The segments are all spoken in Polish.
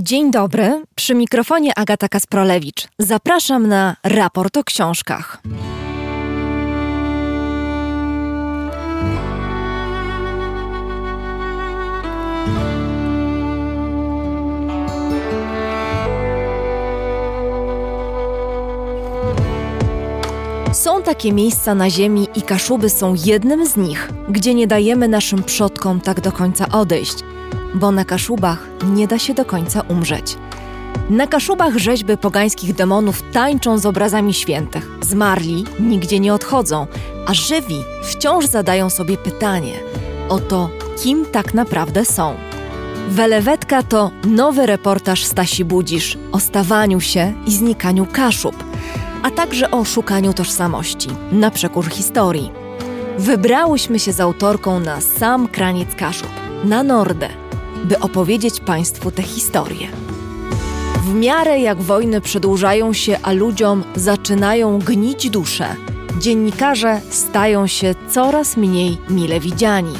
Dzień dobry, przy mikrofonie Agata Kasprolewicz. Zapraszam na raport o książkach. Są takie miejsca na Ziemi i Kaszuby są jednym z nich, gdzie nie dajemy naszym przodkom tak do końca odejść, bo na Kaszubach nie da się do końca umrzeć. Na Kaszubach rzeźby pogańskich demonów tańczą z obrazami świętych. Zmarli nigdzie nie odchodzą, a żywi wciąż zadają sobie pytanie o to, kim tak naprawdę są. Welewetka to nowy reportaż Stasi Budzisz o stawaniu się i znikaniu Kaszub, a także o szukaniu tożsamości na przekór historii. Wybrałyśmy się z autorką na sam kraniec Kaszub, na Nordę, by opowiedzieć Państwu tę historię. W miarę jak wojny przedłużają się, a ludziom zaczynają gnić dusze, dziennikarze stają się coraz mniej mile widziani.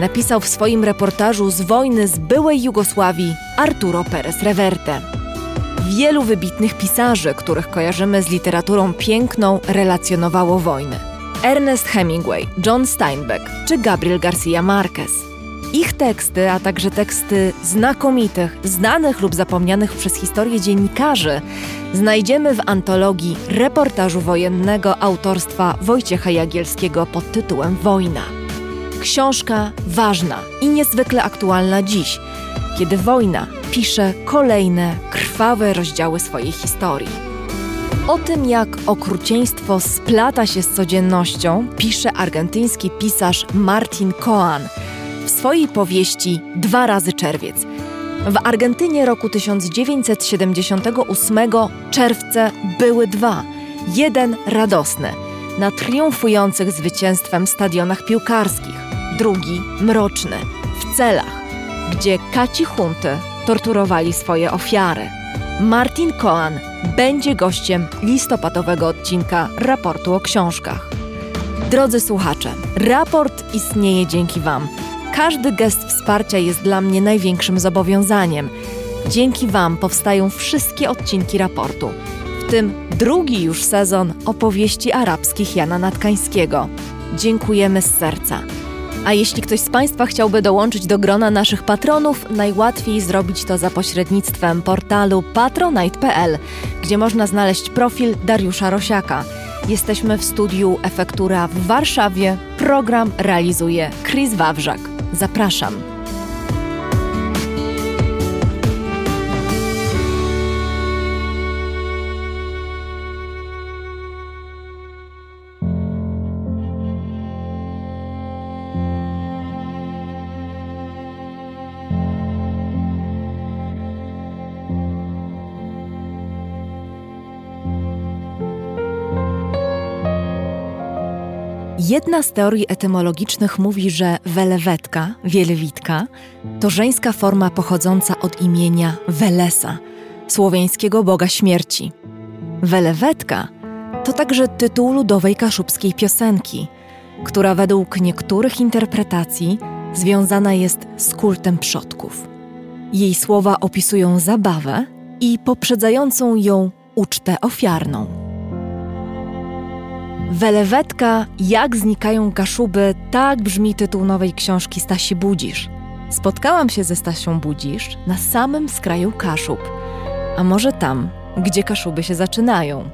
Napisał w swoim reportażu z wojny z byłej Jugosławii Arturo Perez Reverte. Wielu wybitnych pisarzy, których kojarzymy z literaturą piękną, relacjonowało wojnę. Ernest Hemingway, John Steinbeck czy Gabriel Garcia Marquez. Ich teksty, a także teksty znakomitych, znanych lub zapomnianych przez historię dziennikarzy znajdziemy w antologii reportażu wojennego autorstwa Wojciecha Jagielskiego pod tytułem Wojna. Książka ważna i niezwykle aktualna dziś, kiedy wojna pisze kolejne krwawe rozdziały swojej historii. O tym, jak okrucieństwo splata się z codziennością, pisze argentyński pisarz Martin Coan w swojej powieści Dwa razy czerwiec. W Argentynie roku 1978 czerwce były dwa. Jeden radosny, na triumfujących zwycięstwem stadionach piłkarskich, drugi mroczny, w celach, gdzie kaci hunty torturowali swoje ofiary. Martin Coan będzie gościem listopadowego odcinka raportu o książkach. Drodzy słuchacze, raport istnieje dzięki Wam. Każdy gest wsparcia jest dla mnie największym zobowiązaniem. Dzięki Wam powstają wszystkie odcinki raportu, w tym drugi już sezon opowieści arabskich Jana Natkańskiego. Dziękujemy z serca. A jeśli ktoś z Państwa chciałby dołączyć do grona naszych patronów, najłatwiej zrobić to za pośrednictwem portalu patronite.pl, gdzie można znaleźć profil Dariusza Rosiaka. Jesteśmy w studiu Efektura w Warszawie. Program realizuje Chris Wawrzak. Zapraszam. Jedna z teorii etymologicznych mówi, że welewetka, wielewitka, to żeńska forma pochodząca od imienia Welesa, słowiańskiego boga śmierci. Welewetka to także tytuł ludowej kaszubskiej piosenki, która według niektórych interpretacji związana jest z kultem przodków. Jej słowa opisują zabawę i poprzedzającą ją ucztę ofiarną. Welewetka, jak znikają kaszuby, tak brzmi tytuł nowej książki Stasi Budzisz. Spotkałam się ze Stasią Budzisz na samym skraju Kaszub, a może tam, gdzie Kaszuby się zaczynają.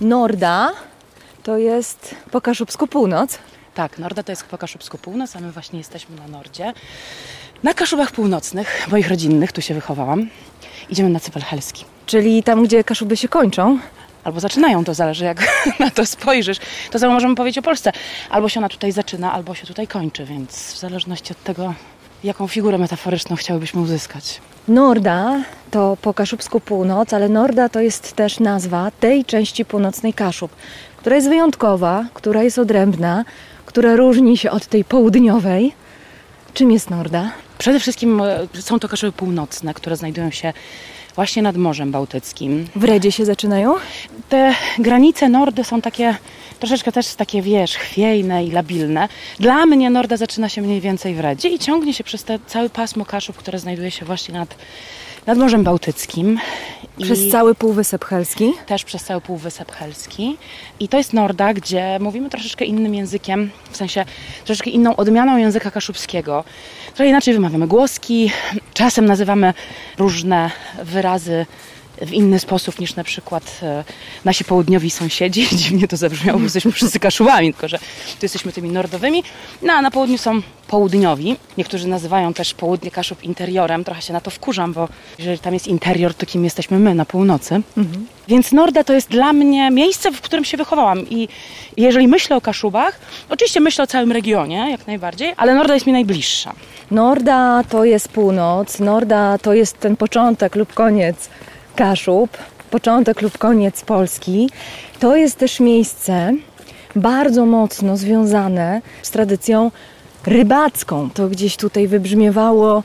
Norda to jest po kaszubsku północ. Tak, Norda to jest po Kaszubsku Północ, a my właśnie jesteśmy na Nordzie. Na Kaszubach Północnych, moich rodzinnych, tu się wychowałam. Idziemy na Cypel Helski. Czyli tam, gdzie Kaszuby się kończą. Albo zaczynają, to zależy jak na to spojrzysz. To samo możemy powiedzieć o Polsce. Albo się ona tutaj zaczyna, albo się tutaj kończy, więc w zależności od tego, jaką figurę metaforyczną chciałybyśmy uzyskać. Norda to po kaszubsku północ, ale Norda to jest też nazwa tej części północnej Kaszub, która jest wyjątkowa, która jest odrębna, która różni się od tej południowej. Czym jest Norda? Przede wszystkim e, są to Kaszuby Północne, które znajdują się właśnie nad Morzem Bałtyckim. W Redzie się zaczynają? Te granice Nordy są takie troszeczkę też takie, wiesz, chwiejne i labilne. Dla mnie Norda zaczyna się mniej więcej w Redzie i ciągnie się przez te całe pasmo Kaszub, które znajduje się właśnie nad, nad Morzem Bałtyckim. Przez cały Półwysep Helski? też przez cały Półwysep Helski. I to jest Norda, gdzie mówimy troszeczkę innym językiem, w sensie troszeczkę inną odmianą języka kaszubskiego. Trochę inaczej wymawiamy głoski, czasem nazywamy różne wyrazy w inny sposób niż na przykład e, nasi południowi sąsiedzi. Dziwnie to zabrzmiało, bo jesteśmy wszyscy kaszubami, tylko że tu jesteśmy tymi nordowymi. No a na południu są południowi. Niektórzy nazywają też południe Kaszub interiorem. Trochę się na to wkurzam, bo jeżeli tam jest interior, to kim jesteśmy my na północy. Więc Norda to jest dla mnie miejsce, w którym się wychowałam. I jeżeli myślę o Kaszubach, oczywiście myślę o całym regionie, jak najbardziej, ale Norda jest mi najbliższa. Norda to jest północ, Norda to jest ten początek lub koniec Kaszub, początek lub koniec Polski. To jest też miejsce bardzo mocno związane z tradycją rybacką. To gdzieś tutaj wybrzmiewało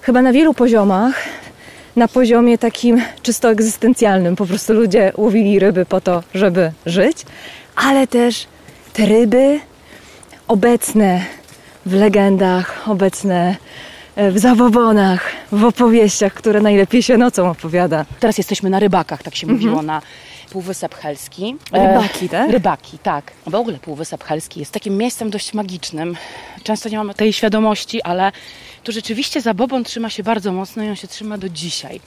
chyba na wielu poziomach. Na poziomie takim czysto egzystencjalnym, po prostu ludzie łowili ryby po to, żeby żyć, ale też te ryby obecne w legendach, obecne w zabobonach, w opowieściach, które najlepiej się nocą opowiada. Teraz jesteśmy na rybakach, tak się mówiło na Półwysep Helski. Rybaki, tak? Rybaki, tak. W ogóle Półwysep Helski jest takim miejscem dość magicznym. Często nie mamy tej świadomości, ale tu rzeczywiście zabobon trzyma się bardzo mocno i on się trzyma do dzisiaj.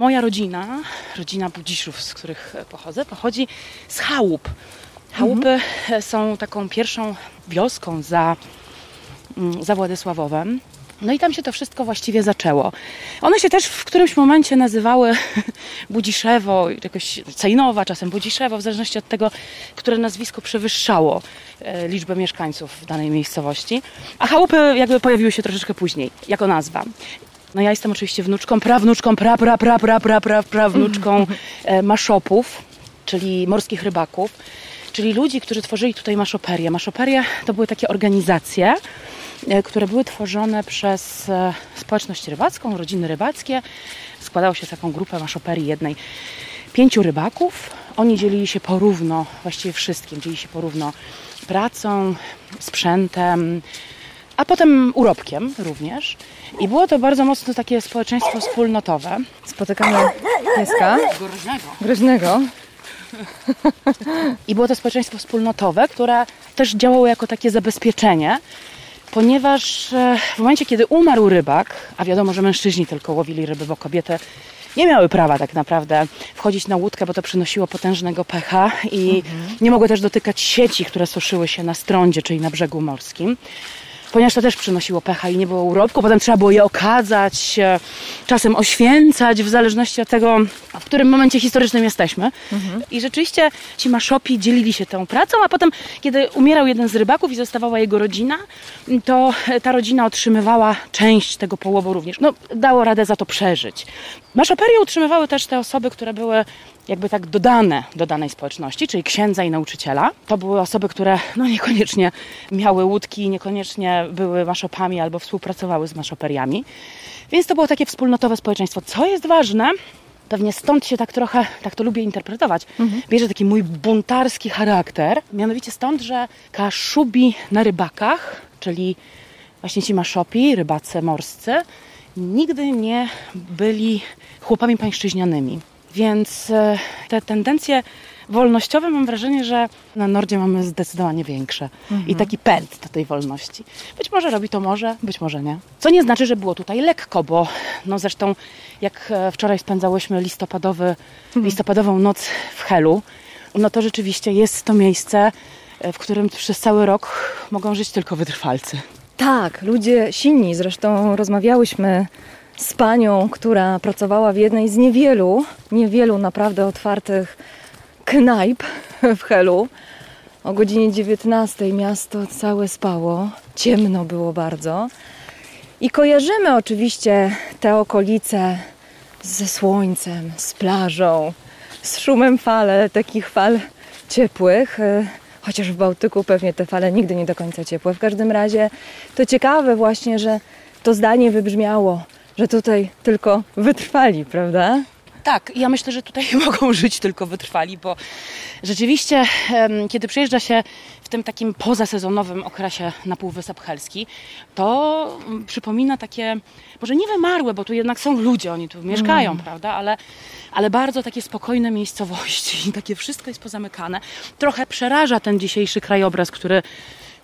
Moja rodzina, rodzina Budziszów, z których pochodzę, pochodzi z chałup. Chałupy e, są taką pierwszą wioską za, mm, za Władysławowem. No i tam się to wszystko właściwie zaczęło. One się też w którymś momencie nazywały Budziszewo, jakoś Cejnowa, czasem Budziszewo, w zależności od tego, które nazwisko przewyższało e, liczbę mieszkańców w danej miejscowości. A chałupy jakby pojawiły się troszeczkę później, jako nazwa. No ja jestem oczywiście wnuczką, prawnuczką, pra, pra, pra, pra, pra, pra, prawnuczką e, maszopów, czyli morskich rybaków, czyli ludzi, którzy tworzyli tutaj maszoperię. Maszoperie to były takie organizacje, które były tworzone przez e, społeczność rybacką, rodziny rybackie. Składało się z taką grupę maszoperii jednej pięciu rybaków. Oni dzielili się porówno, właściwie wszystkim, dzielili się porówno pracą, sprzętem, a potem urobkiem również. I było to bardzo mocno takie społeczeństwo wspólnotowe. Spotykamy pieska Groźnego. groźnego. I było to społeczeństwo wspólnotowe, które też działało jako takie zabezpieczenie, ponieważ e, w momencie, kiedy umarł rybak, a wiadomo, że mężczyźni tylko łowili ryby, bo kobiety nie miały prawa tak naprawdę wchodzić na łódkę, bo to przynosiło potężnego pecha i nie mogły też dotykać sieci, które suszyły się na strądzie, czyli na brzegu morskim. Ponieważ to też przynosiło pecha i nie było urobku, potem trzeba było je okadzać, e, czasem oświęcać, w zależności od tego, w którym momencie historycznym jesteśmy. I rzeczywiście ci maszopi dzielili się tą pracą, a potem, kiedy umierał jeden z rybaków i zostawała jego rodzina, to ta rodzina otrzymywała część tego połowu również. No, dało radę za to przeżyć. Maszoperie utrzymywały też te osoby, które były jakby tak dodane do danej społeczności, czyli księdza i nauczyciela. To były osoby, które no niekoniecznie miały łódki, niekoniecznie były maszopami albo współpracowały z maszoperiami. Więc to było takie wspólnotowe społeczeństwo. Co jest ważne, pewnie stąd się tak trochę, tak to lubię interpretować, bierze taki mój buntarski charakter. Mianowicie stąd, że kaszubi na rybakach, czyli właśnie ci maszopi, rybacy morscy, nigdy nie byli chłopami pańszczyźnianymi. Więc e, te tendencje wolnościowe mam wrażenie, że na Nordzie mamy zdecydowanie większe. I taki pęd do tej wolności. Być może robi to może, być może nie. Co nie znaczy, że było tutaj lekko, bo no zresztą jak e, wczoraj spędzałyśmy listopadowy, listopadową noc w Helu, no to rzeczywiście jest to miejsce, e, w którym przez cały rok mogą żyć tylko wytrwalcy. Tak, ludzie silni. Zresztą rozmawiałyśmy z panią, która pracowała w jednej z niewielu, niewielu naprawdę otwartych knajp w Helu. O godzinie 19 miasto całe spało, ciemno było bardzo. I kojarzymy oczywiście te okolice ze słońcem, z plażą, z szumem fal, ale takich fal ciepłych. Chociaż w Bałtyku pewnie te fale nigdy nie do końca ciepłe. W każdym razie to ciekawe właśnie, że to zdanie wybrzmiało, że tutaj tylko wytrwali, prawda? Tak, ja myślę, że tutaj mogą żyć tylko wytrwali, bo rzeczywiście, kiedy przyjeżdża się w tym takim pozasezonowym okresie na Półwysep Helski, to mm, przypomina takie, może nie wymarłe, bo tu jednak są ludzie, oni tu mieszkają, mm. prawda, ale, ale bardzo takie spokojne miejscowości i takie wszystko jest pozamykane. Trochę przeraża ten dzisiejszy krajobraz, który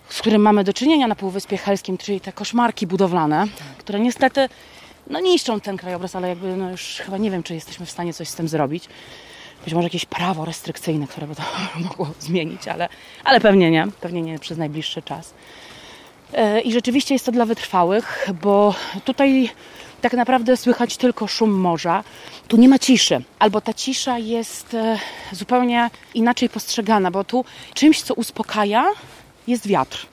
z którym mamy do czynienia na Półwyspie Helskim, czyli te koszmarki budowlane, które niestety no, niszczą ten krajobraz, ale jakby no już chyba nie wiem, czy jesteśmy w stanie coś z tym zrobić. Być może jakieś prawo restrykcyjne, które by to mogło zmienić, ale, ale pewnie nie, pewnie nie przez najbliższy czas. E, I rzeczywiście jest to dla wytrwałych, bo tutaj tak naprawdę słychać tylko szum morza. Tu nie ma ciszy, albo ta cisza jest e, zupełnie inaczej postrzegana, bo tu czymś, co uspokaja, jest wiatr.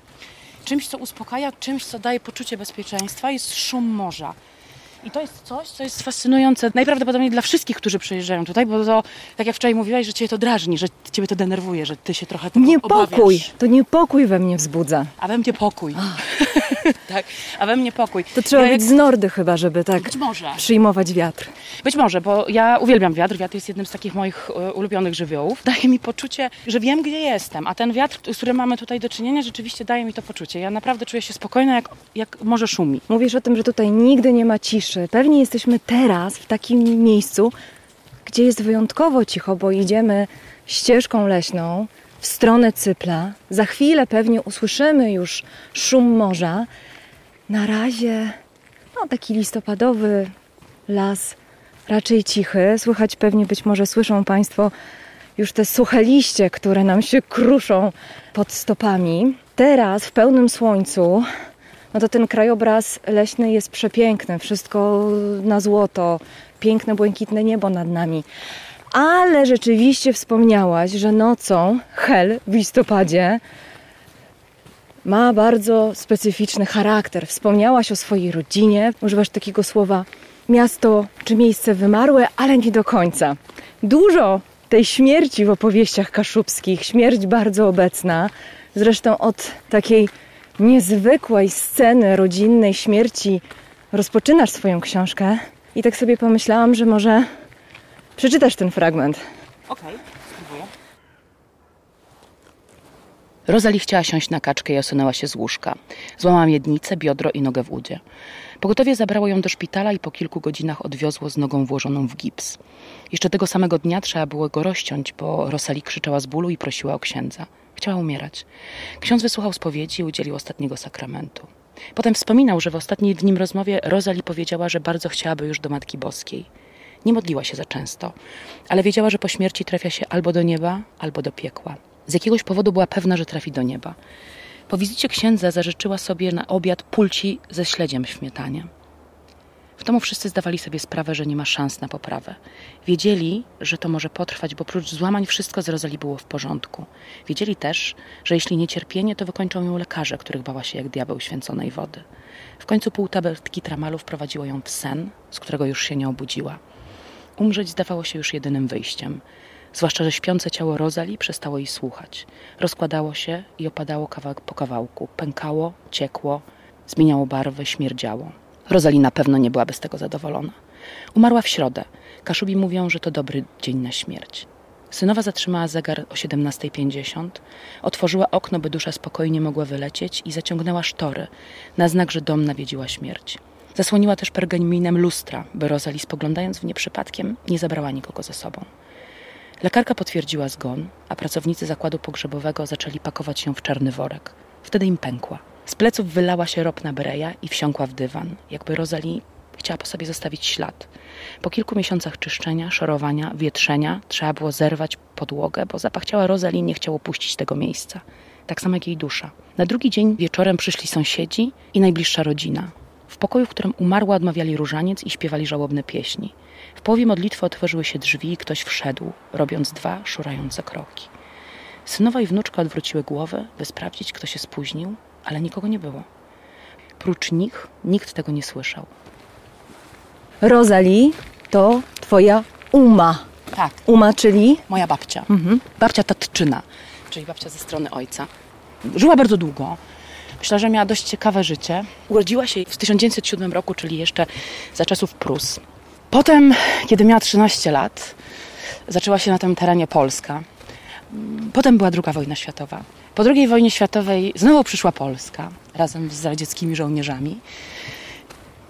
Czymś, co uspokaja, czymś, co daje poczucie bezpieczeństwa, jest szum morza. I to jest coś, co jest fascynujące najprawdopodobniej dla wszystkich, którzy przyjeżdżają tutaj, bo to, tak jak wczoraj mówiłaś, że cię to drażni, że ciebie to denerwuje, że ty się trochę tego Niepokój, obawiasz. to niepokój we mnie wzbudza. A we mnie pokój. tak, a we mnie pokój. To trzeba ja być jak... z Nordy chyba, żeby tak być może. przyjmować wiatr. Być może, bo ja uwielbiam wiatr. Wiatr jest jednym z takich moich e, ulubionych żywiołów. Daje mi poczucie, że wiem, gdzie jestem, a ten wiatr, z którym mamy tutaj do czynienia, rzeczywiście daje mi to poczucie. Ja naprawdę czuję się spokojna, jak, jak może szumi. Mówisz o tym, że tutaj nigdy nie ma ciszy. Pewnie jesteśmy teraz w takim miejscu, gdzie jest wyjątkowo cicho, bo idziemy ścieżką leśną w stronę Cypla. Za chwilę pewnie usłyszymy już szum morza. Na razie no, taki listopadowy las raczej cichy. Słychać pewnie, być może słyszą Państwo już te suche liście, które nam się kruszą pod stopami. Teraz w pełnym słońcu, no to ten krajobraz leśny jest przepiękny. Wszystko na złoto, piękne, błękitne niebo nad nami. Ale rzeczywiście wspomniałaś, że nocą Hel w listopadzie ma bardzo specyficzny charakter. Wspomniałaś o swojej rodzinie, używasz takiego słowa miasto czy miejsce wymarłe, ale nie do końca. Dużo tej śmierci w opowieściach kaszubskich, śmierć bardzo obecna. Zresztą od takiej niezwykłej sceny rodzinnej śmierci rozpoczynasz swoją książkę. I tak sobie pomyślałam, że może przeczytasz ten fragment. Okej, okay, spróbuję. Rozali chciała siąść na kaczkę i osunęła się z łóżka. Złamała miednicę, biodro i nogę w udzie. Pogotowie zabrało ją do szpitala i po kilku godzinach odwiozło z nogą włożoną w gips. Jeszcze tego samego dnia trzeba było go rozciąć, bo Rosali krzyczała z bólu i prosiła o księdza. Chciała umierać. Ksiądz wysłuchał spowiedzi i udzielił ostatniego sakramentu. Potem wspominał, że w ostatniej dni rozmowie Rosali powiedziała, że bardzo chciałaby już do Matki Boskiej. Nie modliła się za często, ale wiedziała, że po śmierci trafia się albo do nieba, albo do piekła. Z jakiegoś powodu była pewna, że trafi do nieba. Po wizycie księdza zażyczyła sobie na obiad pulci ze śledziem w śmietanie. W domu wszyscy zdawali sobie sprawę, że nie ma szans na poprawę. Wiedzieli, że to może potrwać, bo prócz złamań wszystko z Rozali było w porządku. Wiedzieli też, że jeśli nie cierpienie, to wykończą ją lekarze, których bała się jak diabeł święconej wody. W końcu pół tabletki tramalu wprowadziło ją w sen, z którego już się nie obudziła. Umrzeć zdawało się już jedynym wyjściem. Zwłaszcza, że śpiące ciało Rozali przestało jej słuchać. Rozkładało się i opadało kawałek po kawałku. Pękało, ciekło, zmieniało barwy, śmierdziało. Rozali na pewno nie byłaby z tego zadowolona. Umarła w środę. Kaszubi mówią, że to dobry dzień na śmierć. Synowa zatrzymała zegar o 17.50, otworzyła okno, by dusza spokojnie mogła wylecieć i zaciągnęła sztory, na znak, że dom nawiedziła śmierć. Zasłoniła też pergaminem lustra, by Rozali spoglądając w nie przypadkiem nie zabrała nikogo ze sobą. Lekarka potwierdziła zgon, a pracownicy zakładu pogrzebowego zaczęli pakować ją w czarny worek. Wtedy im pękła. Z pleców wylała się ropna breja i wsiąkła w dywan, jakby Rozali chciała po sobie zostawić ślad. Po kilku miesiącach czyszczenia, szorowania, wietrzenia trzeba było zerwać podłogę, bo zapach ciała Rozali nie chciał opuścić tego miejsca. Tak samo jak jej dusza. Na drugi dzień wieczorem przyszli sąsiedzi i najbliższa rodzina. W pokoju, w którym umarła, odmawiali różaniec i śpiewali żałobne pieśni. W połowie modlitwy otworzyły się drzwi i ktoś wszedł, robiąc dwa szurające kroki. Synowa i wnuczka odwróciły głowę, by sprawdzić, kto się spóźnił, ale nikogo nie było. Prócz nich nikt tego nie słyszał. Rozali to twoja Uma. Tak. Uma, czyli? Moja babcia. Mhm. Babcia Tatczyna, czyli babcia ze strony ojca. Żyła bardzo długo. Myślę, że miała dość ciekawe życie. Urodziła się w 1907 roku, czyli jeszcze za czasów Prus. Potem, kiedy miała 13 lat, zaczęła się na tym terenie Polska. Potem była druga wojna światowa. Po II wojnie światowej znowu przyszła Polska razem z radzieckimi żołnierzami.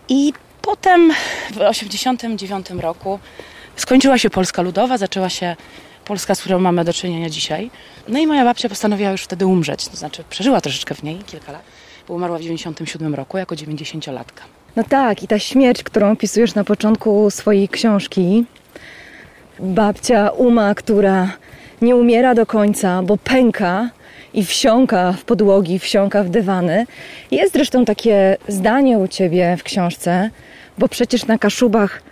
I potem w 1989 roku skończyła się Polska Ludowa, zaczęła się Polska, z którą mamy do czynienia dzisiaj. No i moja babcia postanowiła już wtedy umrzeć, to znaczy przeżyła troszeczkę w niej kilka lat, bo umarła w 97 roku jako 90-latka. No tak, i ta śmierć, którą opisujesz na początku swojej książki, babcia Uma, która nie umiera do końca, bo pęka i wsiąka w podłogi, wsiąka w dywany. Jest zresztą takie zdanie u ciebie w książce, bo przecież na Kaszubach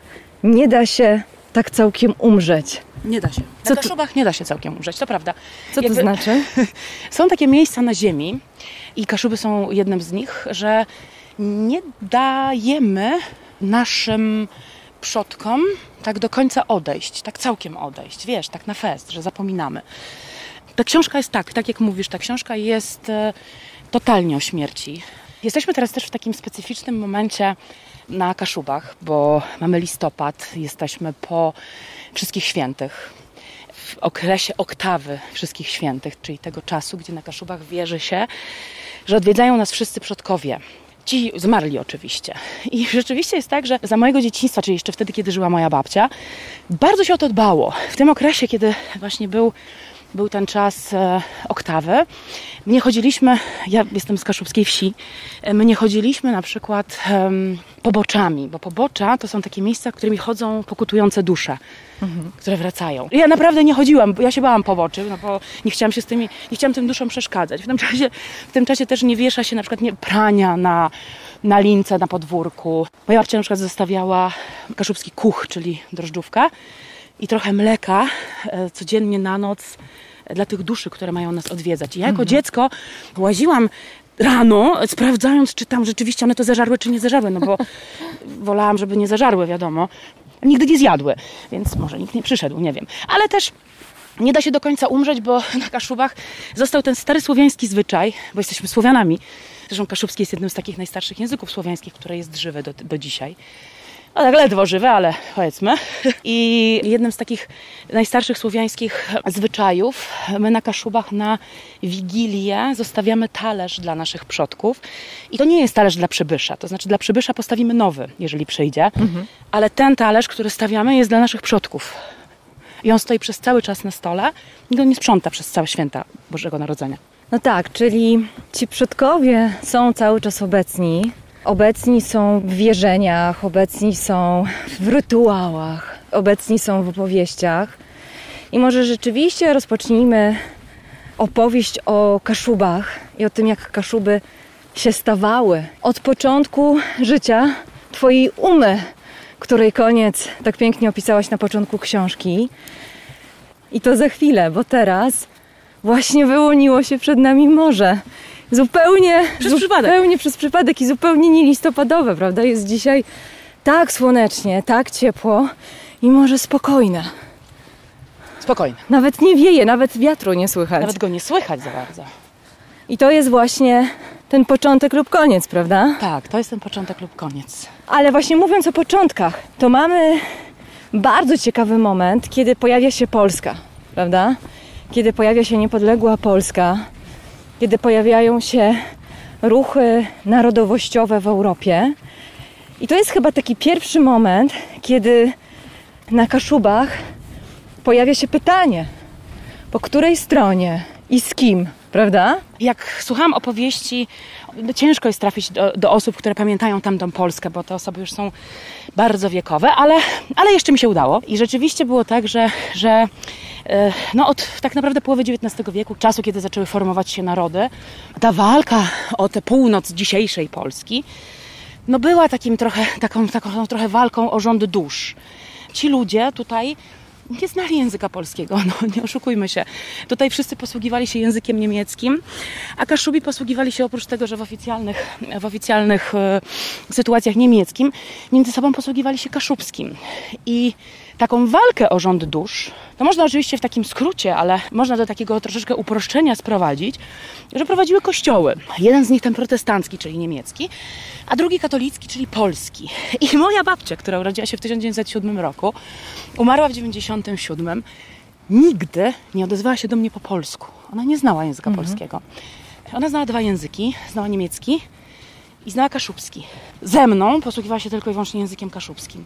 nie da się tak całkiem umrzeć. Nie da się. Na Co Kaszubach to... nie da się całkiem umrzeć, to prawda. Co Jakby... to znaczy? są takie miejsca na ziemi i Kaszuby są jednym z nich, że nie dajemy naszym przodkom tak do końca odejść, tak całkiem odejść, wiesz, tak na fest, że zapominamy. Ta książka jest tak, tak jak mówisz, ta książka jest e, totalnie o śmierci. Jesteśmy teraz też w takim specyficznym momencie na Kaszubach, bo mamy listopad, jesteśmy po Wszystkich Świętych, w okresie oktawy Wszystkich Świętych, czyli tego czasu, gdzie na Kaszubach wierzy się, że odwiedzają nas wszyscy przodkowie. Ci zmarli oczywiście. I rzeczywiście jest tak, że za mojego dzieciństwa, czyli jeszcze wtedy, kiedy żyła moja babcia, bardzo się o to dbało. W tym okresie, kiedy właśnie był był ten czas e, oktawy. My nie chodziliśmy, ja jestem z Kaszubskiej Wsi, e, my nie chodziliśmy na przykład poboczami, bo pobocza to są takie miejsca, którymi chodzą pokutujące dusze, mhm. które wracają. Ja naprawdę nie chodziłam, ja się bałam poboczy, no bo nie chciałam się z tymi, nie chciałam tym duszom przeszkadzać. W tym czasie, w tym czasie też nie wiesza się na przykład nie, prania na, na lince na podwórku. Moja babcia na przykład zostawiała kaszubski kuch, czyli drożdżówka i trochę mleka e, codziennie na noc dla tych duszy, które mają nas odwiedzać. I ja jako mhm. dziecko łaziłam rano, sprawdzając, czy tam rzeczywiście one to zażarły, czy nie zażarły, no bo wolałam, żeby nie zażarły, wiadomo. Nigdy nie zjadły, więc może nikt nie przyszedł, nie wiem. Ale też nie da się do końca umrzeć, bo na Kaszubach został ten stary słowiański zwyczaj, bo jesteśmy Słowianami. Zresztą kaszubski jest jednym z takich najstarszych języków słowiańskich, które jest żywe do, do dzisiaj no tak ledwo żywe, ale powiedzmy. I jednym z takich najstarszych słowiańskich zwyczajów, my na Kaszubach na Wigilię zostawiamy talerz dla naszych przodków. I to nie jest talerz dla przybysza, to znaczy dla przybysza postawimy nowy, jeżeli przyjdzie, mhm. ale ten talerz, który stawiamy jest dla naszych przodków. I on stoi przez cały czas na stole i go nie sprząta przez całe święta Bożego Narodzenia. No tak, czyli ci przodkowie są cały czas obecni, Obecni są w wierzeniach, obecni są w rytuałach, obecni są w opowieściach. I może rzeczywiście rozpocznijmy opowieść o kaszubach i o tym, jak kaszuby się stawały od początku życia Twojej umy, której koniec tak pięknie opisałaś na początku książki. I to za chwilę, bo teraz właśnie wyłoniło się przed nami morze. Zupełnie przez przypadek. Zupełnie przez przypadek i zupełnie nie listopadowe, prawda? Jest dzisiaj tak słonecznie, tak ciepło i może spokojne. Spokojne. Nawet nie wieje, nawet wiatru nie słychać. Nawet go nie słychać za bardzo. I to jest właśnie ten początek lub koniec, prawda? Tak, to jest ten początek lub koniec. Ale właśnie mówiąc o początkach, to mamy bardzo ciekawy moment, kiedy pojawia się Polska, prawda? Kiedy pojawia się niepodległa Polska, kiedy pojawiają się ruchy narodowościowe w Europie. I to jest chyba taki pierwszy moment, kiedy na Kaszubach pojawia się pytanie, po której stronie i z kim, prawda? Jak słucham opowieści, ciężko jest trafić do, do, osób, które pamiętają tamtą Polskę, bo te osoby już są bardzo wiekowe, ale, ale jeszcze mi się udało. I rzeczywiście było tak, że, że E, no od tak naprawdę połowy XIX wieku, czasu, kiedy zaczęły formować się narody, ta walka o tę północ dzisiejszej Polski, no była takim trochę, taką, taką trochę walką o rząd dusz. Ci ludzie tutaj nie znali języka polskiego, no nie oszukujmy się. Tutaj wszyscy posługiwali się językiem niemieckim, a Kaszubi posługiwali się oprócz tego, że w oficjalnych, w oficjalnych e, sytuacjach niemieckim, między sobą posługiwali się kaszubskim. I taką walkę o rząd dusz, to można oczywiście w takim skrócie, ale można do takiego troszeczkę uproszczenia sprowadzić, że prowadziły kościoły. Jeden z nich ten protestancki, czyli niemiecki, a drugi katolicki, czyli polski. I moja babcia, która urodziła się w 1907 roku, umarła w 1997, nigdy nie odezwała się do mnie po polsku. Ona nie znała języka mhm. polskiego. Ona znała dwa języki, znała niemiecki i znała kaszubski. Ze mną posługiwała się tylko i wyłącznie językiem kaszubskim.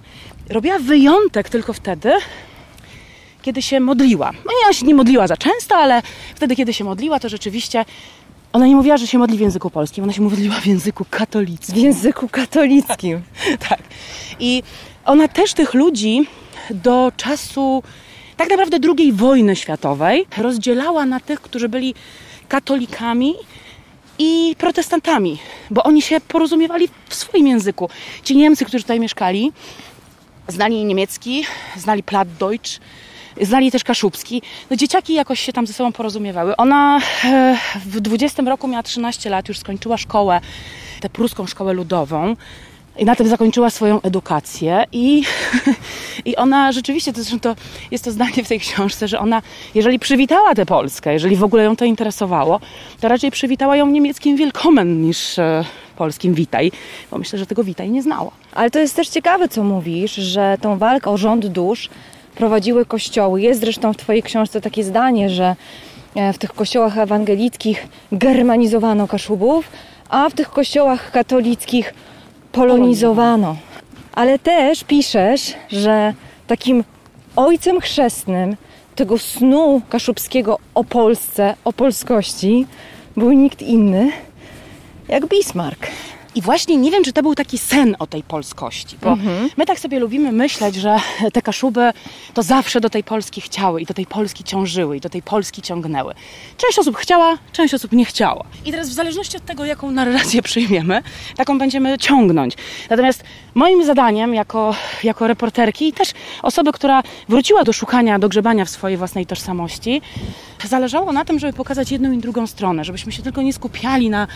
Robiła wyjątek tylko wtedy, kiedy się modliła. No ja się nie modliła za często, ale wtedy, kiedy się modliła, to rzeczywiście ona nie mówiła, że się modli w języku polskim, ona się modliła w języku katolickim. W języku katolickim. tak. I ona też tych ludzi do czasu tak naprawdę II wojny światowej rozdzielała na tych, którzy byli katolikami i protestantami, bo oni się porozumiewali w swoim języku. Ci Niemcy, którzy tutaj mieszkali, znali niemiecki, znali Plattdeutsch, znali też kaszubski. No, dzieciaki jakoś się tam ze sobą porozumiewały. Ona e, w 20 roku miała 13 lat, już skończyła szkołę, tę pruską szkołę ludową. I na tym zakończyła swoją edukację i, i ona rzeczywiście, to, to jest to zdanie w tej książce, że ona, jeżeli przywitała tę Polskę, jeżeli w ogóle ją to interesowało, to raczej przywitała ją niemieckim wielkomen niż e, polskim witaj, bo myślę, że tego witaj nie znała. Ale to jest też ciekawe, co mówisz, że tą walkę o rząd dusz prowadziły kościoły. Jest zresztą w Twojej książce takie zdanie, że e, w tych kościołach ewangelickich germanizowano Kaszubów, a w tych kościołach katolickich polonizowano. Ale też piszesz, że takim ojcem chrzestnym tego snu kaszubskiego o Polsce, o polskości był nikt inny jak Bismarck. I właśnie nie wiem, czy to był taki sen o tej polskości, bo mhm. my tak sobie lubimy myśleć, że te Kaszuby to zawsze do tej Polski chciały i do tej Polski ciążyły i do tej Polski ciągnęły. Część osób chciała, część osób nie chciała. I teraz w zależności od tego, jaką narrację przyjmiemy, taką będziemy ciągnąć. Natomiast moim zadaniem jako, jako reporterki i też osoby, która wróciła do szukania, do grzebania w swojej własnej tożsamości, zależało na tym, żeby pokazać jedną i drugą stronę, żebyśmy się tylko nie skupiali na,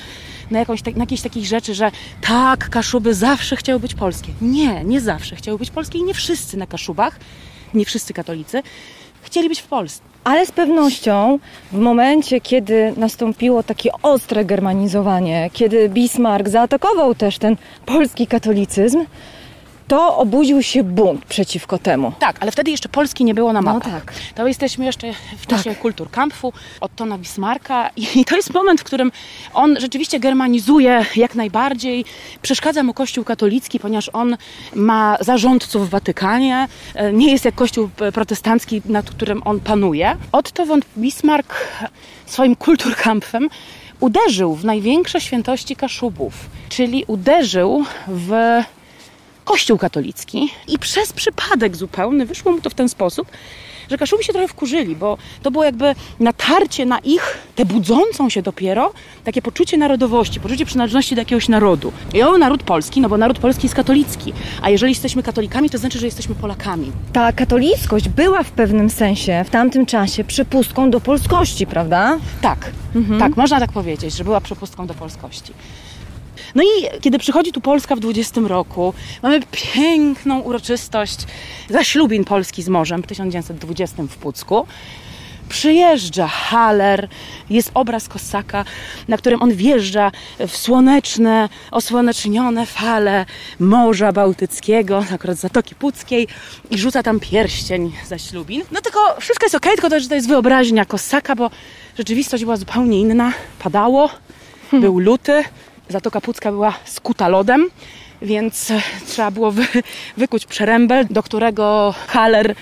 na, jakąś, na jakiejś takich rzeczy, że tak, Kaszuby zawsze chciały być polskie. Nie, nie zawsze chciały być polskie i nie wszyscy na Kaszubach, nie wszyscy katolicy, chcieli być w Polsce. Ale z pewnością w momencie, kiedy nastąpiło takie ostre germanizowanie, kiedy Bismarck zaatakował też ten polski katolicyzm, to obudził się bunt przeciwko temu. Tak, ale wtedy jeszcze Polski nie było na mapie. No tak. To jesteśmy jeszcze w czasie tak. kulturkampfu Ottona Bismarcka i to jest moment, w którym on rzeczywiście germanizuje jak najbardziej. Przeszkadza mu Kościół katolicki, ponieważ on ma zarządców w Watykanie. E, nie jest jak Kościół protestancki, nad którym on panuje. Otto von Bismarck swoim kulturkampfem uderzył w największe świętości Kaszubów, czyli uderzył w Kościół katolicki i przez przypadek zupełny wyszło mu to w ten sposób, że Kaszubi się trochę wkurzyli, bo to było jakby natarcie na ich, tę budzącą się dopiero, takie poczucie narodowości, poczucie przynależności do jakiegoś narodu. I o, naród polski, no bo naród polski jest katolicki, a jeżeli jesteśmy katolikami, to znaczy, że jesteśmy Polakami. Ta katolickość była w pewnym sensie w tamtym czasie przepustką do polskości, prawda? Tak, mhm. tak, można tak powiedzieć, że była przepustką do polskości. No i kiedy przychodzi tu Polska w 20 roku, mamy piękną uroczystość zaślubin Polski z morzem w 1920 w Pucku. Przyjeżdża Haller, jest obraz Kosaka, na którym on wjeżdża w słoneczne, osłonecznione fale Morza Bałtyckiego, akurat Zatoki Puckiej i rzuca tam pierścień zaślubin. No tylko wszystko jest ok, tylko to, że to jest wyobraźnia Kosaka, bo rzeczywistość była zupełnie inna. Padało, hmm. był luty, Zatoka Pucka była skuta lodem, więc trzeba było wy, wykuć przerębel, do którego Haller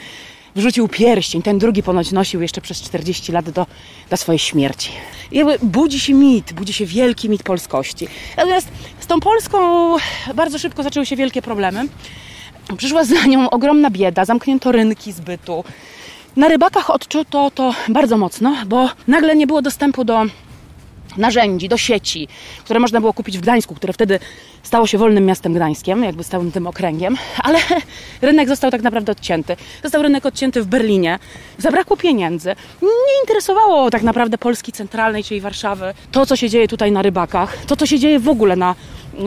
wrzucił pierścień. Ten drugi ponoć nosił jeszcze przez 40 lat do, do swojej śmierci. I jakby budzi się mit, budzi się wielki mit polskości. Natomiast z tą Polską bardzo szybko zaczęły się wielkie problemy. Przyszła za nią ogromna bieda, zamknięto rynki zbytu. Na rybakach odczuto to bardzo mocno, bo nagle nie było dostępu do narzędzi, do sieci, które można było kupić w Gdańsku, które wtedy stało się wolnym miastem Gdańskiem, jakby stałym tym okręgiem, ale rynek został tak naprawdę odcięty. Został rynek odcięty w Berlinie, zabrakło pieniędzy. Nie interesowało tak naprawdę Polski centralnej, czyli Warszawy, to co się dzieje tutaj na rybakach, to co się dzieje w ogóle na,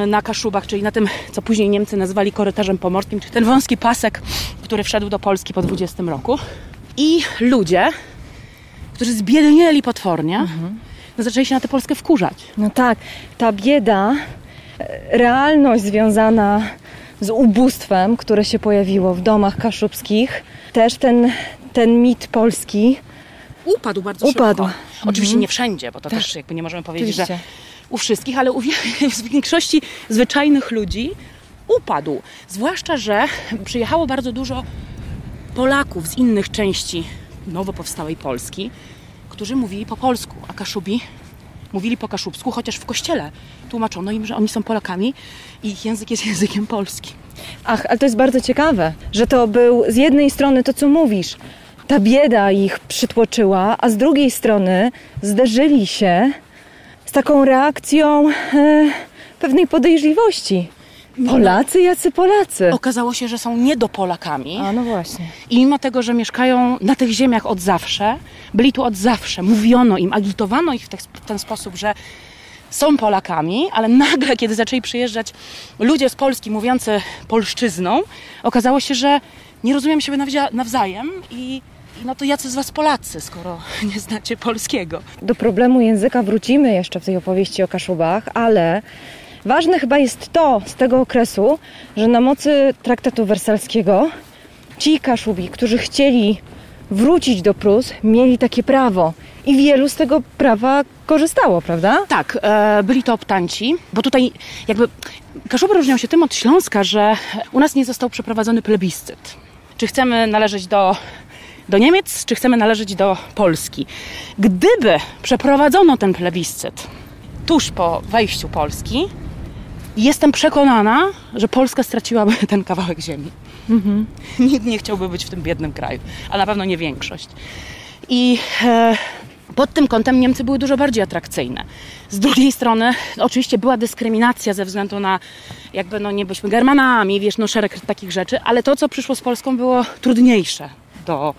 na Kaszubach, czyli na tym, co później Niemcy nazwali korytarzem pomorskim, czyli ten wąski pasek, który wszedł do Polski po 20 roku. I ludzie, którzy zbiednieli potwornie, mhm no zaczęli się na tę Polskę wkurzać. No tak, ta bieda, e, realność związana z ubóstwem, które się pojawiło w domach kaszubskich, też ten, ten mit polski upadł bardzo upadł. szybko. Oczywiście mhm. nie wszędzie, bo to tak. też jakby nie możemy powiedzieć, Oczywiście. że u wszystkich, ale u większości zwyczajnych ludzi upadł. Zwłaszcza, że przyjechało bardzo dużo Polaków z innych części nowo powstałej Polski, którzy mówili po polsku, a Kaszubi mówili po kaszubsku, chociaż w kościele tłumaczono im, że oni są Polakami i ich język jest językiem polskim. Ach, ale to jest bardzo ciekawe, że to był z jednej strony to, co mówisz, ta bieda ich przytłoczyła, a z drugiej strony zderzyli się z taką reakcją e, pewnej podejrzliwości. Polacy, jacy Polacy? Okazało się, że są niedopolakami. A no właśnie. I mimo tego, że mieszkają na tych ziemiach od zawsze, byli tu od zawsze, mówiono im, agitowano ich w, te, w ten sposób, że są Polakami, ale nagle, kiedy zaczęli przyjeżdżać ludzie z Polski mówiący polszczyzną, okazało się, że nie rozumiem siebie nawzajem i no to jacy z Was Polacy, skoro nie znacie polskiego? Do problemu języka wrócimy jeszcze w tej opowieści o Kaszubach, ale Ważne chyba jest to z tego okresu, że na mocy traktatu wersalskiego ci Kaszubi, którzy chcieli wrócić do Prus, mieli takie prawo. I wielu z tego prawa korzystało, prawda? Tak, e, byli to optanci, bo tutaj jakby Kaszuby różnią się tym od Śląska, że u nas nie został przeprowadzony plebiscyt. Czy chcemy należeć do, do Niemiec, czy chcemy należeć do Polski? Gdyby przeprowadzono ten plebiscyt tuż po wejściu Polski, Jestem przekonana, że Polska straciłaby ten kawałek ziemi. Mhm. Nikt nie chciałby być w tym biednym kraju, a na pewno nie większość. I e, pod tym kątem Niemcy były dużo bardziej atrakcyjne. Z drugiej strony, oczywiście była dyskryminacja ze względu na, jakby, no nie byliśmy Germanami, wiesz, no szereg takich rzeczy, ale to, co przyszło z Polską, było trudniejsze do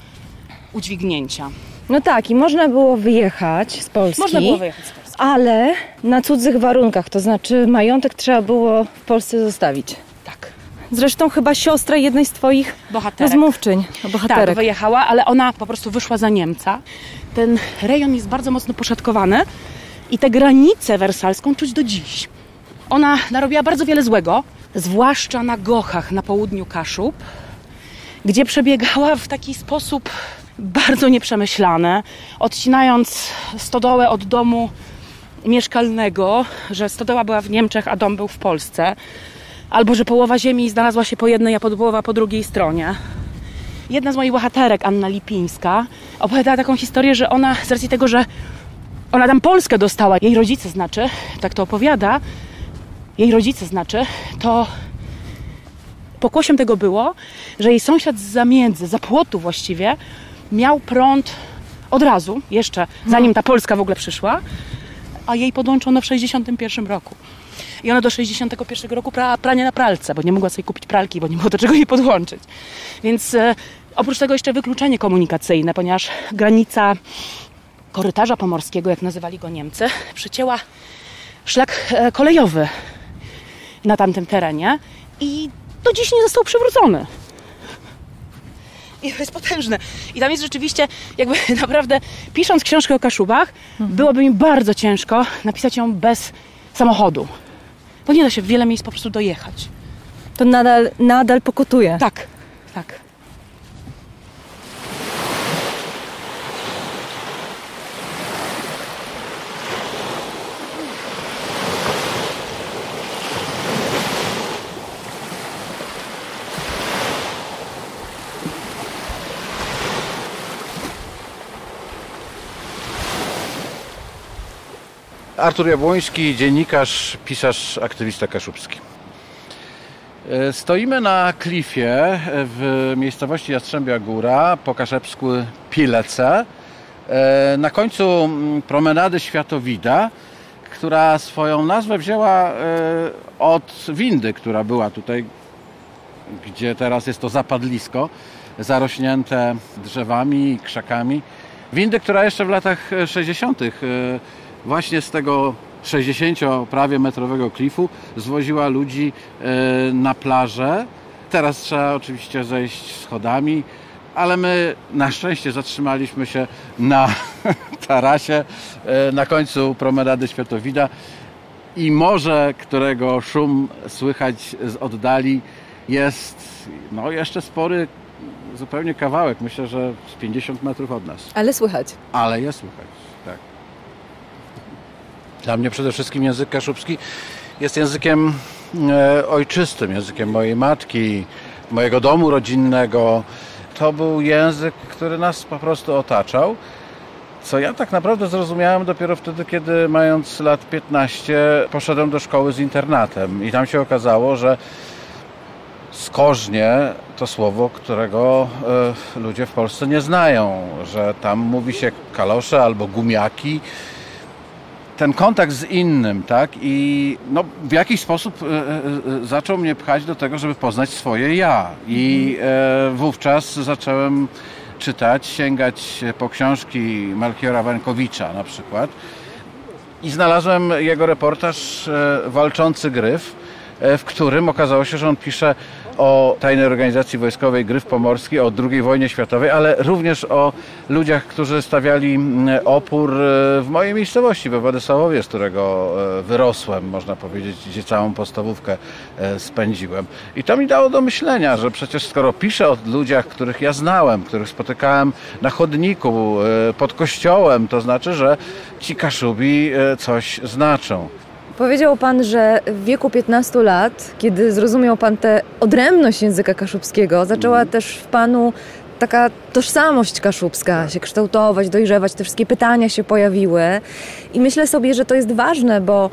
udźwignięcia. No tak, i można było wyjechać z Polski. Można było wyjechać z Polski ale na cudzych warunkach, to znaczy majątek trzeba było w Polsce zostawić. Tak. Zresztą chyba siostra jednej z Twoich Bohaterek. rozmówczyń, bohaterek. Tak, wyjechała, ale ona po prostu wyszła za Niemca. Ten rejon jest bardzo mocno poszatkowany i tę granicę wersalską czuć do dziś. Ona narobiła bardzo wiele złego, zwłaszcza na Gochach na południu Kaszub, gdzie przebiegała w taki sposób bardzo nieprzemyślany, odcinając stodołę od domu mieszkalnego, że stodoła była w Niemczech, a dom był w Polsce, albo że połowa ziemi znalazła się po jednej, a połowa po drugiej stronie. Jedna z moich bohaterek, Anna Lipińska, opowiadała taką historię, że ona z racji tego, że ona tam Polskę dostała, jej rodzice znaczy, tak to opowiada, jej rodzice znaczy, to pokłosiem tego było, że jej sąsiad z zamiędzy, za płotu właściwie, miał prąd od razu, jeszcze zanim ta Polska w ogóle przyszła, a jej podłączono w 61 roku. I ona do 61 roku pra, pranie na pralce, bo nie mogła sobie kupić pralki, bo nie było do czego jej podłączyć. Więc e, oprócz tego jeszcze wykluczenie komunikacyjne, ponieważ granica korytarza pomorskiego, jak nazywali go Niemcy, przycięła szlak e, kolejowy na tamtym terenie i do dziś nie został przywrócony. I to jest potężne. I tam jest rzeczywiście, jakby naprawdę, pisząc książkę o Kaszubach, mhm. byłoby mi bardzo ciężko napisać ją bez samochodu. Bo nie da się w wiele miejsc po prostu dojechać. To nadal, nadal pokutuje. Tak, tak. Artur Jabłoński, dziennikarz, pisarz, aktywista kaszubski. E, stoimy na klifie w miejscowości Jastrzębia Góra, po kaszebsku Pilece, e, na końcu mm, promenady Światowida która swoją nazwę wzięła od windy, która była tutaj, gdzie teraz jest to zapadlisko, zarośnięte drzewami i krzakami. Windy, która jeszcze w latach 60. właśnie z tego 60 prawie metrowego klifu zwoziła ludzi na plażę. Teraz trzeba oczywiście zejść schodami, ale my na szczęście zatrzymaliśmy się na tarasie na końcu promenady Światowida i morze, którego szum słychać z oddali jest no jeszcze spory zupełnie kawałek, myślę, że z 50 metrów od nas. Ale słychać. Ale jest słychać. Dla mnie przede wszystkim język kaszubski jest językiem e, ojczystym, językiem mojej matki, mojego domu rodzinnego. To był język, który nas po prostu otaczał. Co ja tak naprawdę zrozumiałem dopiero wtedy, kiedy mając lat 15 poszedłem do szkoły z internatem i tam się okazało, że skożnie to słowo, którego y, ludzie w Polsce nie znają, że tam mówi się kalosze albo gumiaki. Ten kontakt z innym, tak? I no, w jakiś sposób y, y, zaczął mnie pchać do tego, żeby poznać swoje ja. I wówczas zacząłem czytać, sięgać po książki Malchiora Wańkowicza na przykład. I znalazłem jego reportaż Walczący Gryf, w którym okazało się, że on pisze o tajnej organizacji wojskowej Gryf Pomorski, o II wojnie światowej, ale również o ludziach, którzy stawiali mm, opór e, w mojej miejscowości, we Władysławowie, z którego e, wyrosłem, można powiedzieć, gdzie całą podstawówkę e, spędziłem. I to mi dało do myślenia, że przecież skoro piszę o ludziach, których ja znałem, których spotykałem na chodniku, pod kościołem, to znaczy, że ci Kaszubi coś znaczą. Powiedział Pan, że w wieku 15 lat, kiedy zrozumiał Pan tę odrębność języka kaszubskiego, zaczęła mm. też w Panu taka tożsamość kaszubska się kształtować, dojrzewać, te wszystkie pytania się pojawiły. I myślę sobie, że to jest ważne, bo,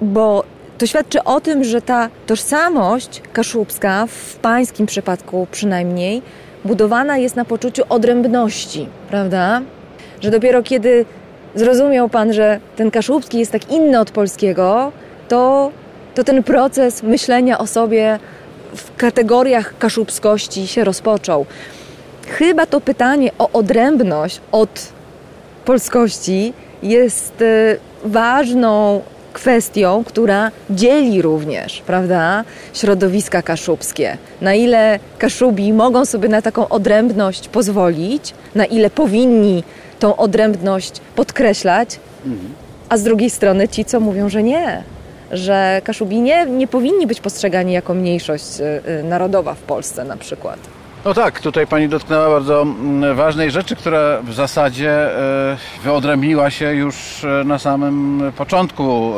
bo to świadczy o tym, że ta tożsamość kaszubska, w pańskim przypadku przynajmniej, budowana jest na poczuciu odrębności, prawda? Że dopiero kiedy zrozumiał Pan, że ten kaszubski jest tak inny od polskiego, to, to ten proces myślenia o sobie w kategoriach kaszubskości się rozpoczął. Chyba to pytanie o odrębność od polskości jest e, ważną kwestią, która dzieli również, prawda, środowiska kaszubskie. Na ile Kaszubi mogą sobie na taką odrębność pozwolić, na ile powinni tą odrębność podkreślać, a z drugiej strony ci, co mówią, że nie, że Kaszubi nie, nie powinni być postrzegani jako mniejszość y, y, narodowa w Polsce na przykład. No tak, tutaj pani dotknęła bardzo mm, ważnej rzeczy, która w zasadzie y, wyodrębniła się już na samym początku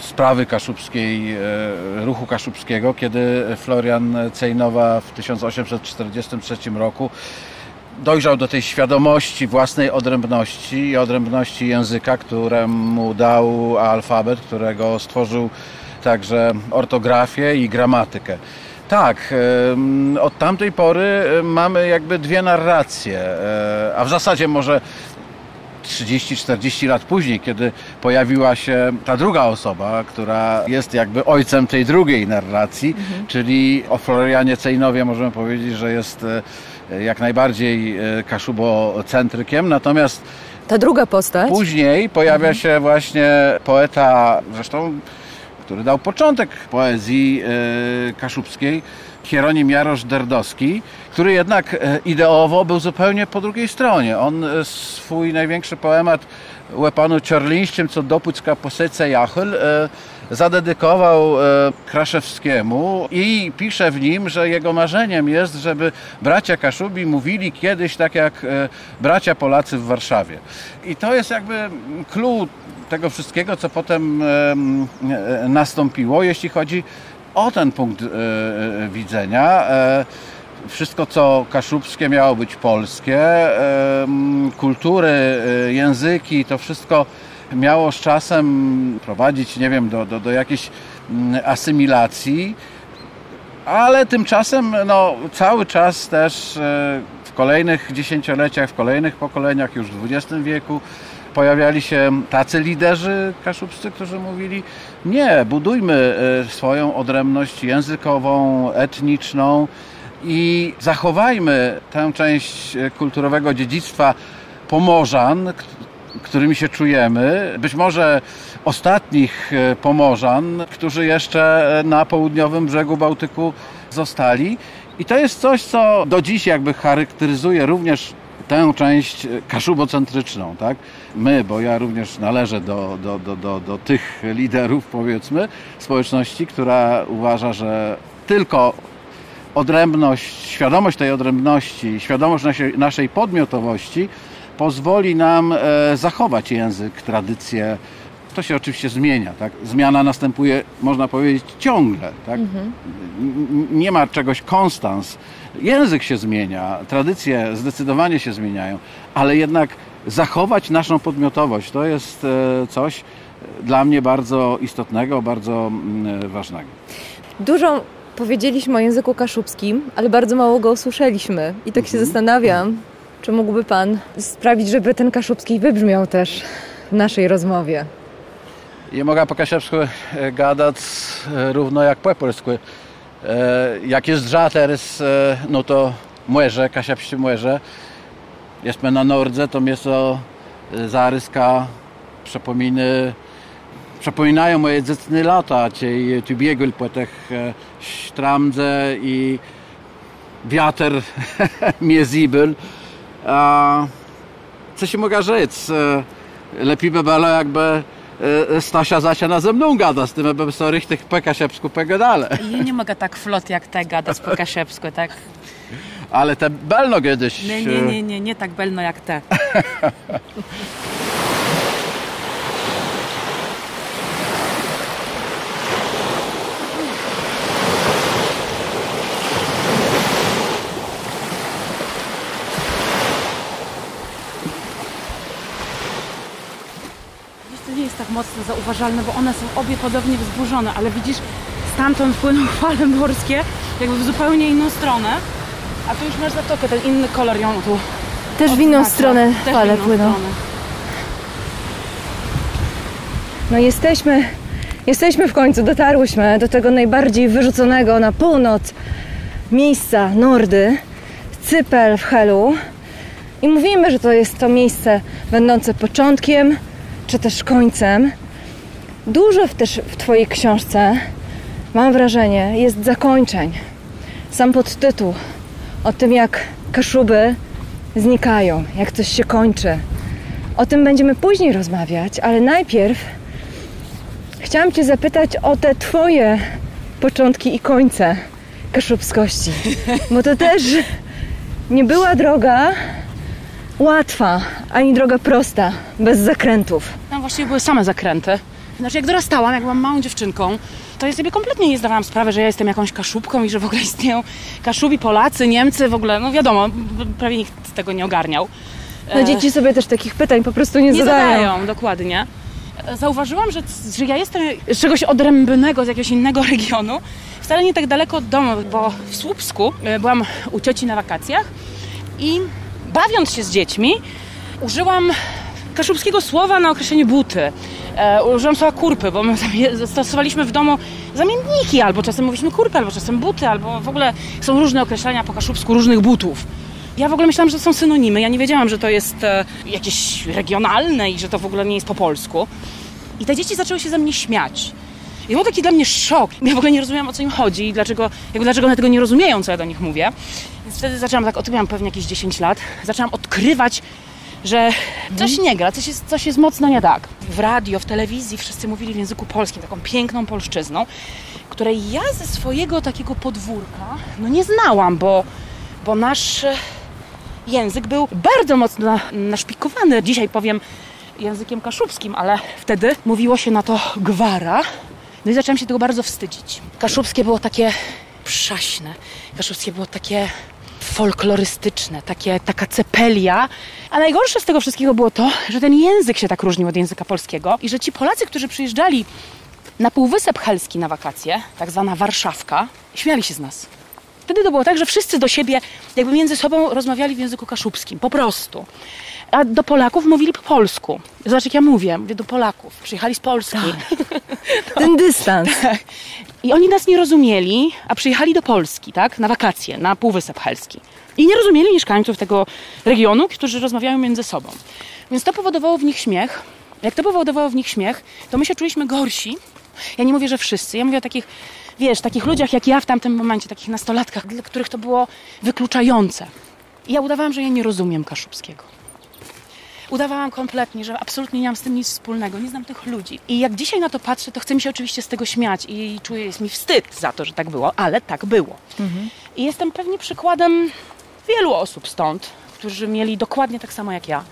sprawy kaszubskiej, ruchu kaszubskiego, kiedy Florian Cejnowa w 1843 roku dojrzał do tej świadomości własnej odrębności i odrębności języka, któremu dał alfabet, którego stworzył także ortografię i gramatykę. Tak, od tamtej pory mamy jakby dwie narracje, e, a w zasadzie może 30-40 lat później, kiedy pojawiła się ta druga osoba, która jest jakby ojcem tej drugiej narracji, mhm. czyli o Florianie Cejnowie możemy powiedzieć, że jest e, jak najbardziej e, kaszubocentrykiem, natomiast ta druga postać. Później pojawia mhm. się właśnie poeta, zresztą, który dał początek poezji e, kaszubskiej, Hieronim Jarosz Derdowski, który jednak e, ideowo był zupełnie po drugiej stronie. On swój największy poemat Łepanu Ciorlińszczym, co dopućka posece jachyl, zadedykował e, Kraszewskiemu i pisze w nim, że jego marzeniem jest, żeby bracia Kaszubi mówili kiedyś tak jak e, bracia Polacy w Warszawie. I to jest jakby clue tego wszystkiego, co potem e, nastąpiło, jeśli chodzi o ten punkt widzenia wszystko co kaszubskie miało być polskie, kultury, języki, to wszystko miało z czasem prowadzić, nie wiem, do, do, do jakiejś mm, asymilacji, ale tymczasem no, cały czas też e, w kolejnych dziesięcioleciach, w kolejnych pokoleniach, już w XX wieku, pojawiali się tacy liderzy kaszubscy, którzy mówili nie, budujmy e, swoją odrębność językową, etniczną i zachowajmy tę część kulturowego dziedzictwa Pomorzan, którymi się czujemy. Być może ostatnich e, Pomorzan, którzy jeszcze na południowym brzegu Bałtyku zostali. I to jest coś, co do dziś jakby charakteryzuje również tę część kaszubocentryczną, tak? My, bo ja również należę do, do, do, do, do tych liderów, powiedzmy, społeczności, która uważa, że tylko odrębność, świadomość tej odrębności, świadomość naszej, naszej podmiotowości pozwoli nam e, zachować język, tradycję. To się oczywiście zmienia, tak? Zmiana następuje, można powiedzieć, ciągle, tak? Mhm. Nie ma czegoś konstans. Język się zmienia, tradycje zdecydowanie się zmieniają, ale jednak zachować naszą podmiotowość to jest e, coś dla mnie bardzo istotnego, bardzo ważnego. Dużo powiedzieliśmy o języku kaszubskim, ale bardzo mało go usłyszeliśmy. I tak się mhm. zastanawiam, czy mógłby Pan sprawić, żeby ten kaszubski wybrzmiał też w naszej rozmowie? Ja mogę po kaszubsku e, gadać e, równo jak po polsku. Jak jest dża teraz, no to młeże, kaszubskie młeże. Jesteśmy na Nordze, to jest to zaryska, przypominy, przypominają moje dziecne lata, ciej tu biegł po tych stramdze i wiatr mnie zibel. A co się mogę rzec? E, lepiej by było jakby e, Stasia Zasia na ze mną gada, z tym bym sobie richtig po kasiepsku pogadale. Ja nie mogę tak flot jak te gadać po kasiepsku, tak? Ale te belno kiedyś... Nie, nie, nie, nie, nie tak belno jak te. to nie jest tak mocno zauważalne, bo one są obie podobnie wzburzone, ale widzisz, stamtąd płyną fale morskie, jakby w zupełnie inną stronę. A tu już masz zatokę, ten inny kolor ją tu Też w inną stronę Też fale inną płyną. Stronę. No jesteśmy, jesteśmy w końcu, dotarłyśmy do tego najbardziej wyrzuconego na północ miejsca Nordy, Cypel w Helu. I mówimy, że to jest to miejsce będące początkiem, czy też końcem. Dużo w też w Twojej książce, mam wrażenie, jest zakończeń. Sam podtytuł o tym, jak kaszuby znikają, jak coś się kończy. O tym będziemy później rozmawiać, ale najpierw chciałam Cię zapytać o te Twoje początki i końce kaszubskości, bo to też nie była droga łatwa, ani droga prosta, bez zakrętów. Tam właściwie były same zakręty. Znaczy, jak dorastałam, jak byłam małą dziewczynką, to ja sobie kompletnie nie zdawałam sprawy, że ja jestem jakąś kaszubką i że w ogóle istnieją kaszubi, Polacy, Niemcy, w ogóle, no wiadomo, prawie nikt tego nie ogarniał. No dzieci sobie też takich pytań po prostu nie, nie zadają. zadają. dokładnie. Zauważyłam, że, że ja jestem z czegoś odrębnego, z jakiegoś innego regionu, wcale nie tak daleko od domu, bo w Słupsku e, byłam u cioci na wakacjach i bawiąc się z dziećmi, użyłam kaszubskiego słowa na określenie buty. E, użyłam słowa kurpy, bo my stosowaliśmy w domu zamienniki, albo czasem mówiliśmy kurpy, albo czasem buty, albo w ogóle są różne określenia po kaszubsku różnych butów. Ja w ogóle myślałam, że to są synonimy. Ja nie wiedziałam, że to jest e, jakieś regionalne i że to w ogóle nie jest po polsku. I te dzieci zaczęły się ze mnie śmiać. I był taki dla mnie szok. Ja w ogóle nie rozumiałam, o co im chodzi i dlaczego, jakby dlaczego one tego nie rozumieją, co ja do nich mówię. Więc wtedy zaczęłam tak, o tym miałam pewnie jakieś 10 lat, zaczęłam odkrywać że coś nie gra, coś jest, coś jest mocno nie tak. W radio, w telewizji wszyscy mówili w języku polskim, taką piękną polszczyzną, której ja ze swojego takiego podwórka no nie znałam, bo, bo nasz język był bardzo mocno naszpikowany. Dzisiaj powiem językiem kaszubskim, ale wtedy mówiło się na to gwara. No i zaczęłam się tego bardzo wstydzić. Kaszubskie było takie przaśne. Kaszubskie było takie folklorystyczne, takie, taka cepelia. A najgorsze z tego wszystkiego było to, że ten język się tak różnił od języka polskiego i że ci Polacy, którzy przyjeżdżali na Półwysep Helski na wakacje, tak zwana Warszawka, śmiali się z nas. Wtedy to było tak, że wszyscy do siebie jakby między sobą rozmawiali w języku kaszubskim, po prostu. A do Polaków mówili po polsku. Zobacz, jak ja mówię, mówię do Polaków. Przyjechali z Polski. Ten dystans. I oni nas nie rozumieli, a przyjechali do Polski, tak? Na wakacje, na Półwysep Helski. I nie rozumieli mieszkańców tego regionu, którzy rozmawiają między sobą. Więc to powodowało w nich śmiech. Jak to powodowało w nich śmiech, to my się czuliśmy gorsi. Ja nie mówię, że wszyscy. Ja mówię o takich, wiesz, takich ludziach jak ja w tamtym momencie, takich nastolatkach, dla których to było wykluczające. I ja udawałam, że ja nie rozumiem kaszubskiego. Udawałam kompletnie, że absolutnie nie mam z tym nic wspólnego, nie znam tych ludzi. I jak dzisiaj na to patrzę, to chce mi się oczywiście z tego śmiać i czuję, jest mi wstyd za to, że tak było, ale tak było. I jestem pewnie przykładem wielu osób stąd, którzy mieli dokładnie tak samo jak ja.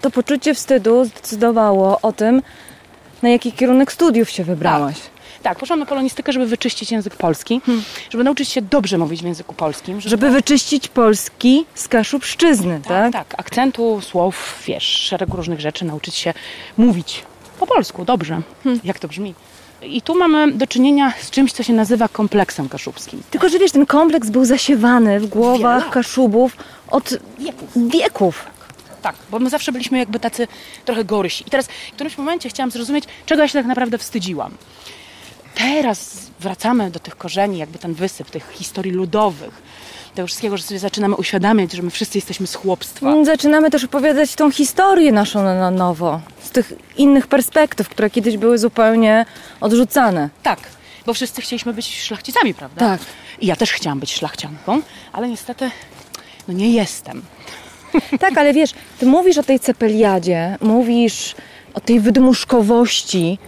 To poczucie wstydu zdecydowało o tym, na jaki kierunek studiów się wybrałaś. Tak, poszłam na polonistykę, żeby wyczyścić język polski, żeby nauczyć się dobrze mówić w języku polskim. Żeby wyczyścić polski z kaszubszczyzny, tak? tak, tak, akcentu, słów, wiesz, szeregu różnych rzeczy, nauczyć się mówić po polsku, dobrze, jak to brzmi. I tu mamy do czynienia z czymś, co się nazywa kompleksem kaszubskim. Tylko, że wiesz, ten kompleks był zasiewany w głowach lat. kaszubów od Wieków. wieków. Tak, bo my zawsze byliśmy jakby tacy trochę gorsi. I teraz w którymś momencie chciałam zrozumieć, czego ja się tak naprawdę wstydziłam. Teraz wracamy do tych korzeni, jakby ten wysyp, tych historii ludowych, tego wszystkiego, że sobie zaczynamy uświadamiać, że my wszyscy jesteśmy z chłopstwa. Mm, Zaczynamy też opowiadać tą historię naszą na na nowo, z tych innych perspektyw, które kiedyś były zupełnie odrzucane. Tak, bo wszyscy chcieliśmy być szlachcicami, prawda? Tak. I ja też chciałam być szlachcianką, ale niestety no nie jestem. Tak, ale wiesz, ty mówisz o tej cepeliadzie, mówisz o tej wydmuszkowości,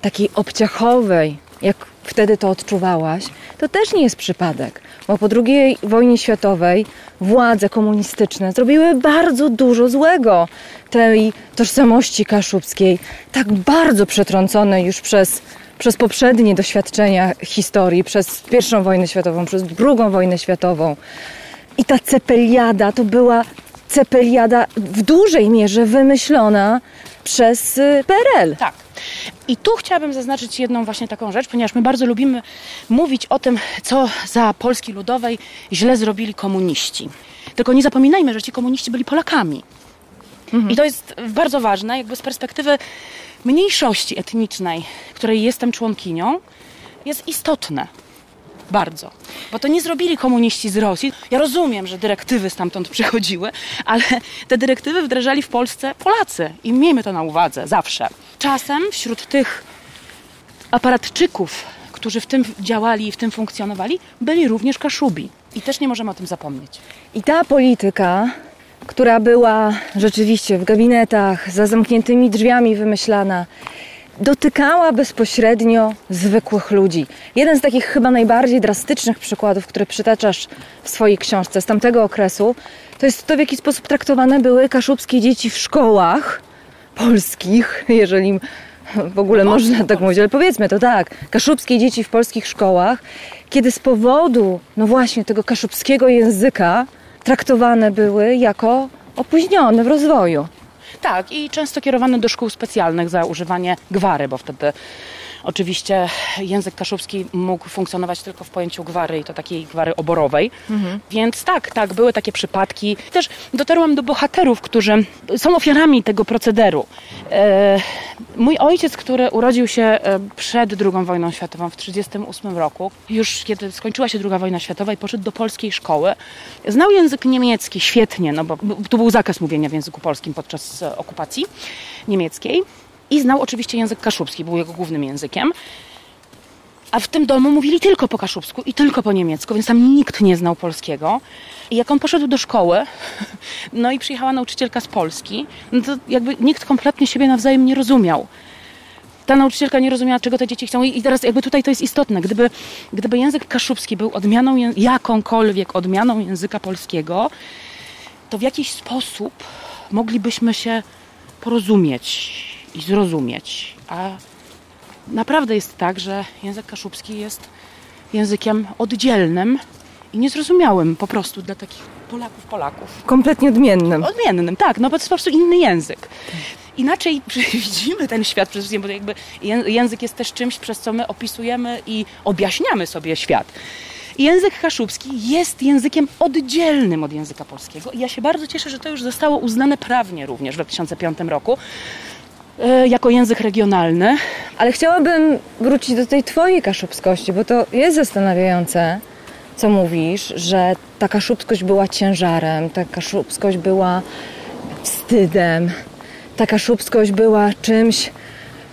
takiej obciachowej, jak wtedy to odczuwałaś. To też nie jest przypadek, bo po II wojnie światowej władze komunistyczne zrobiły bardzo dużo złego tej tożsamości kaszubskiej, tak bardzo przetrąconej już przez, przez poprzednie doświadczenia historii, przez I wojnę światową, przez II wojnę światową. I ta cepeliada to była cepeliada w dużej mierze wymyślona przez y, PRL. Tak. I tu chciałabym zaznaczyć jedną właśnie taką rzecz, ponieważ my bardzo lubimy mówić o tym, co za Polski Ludowej źle zrobili komuniści. Tylko nie zapominajmy, że ci komuniści byli Polakami. I to jest bardzo ważne, jakby z perspektywy mniejszości etnicznej, której jestem członkinią, jest istotne. Bardzo. Bo to nie zrobili komuniści z Rosji. Ja rozumiem, że dyrektywy stamtąd przychodziły, ale te dyrektywy wdrażali w Polsce Polacy. I miejmy to na uwadze zawsze. Czasem wśród tych aparatczyków, którzy w tym działali i w tym funkcjonowali, byli również Kaszubi. I też nie możemy o tym zapomnieć. I ta polityka, która była rzeczywiście w gabinetach za zamkniętymi drzwiami wymyślana, dotykała bezpośrednio zwykłych ludzi. Jeden z takich chyba najbardziej drastycznych przykładów, które przytaczasz w swojej książce z tamtego okresu, to jest to, w jaki sposób traktowane były kaszubskie dzieci w szkołach polskich, jeżeli w ogóle można tak mówić, ale powiedzmy to tak, kaszubskie dzieci w polskich szkołach, kiedy z powodu, no właśnie, tego kaszubskiego języka traktowane były jako opóźnione w rozwoju. Tak, i często kierowane do szkół specjalnych za używanie gwary, bo wtedy oczywiście język kaszubski mógł funkcjonować tylko w pojęciu gwary i to takiej gwary oborowej. Więc tak, tak, były takie przypadki. Też dotarłam do bohaterów, którzy są ofiarami tego procederu. E, mój ojciec, który urodził się e, przed II wojną światową w 1938 roku, już kiedy skończyła się II wojna światowa i poszedł do polskiej szkoły, znał język niemiecki świetnie, no bo tu był zakaz mówienia w języku polskim podczas e, okupacji niemieckiej. I znał oczywiście język kaszubski, był jego głównym językiem. A w tym domu mówili tylko po kaszubsku i tylko po niemiecku, więc tam nikt nie znał polskiego. I jak on poszedł do szkoły, no i przyjechała nauczycielka z Polski, no to jakby nikt kompletnie siebie nawzajem nie rozumiał. Ta nauczycielka nie rozumiała, czego te dzieci chcą. I teraz jakby tutaj to jest istotne. Gdyby, gdyby język kaszubski był odmianą, jakąkolwiek odmianą języka polskiego, to w jakiś sposób moglibyśmy się porozumieć i zrozumieć. A naprawdę jest tak, że język kaszubski jest językiem oddzielnym i niezrozumiałym po prostu dla takich Polaków, Polaków. Kompletnie odmiennym. Odmiennym, tak, no bo to jest po prostu inny język. Inaczej widzimy ten świat przede wszystkim, bo jakby ję- język jest też czymś, przez co my opisujemy i objaśniamy sobie świat. język kaszubski jest językiem oddzielnym od języka polskiego i ja się bardzo cieszę, że to już zostało uznane prawnie również w 2005 roku jako język regionalny. Ale chciałabym wrócić do tej twojej kaszubskości, bo to jest zastanawiające, co mówisz, że ta kaszubskość była ciężarem, ta kaszubskość była wstydem, ta kaszubskość była czymś,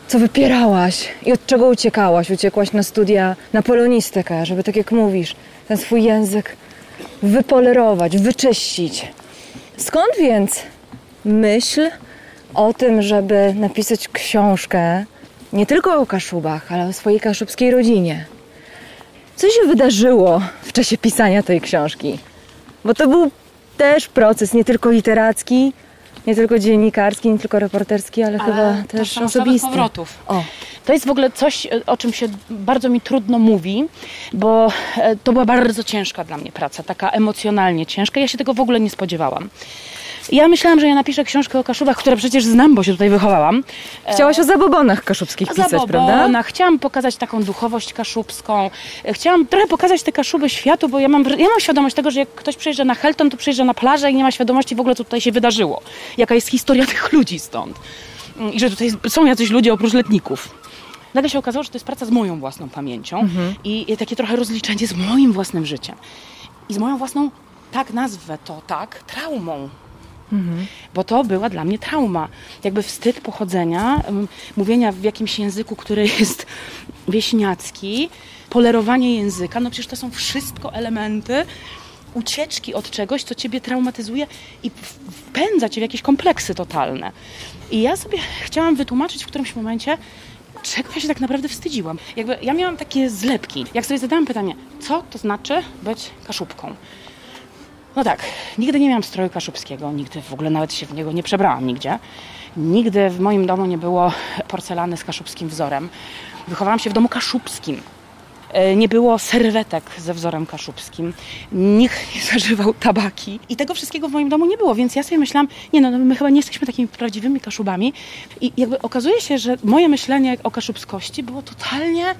co wypierałaś i od czego uciekałaś. Uciekłaś na studia, na polonistykę, żeby tak jak mówisz, ten swój język wypolerować, wyczyścić. Skąd więc myśl o tym, żeby napisać książkę nie tylko o Kaszubach, ale o swojej kaszubskiej rodzinie? Co się wydarzyło w czasie pisania tej książki? Bo to był też proces nie tylko literacki, nie tylko dziennikarski, nie tylko reporterski, ale, ale chyba też osobisty. powrotów. O. To jest w ogóle coś, o czym się bardzo mi trudno mówi, bo e, to była bardzo ciężka dla mnie praca, taka emocjonalnie ciężka. Ja się tego w ogóle nie spodziewałam. Ja myślałam, że ja napiszę książkę o Kaszubach, które przecież znam, bo się tutaj wychowałam. Chciałaś o zabobonach kaszubskich pisać, zabobona. prawda? Chciałam pokazać taką duchowość kaszubską. Chciałam trochę pokazać te Kaszuby światu, bo ja mam, ja mam świadomość tego, że jak ktoś przyjeżdża na Helton, to przyjeżdża na plażę i nie ma świadomości w ogóle, co tutaj się wydarzyło. Jaka jest historia tych ludzi stąd. I że tutaj są jacyś ludzie oprócz letników nagle się okazało, że to jest praca z moją własną pamięcią mhm. i, i takie trochę rozliczenie z moim własnym życiem. I z moją własną, tak nazwę to, tak, traumą. Mhm. Bo to była dla mnie trauma. Jakby wstyd pochodzenia, mówienia w jakimś języku, który jest wieśniacki, polerowanie języka. No przecież to są wszystko elementy ucieczki od czegoś, co ciebie traumatyzuje i wpędza cię w jakieś kompleksy totalne. I ja sobie chciałam wytłumaczyć w którymś momencie, czego ja się tak naprawdę wstydziłam. Jakby ja miałam takie zlepki. Jak sobie zadałam pytanie, co to znaczy być kaszubką? No tak, nigdy nie miałam stroju kaszubskiego, nigdy w ogóle nawet się w niego nie przebrałam nigdzie. Nigdy w moim domu nie było porcelany z kaszubskim wzorem. Wychowałam się w domu kaszubskim. E, nie było serwetek ze wzorem kaszubskim. Nikt nie zażywał tabaki. I tego wszystkiego w moim domu nie było, więc ja sobie myślałam, nie no, no my chyba nie jesteśmy takimi prawdziwymi kaszubami. I jakby okazuje się, że moje myślenie o kaszubskości było totalnie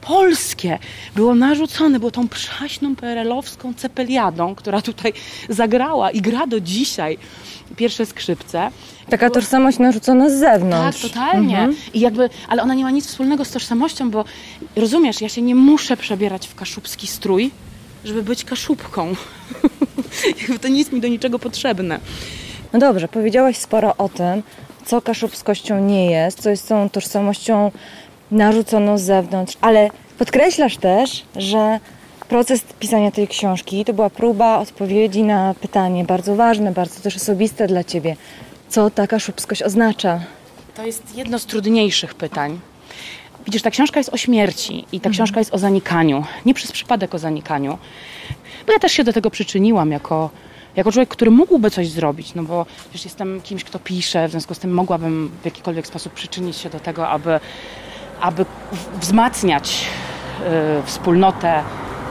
polskie było narzucone, było tą przaśną perelowską cepeliadą, która tutaj zagrała i gra do dzisiaj pierwsze skrzypce. Taka tożsamość narzucona z zewnątrz. Tak, totalnie. Mhm. I jakby, ale ona nie ma nic wspólnego z tożsamością, bo rozumiesz, ja się nie muszę przebierać w kaszubski strój, żeby być kaszubką. to nie jest mi do niczego potrzebne. No dobrze, powiedziałaś sporo o tym, co kaszubskością nie jest, co jest tą tożsamością narzuconą z zewnątrz, ale podkreślasz też, że proces pisania tej książki to była próba odpowiedzi na pytanie bardzo ważne, bardzo też osobiste dla Ciebie. Co taka szubskość oznacza? To jest jedno z trudniejszych pytań. Widzisz, ta książka jest o śmierci i ta mhm. książka jest o zanikaniu. Nie przez przypadek o zanikaniu. Bo ja też się do tego przyczyniłam jako, jako człowiek, który mógłby coś zrobić, no bo przecież jestem kimś, kto pisze, w związku z tym mogłabym w jakikolwiek sposób przyczynić się do tego, aby aby wzmacniać y, wspólnotę,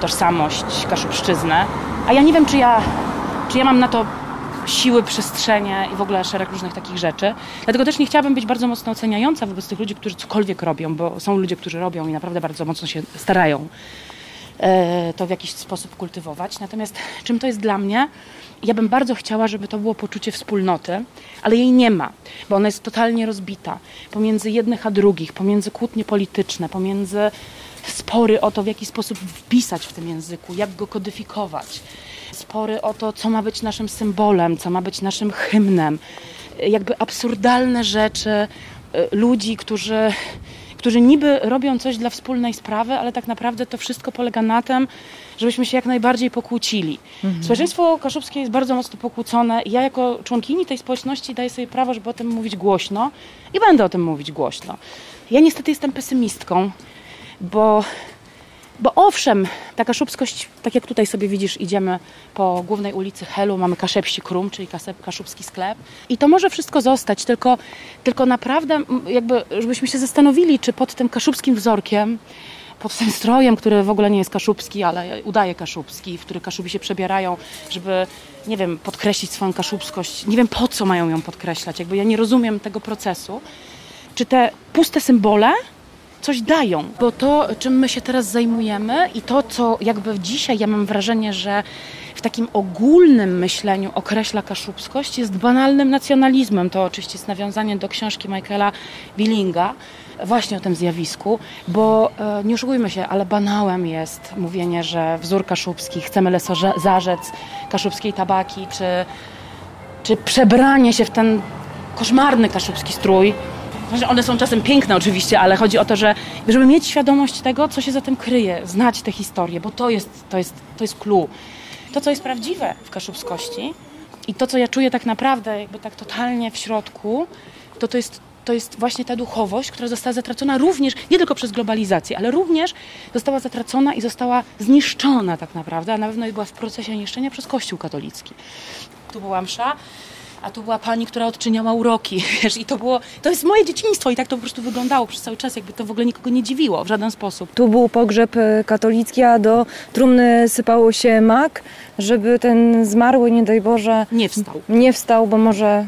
tożsamość kaszubszczyznę. A ja nie wiem, czy ja, czy ja mam na to siły, przestrzenie i w ogóle szereg różnych takich rzeczy. Dlatego też nie chciałabym być bardzo mocno oceniająca wobec tych ludzi, którzy cokolwiek robią, bo są ludzie, którzy robią i naprawdę bardzo mocno się starają to w jakiś sposób kultywować. Natomiast czym to jest dla mnie? Ja bym bardzo chciała, żeby to było poczucie wspólnoty, ale jej nie ma, bo ona jest totalnie rozbita pomiędzy jednych a drugich, pomiędzy kłótnie polityczne, pomiędzy spory o to, w jaki sposób wpisać w tym języku, jak go kodyfikować, spory o to, co ma być naszym symbolem, co ma być naszym hymnem, jakby absurdalne rzeczy y, ludzi, którzy którzy niby robią coś dla wspólnej sprawy, ale tak naprawdę to wszystko polega na tym, żebyśmy się jak najbardziej pokłócili. Mhm. Społeczeństwo kaszubskie jest bardzo mocno pokłócone ja jako członkini tej społeczności daję sobie prawo, żeby o tym mówić głośno i będę o tym mówić głośno. Ja niestety jestem pesymistką, bo bo owszem, ta kaszubskość, tak jak tutaj sobie widzisz, idziemy po głównej ulicy Helu, mamy Kaszepsi Krum, czyli kaszubski sklep. I to może wszystko zostać, tylko, tylko naprawdę jakby, żebyśmy się zastanowili, czy pod tym kaszubskim wzorkiem, pod tym strojem, który w ogóle nie jest kaszubski, ale udaje kaszubski, w który kaszubi się przebierają, żeby, nie wiem, podkreślić swoją kaszubskość. Nie wiem, po co mają ją podkreślać. Jakby ja nie rozumiem tego procesu. Czy te puste symbole coś dają, bo to, czym my się teraz zajmujemy i to, co jakby dzisiaj ja mam wrażenie, że w takim ogólnym myśleniu określa kaszubskość, jest banalnym nacjonalizmem. To oczywiście jest nawiązanie do książki Michaela Billinga, właśnie o tym zjawisku, bo e, nie oszukujmy się, ale banałem jest mówienie, że wzór kaszubski, chcemy zarzec kaszubskiej tabaki, czy, czy przebranie się w ten koszmarny kaszubski strój. One są czasem piękne oczywiście, ale chodzi o to, że żeby mieć świadomość tego, co się za tym kryje, znać tę historię, bo to jest, to jest, to jest clue. To, co jest prawdziwe w kaszubskości i to, co ja czuję tak naprawdę, jakby tak totalnie w środku, to to jest to jest właśnie ta duchowość, która została zatracona również, nie tylko przez globalizację, ale również została zatracona i została zniszczona tak naprawdę, a na pewno była w procesie niszczenia przez Kościół katolicki. Tu była msza, a tu była pani, która odczyniała uroki, wiesz, i to było, to jest moje dzieciństwo i tak to po prostu wyglądało przez cały czas, jakby to w ogóle nikogo nie dziwiło w żaden sposób. Tu był pogrzeb e, katolicki, a do trumny sypało się mak, żeby ten zmarły, nie daj Boże... Nie wstał. Nie wstał, bo może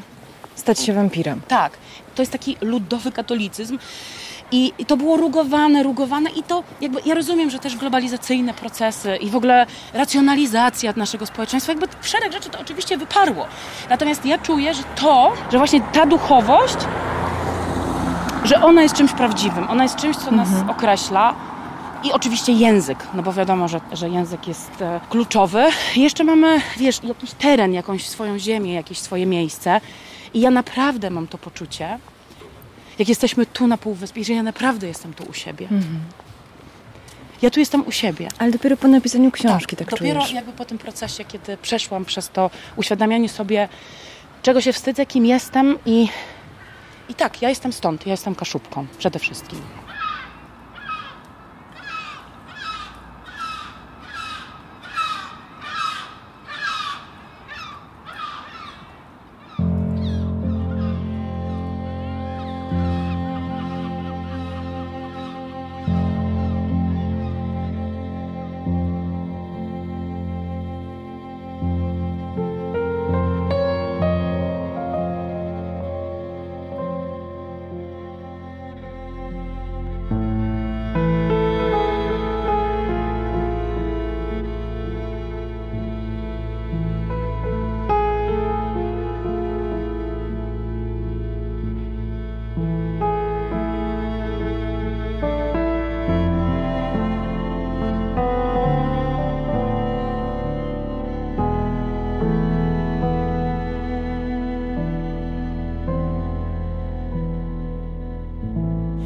stać się wampirem. Tak, to jest taki ludowy katolicyzm. I, I, to było rugowane, rugowane i to jakby, ja rozumiem, że też globalizacyjne procesy i w ogóle racjonalizacja naszego społeczeństwa, jakby szereg rzeczy to oczywiście wyparło. Natomiast ja czuję, że to, że właśnie ta duchowość, że ona jest czymś prawdziwym, ona jest czymś, co nas mhm. określa, i oczywiście język, no bo wiadomo, że, że język jest e, kluczowy. Jeszcze mamy, wiesz, jakiś teren, jakąś swoją ziemię, jakieś swoje miejsce. I ja naprawdę mam to poczucie, jak jesteśmy tu na Półwyspie, że ja naprawdę jestem tu u siebie. Mhm. Ja tu jestem u siebie. Ale dopiero po napisaniu książki tak, tak Dopiero czujesz. jakby po tym procesie, kiedy przeszłam przez to uświadamianie sobie, czego się wstydzę, kim jestem i, i tak, ja jestem stąd, ja jestem kaszubką przede wszystkim.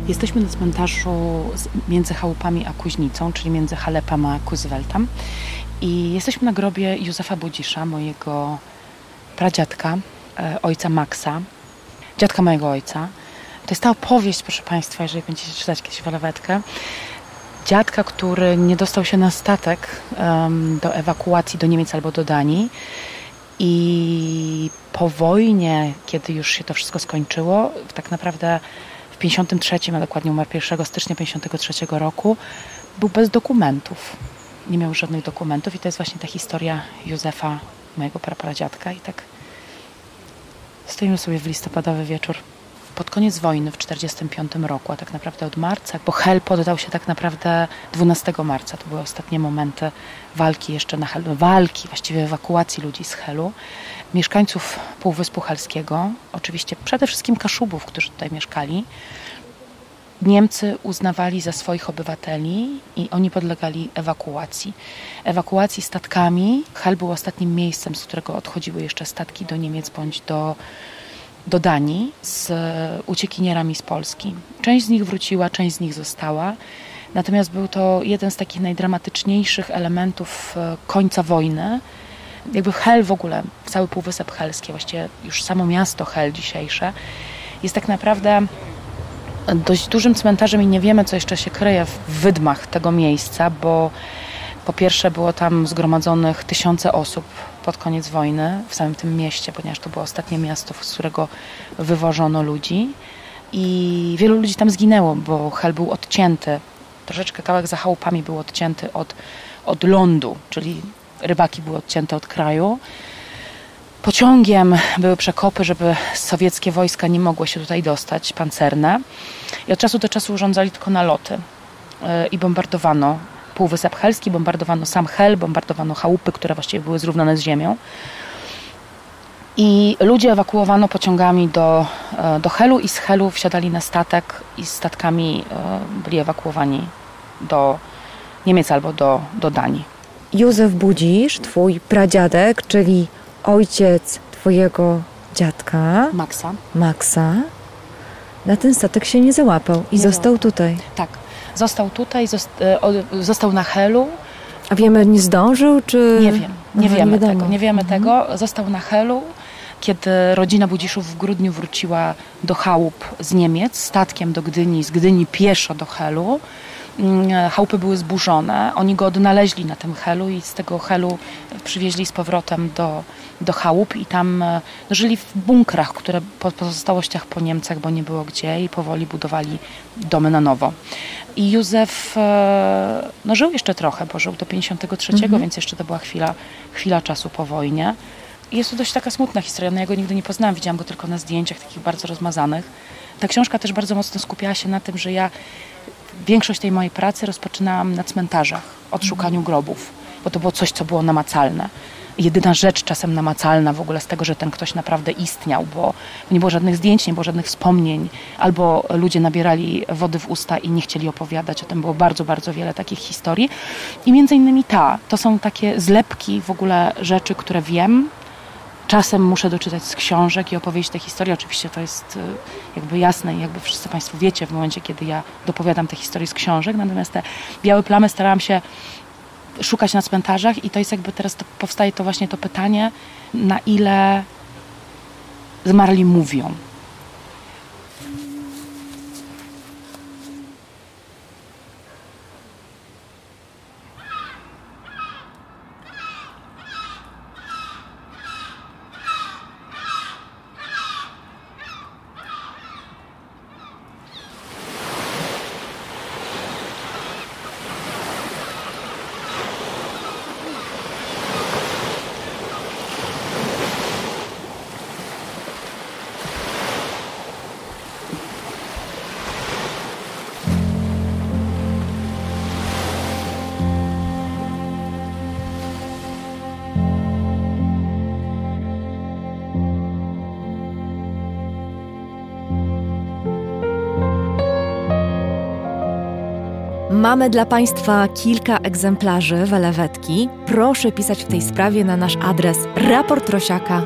Jesteśmy na cmentarzu między chałupami a Kuźnicą, czyli między Halepem a Kuzweltem. I jesteśmy na grobie Józefa Budzisza, mojego pradziadka, e, ojca Maxa, dziadka mojego ojca. To jest ta opowieść, proszę Państwa, jeżeli będziecie czytać kiedyś walowetkę. Dziadka, który nie dostał się na statek um, do ewakuacji do Niemiec albo do Danii. I po wojnie, kiedy już się to wszystko skończyło, tak naprawdę w 53, a dokładnie umarł 1 stycznia 53 roku, był bez dokumentów. Nie miał żadnych dokumentów i to jest właśnie ta historia Józefa, mojego prapradziadka i tak stoimy sobie w listopadowy wieczór pod koniec wojny w 1945 roku, a tak naprawdę od marca, bo Hel poddał się tak naprawdę 12 marca. To były ostatnie momenty walki jeszcze na Helu, walki, właściwie ewakuacji ludzi z Helu. Mieszkańców Półwyspu Helskiego, oczywiście przede wszystkim Kaszubów, którzy tutaj mieszkali, Niemcy uznawali za swoich obywateli i oni podlegali ewakuacji. Ewakuacji statkami. Hel był ostatnim miejscem, z którego odchodziły jeszcze statki do Niemiec bądź do do Danii z uciekinierami z Polski. Część z nich wróciła, część z nich została. Natomiast był to jeden z takich najdramatyczniejszych elementów e, końca wojny. Jakby Hel w ogóle, cały Półwysep Helski, właściwie już samo miasto Hel dzisiejsze, jest tak naprawdę dość dużym cmentarzem i nie wiemy, co jeszcze się kryje w wydmach tego miejsca, bo po pierwsze było tam zgromadzonych tysiące osób pod koniec wojny w samym tym mieście, ponieważ to było ostatnie miasto, z którego wywożono ludzi. I wielu ludzi tam zginęło, bo Hel był odcięty. Troszeczkę kawałek za chałupami był odcięty od, od lądu, czyli rybaki były odcięte od kraju. pociągiem były przekopy, żeby sowieckie wojska nie mogły się tutaj dostać, pancerne. I od czasu do czasu urządzali tylko naloty e, i bombardowano Półwysep Helski, bombardowano sam Hel, bombardowano chałupy, które właściwie były zrównane z ziemią. I ludzie ewakuowano pociągami do, e, do Helu i z Helu wsiadali na statek i statkami e, byli ewakuowani do Niemiec albo do, do Danii. Józef Budzisz, twój pradziadek, czyli ojciec twojego dziadka, Maxa. Maxa, na ten statek się nie załapał i Nie został tutaj. Tak. Został tutaj, e, został na Helu. A wiemy, nie zdążył, czy... Nie wiem, nie Aha, wiemy wiadomo. tego. Nie wiemy Mhm. tego. Został na Helu, kiedy rodzina Budziszów w grudniu wróciła do chałup z Niemiec, statkiem do Gdyni, z Gdyni pieszo do Helu. Mm, Chałupy były zburzone. Oni go odnaleźli na tym Helu i z tego Helu przywieźli z powrotem do, do chałup i tam e, żyli w bunkrach, które po pozostałościach po Niemcach, bo nie było gdzie i powoli budowali domy na nowo. I Józef e, no, żył jeszcze trochę, bo żył do 53, więc jeszcze to była chwila, chwila czasu po wojnie. I jest to dość taka smutna historia. No, ja go nigdy nie poznałam, widziałam go tylko na zdjęciach takich bardzo rozmazanych. Ta książka też bardzo mocno skupiała się na tym, że ja większość tej mojej pracy rozpoczynałam na cmentarzach, od szukaniu grobów, bo to było coś, co było namacalne. Jedyna rzecz czasem namacalna w ogóle z tego, że ten ktoś naprawdę istniał, bo nie było żadnych zdjęć, nie było żadnych wspomnień, albo ludzie nabierali wody w usta i nie chcieli opowiadać o tym. Było bardzo, bardzo wiele takich historii. I między innymi ta, to są takie zlepki w ogóle rzeczy, które wiem, Czasem muszę doczytać z książek i opowiedzieć te historie. Oczywiście to jest y, jakby jasne i jakby wszyscy Państwo wiecie w momencie, kiedy ja dopowiadam te historie z książek. Natomiast te białe plamy starałam się szukać na cmentarzach i to jest jakby teraz to, powstaje to właśnie to pytanie, na ile zmarli mówią. Mamy dla Państwa kilka egzemplarzy welewetki. Proszę pisać w tej sprawie na nasz adres raportrosiaka.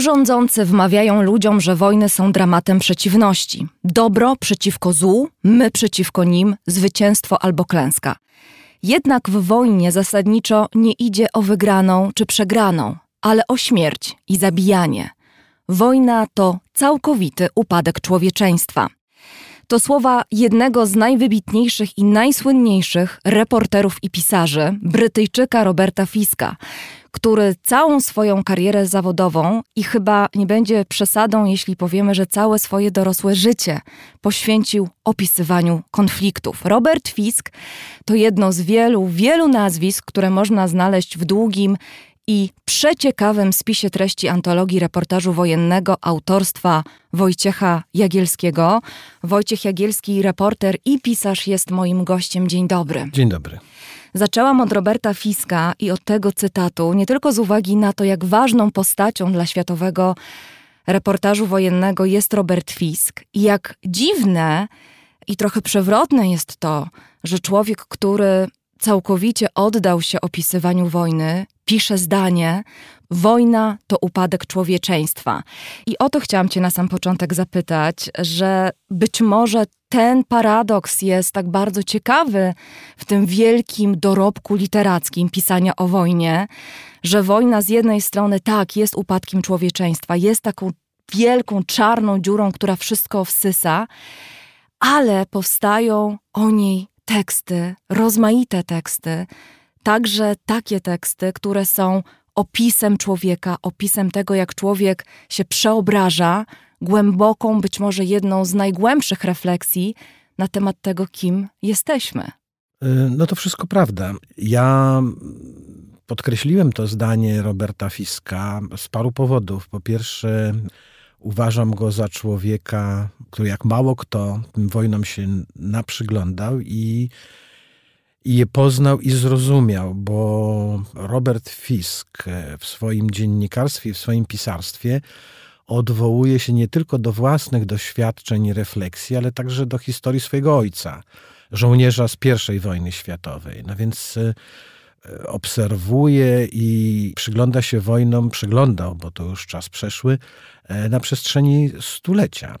To rządzący wmawiają ludziom, że wojny są dramatem przeciwności. Dobro przeciwko złu, my przeciwko nim, zwycięstwo albo klęska. Jednak w wojnie zasadniczo nie idzie o wygraną czy przegraną, ale o śmierć i zabijanie. Wojna to całkowity upadek człowieczeństwa. To słowa jednego z najwybitniejszych i najsłynniejszych reporterów i pisarzy, Brytyjczyka Roberta Fiska, który całą swoją karierę zawodową i chyba nie będzie przesadą, jeśli powiemy, że całe swoje dorosłe życie poświęcił opisywaniu konfliktów. Robert Fisk to jedno z wielu, wielu nazwisk, które można znaleźć w długim i przeciekawym spisie treści antologii reportażu wojennego autorstwa Wojciecha Jagielskiego. Wojciech Jagielski, reporter i pisarz jest moim gościem. Dzień dobry. Dzień dobry. Zaczęłam od Roberta Fiska i od tego cytatu, nie tylko z uwagi na to, jak ważną postacią dla światowego reportażu wojennego jest Robert Fisk. I jak dziwne i trochę przewrotne jest to, że człowiek, który całkowicie oddał się opisywaniu wojny, pisze zdanie: Wojna to upadek człowieczeństwa. I o to chciałam Cię na sam początek zapytać, że być może ten paradoks jest tak bardzo ciekawy w tym wielkim dorobku literackim pisania o wojnie, że wojna z jednej strony tak jest upadkiem człowieczeństwa, jest taką wielką czarną dziurą, która wszystko wsysa, ale powstają o niej teksty, rozmaite teksty, także takie teksty, które są opisem człowieka, opisem tego, jak człowiek się przeobraża, głęboką, być może jedną z najgłębszych refleksji na temat tego, kim jesteśmy. Y, no to wszystko prawda. Ja podkreśliłem to zdanie Roberta Fiska z paru powodów. Po pierwsze, uważam go za człowieka, który jak mało kto tym wojnom się naprzyglądał i i je poznał i zrozumiał, bo Robert Fisk w swoim dziennikarstwie, w swoim pisarstwie odwołuje się nie tylko do własnych doświadczeń i refleksji, ale także do historii swojego ojca, żołnierza z I wojny światowej. No więc e, obserwuje i przygląda się wojnom, przyglądał, bo to już czas przeszły, e, na przestrzeni stulecia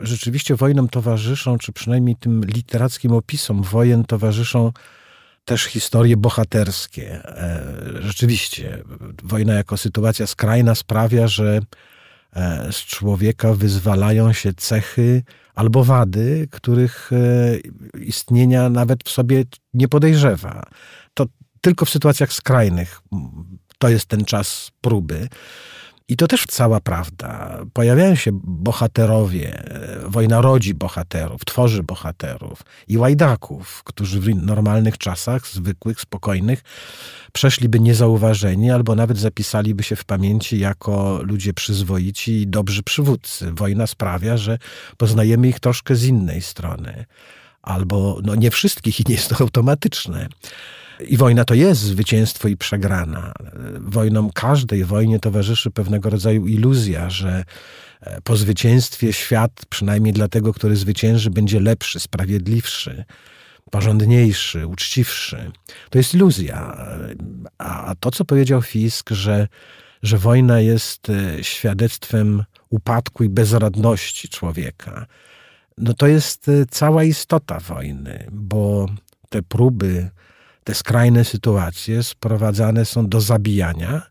rzeczywiście wojnom towarzyszą, czy przynajmniej tym literackim opisom wojen towarzyszą też historie bohaterskie. E, rzeczywiście, wojna jako sytuacja skrajna sprawia, że e, z człowieka wyzwalają się cechy albo wady, których e, istnienia nawet w sobie nie podejrzewa. To tylko w sytuacjach skrajnych to jest ten czas próby. I to też cała prawda. Pojawiają się bohaterowie, wojna rodzi bohaterów, tworzy bohaterów i łajdaków, którzy w normalnych czasach, zwykłych, spokojnych, przeszliby niezauważeni albo nawet zapisaliby się w pamięci jako ludzie przyzwoici i dobrzy przywódcy. Wojna sprawia, że poznajemy ich troszkę z innej strony. Albo no nie wszystkich i nie jest to automatyczne. I wojna to jest zwycięstwo i przegrana. Wojnom, każdej wojnie towarzyszy pewnego rodzaju iluzja, że e, po zwycięstwie świat, przynajmniej dla tego, który zwycięży, będzie lepszy, sprawiedliwszy, porządniejszy, uczciwszy. To jest iluzja. A to, co powiedział Fisk, że, że wojna jest e, świadectwem upadku i bezradności człowieka, no to jest e, cała istota wojny, bo te próby te skrajne sytuacje sprowadzane są do zabijania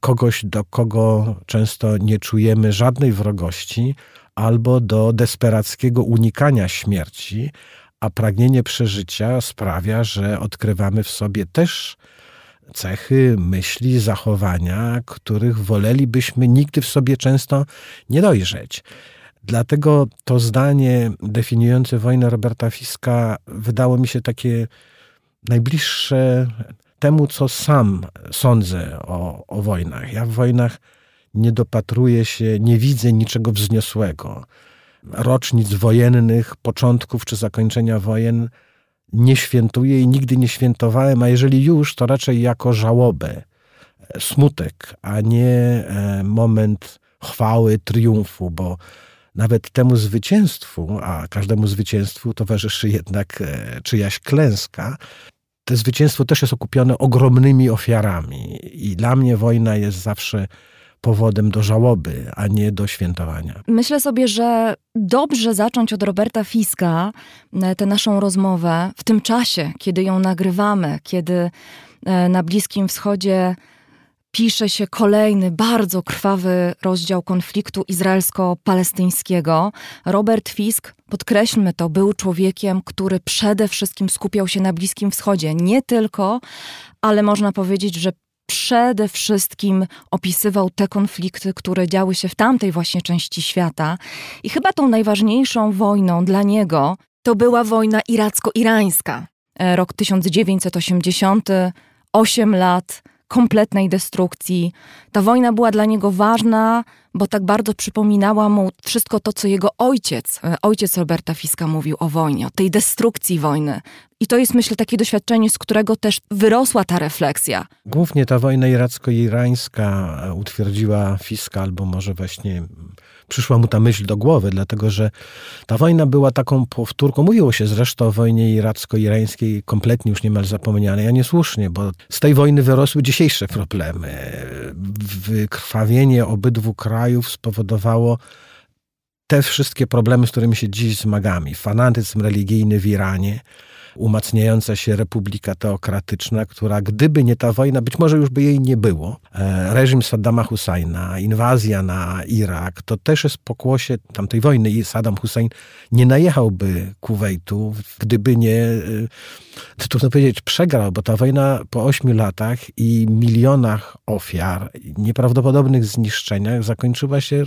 kogoś, do kogo często nie czujemy żadnej wrogości, albo do desperackiego unikania śmierci, a pragnienie przeżycia sprawia, że odkrywamy w sobie też cechy, myśli, zachowania, których wolelibyśmy nigdy w sobie często nie dojrzeć. Dlatego to zdanie definiujące wojnę Roberta Fiska wydało mi się takie najbliższe temu, co sam sądzę o, o wojnach. Ja w wojnach nie dopatruję się, nie widzę niczego wzniosłego. Rocznic wojennych, początków czy zakończenia wojen nie świętuję i nigdy nie świętowałem, a jeżeli już, to raczej jako żałobę, smutek, a nie e, moment chwały, triumfu, bo nawet temu zwycięstwu, a każdemu zwycięstwu towarzyszy jednak e, czyjaś klęska, to zwycięstwo też jest okupione ogromnymi ofiarami. I dla mnie wojna jest zawsze powodem do żałoby, a nie do świętowania. Myślę sobie, że dobrze zacząć od Roberta Fiska e, tę naszą rozmowę w tym czasie, kiedy ją nagrywamy, kiedy e, na Bliskim Wschodzie pisze się kolejny bardzo krwawy rozdział konfliktu izraelsko-palestyńskiego. Robert Fisk, podkreślmy to, był człowiekiem, który przede wszystkim skupiał się na Bliskim Wschodzie. Nie tylko, ale można powiedzieć, że przede wszystkim opisywał te konflikty, które działy się w tamtej właśnie części świata. I chyba tą najważniejszą wojną dla niego to była wojna iracko-irańska. E, rok 1980, 8 lat kompletnej destrukcji. Ta wojna była dla niego ważna, bo tak bardzo przypominała mu wszystko to, co jego ojciec, e, ojciec Roberta Fiska mówił o wojnie, o tej destrukcji wojny. I to jest, myślę, takie doświadczenie, z którego też wyrosła ta refleksja. Głównie ta wojna iracko-irańska utwierdziła Fiska, albo może właśnie przyszła mu ta myśl do głowy, dlatego że ta wojna była taką powtórką. Mówiło się zresztą o wojnie iracko-irańskiej, kompletnie już niemal zapomnianej, a niesłusznie, bo z tej wojny wyrosły dzisiejsze problemy. Wykrwawienie obydwu krajów spowodowało te wszystkie problemy, z którymi się dziś zmagamy. Fanatyzm religijny w Iranie, umacniająca się republika teokratyczna, która gdyby nie ta wojna, być może już by jej nie było. E, reżim Saddama Husajna, inwazja na Irak, to też jest pokłosie tamtej wojny i Saddam Hussein nie najechałby Kuwejtu, gdyby nie, e, trudno powiedzieć, przegrał, bo ta wojna po ośmiu latach i milionach ofiar, nieprawdopodobnych zniszczeniach zakończyła się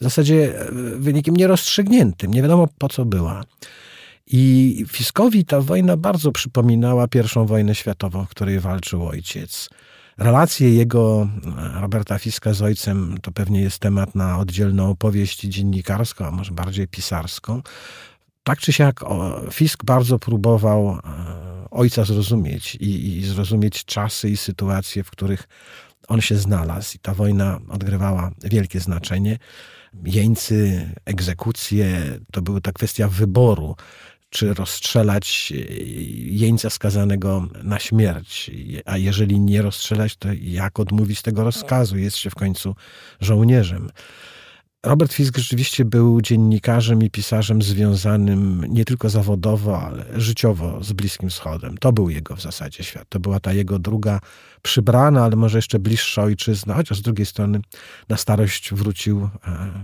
w zasadzie e, wynikiem nierozstrzygniętym. Nie wiadomo po co była. I Fiskowi ta wojna bardzo przypominała pierwszą wojnę światową, w której walczył ojciec. Relacje jego, e, Roberta Fiska z ojcem, to pewnie jest temat na oddzielną opowieść dziennikarską, a może bardziej pisarską. Tak czy siak Fisk bardzo próbował e, ojca zrozumieć i, i zrozumieć czasy i sytuacje, w których on się znalazł. I ta wojna odgrywała wielkie znaczenie. Jeńcy, egzekucje, to była ta kwestia wyboru czy rozstrzelać e, jeńca skazanego na śmierć. A jeżeli nie rozstrzelać, to jak odmówić tego rozkazu? Jest się w końcu żołnierzem. Robert Fisk rzeczywiście był dziennikarzem i pisarzem związanym nie tylko zawodowo, ale życiowo z Bliskim Wschodem. To był jego w zasadzie świat. To była ta jego druga przybrana, ale może jeszcze bliższa ojczyzna, chociaż z drugiej strony na starość wrócił e,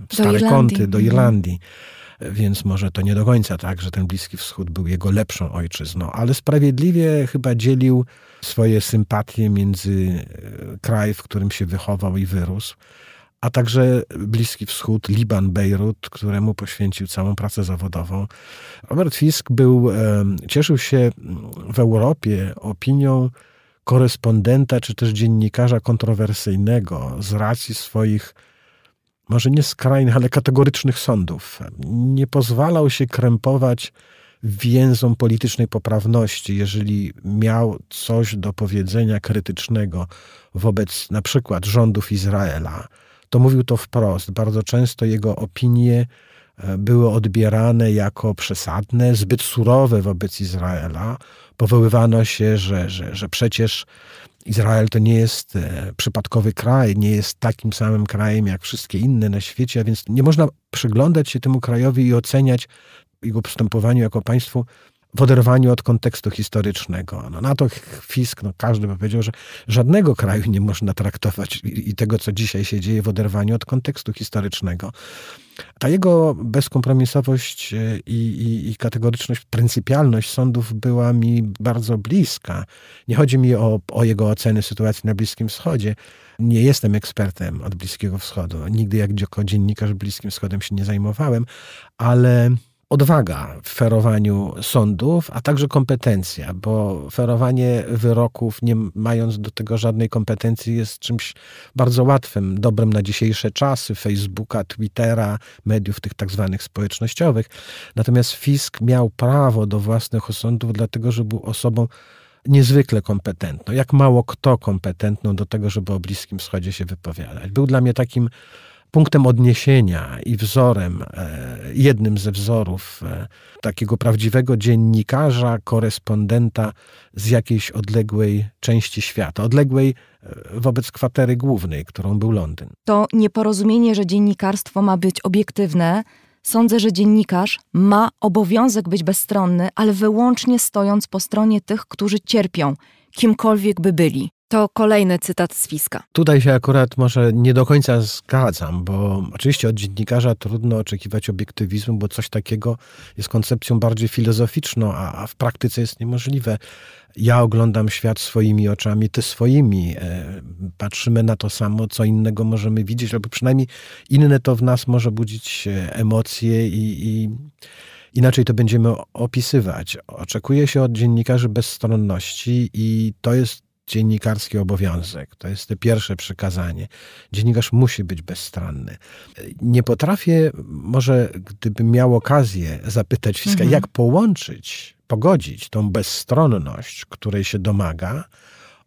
w stare kąty do Irlandii. Mhm więc może to nie do końca tak, że ten Bliski Wschód był jego lepszą ojczyzną, ale sprawiedliwie chyba dzielił swoje sympatie między e, kraj, w którym się wychował i wyrósł, a także Bliski Wschód, Liban, Bejrut, któremu poświęcił całą pracę zawodową. Robert Fisk był, cieszył się w Europie opinią korespondenta czy też dziennikarza kontrowersyjnego z racji swoich może nie skrajnych, ale kategorycznych sądów. Nie pozwalał się krępować więzom politycznej poprawności, jeżeli miał coś do powiedzenia krytycznego wobec na przykład rządów Izraela, to mówił to wprost. Bardzo często jego opinie e, były odbierane jako przesadne, zbyt surowe wobec Izraela. Powoływano się, że, że, że przecież Izrael to nie jest e, przypadkowy kraj, nie jest takim samym krajem jak wszystkie inne na świecie, a więc nie można przyglądać się temu krajowi i oceniać jego postępowaniu jako państwu w oderwaniu od kontekstu historycznego. No, na to Fisk, no, każdy by powiedział, że żadnego kraju nie można traktować i, i tego, co dzisiaj się dzieje w oderwaniu od kontekstu historycznego. Ta jego bezkompromisowość e, i, i, i, kategoryczność, pryncypialność sądów była mi bardzo bliska. Nie chodzi mi o, o jego oceny sytuacji na Bliskim Wschodzie. Nie jestem ekspertem od Bliskiego Wschodu. Nigdy jako dziennikarz Bliskim Wschodem się nie zajmowałem, ale odwaga w ferowaniu sądów, a także kompetencja, bo ferowanie wyroków, nie mając do tego żadnej kompetencji, jest czymś bardzo łatwym, dobrym na dzisiejsze czasy Facebooka, Twittera, mediów tych tak zwanych społecznościowych. Natomiast Fisk miał prawo do własnych osądów, dlatego że był osobą niezwykle kompetentną, jak mało kto kompetentną do tego, żeby o Bliskim Wschodzie się wypowiadać. Był dla mnie takim punktem odniesienia i wzorem, e, jednym ze wzorów e, takiego prawdziwego dziennikarza, korespondenta z jakiejś odległej części świata, odległej e, wobec kwatery głównej, którą był Londyn. To nieporozumienie, że dziennikarstwo ma być obiektywne. Sądzę, że dziennikarz ma obowiązek być bezstronny, ale wyłącznie stojąc po stronie tych, którzy cierpią, kimkolwiek by byli. To kolejny cytat z Fiska. Tutaj się akurat może nie do końca zgadzam, bo oczywiście od dziennikarza trudno oczekiwać obiektywizmu, bo coś takiego jest koncepcją bardziej filozoficzną, a, w praktyce jest niemożliwe. Ja oglądam świat swoimi oczami, ty swoimi. E, patrzymy na to samo, co innego możemy widzieć, albo przynajmniej inne to w nas może budzić e, emocje i, i inaczej to będziemy opisywać. Oczekuje się od dziennikarzy bezstronności i to jest dziennikarski obowiązek. To jest to pierwsze przykazanie. Dziennikarz musi być bezstronny. Nie potrafię, może gdybym miał okazję zapytać Fiska, mhm. jak połączyć, pogodzić tą bezstronność, której się domaga,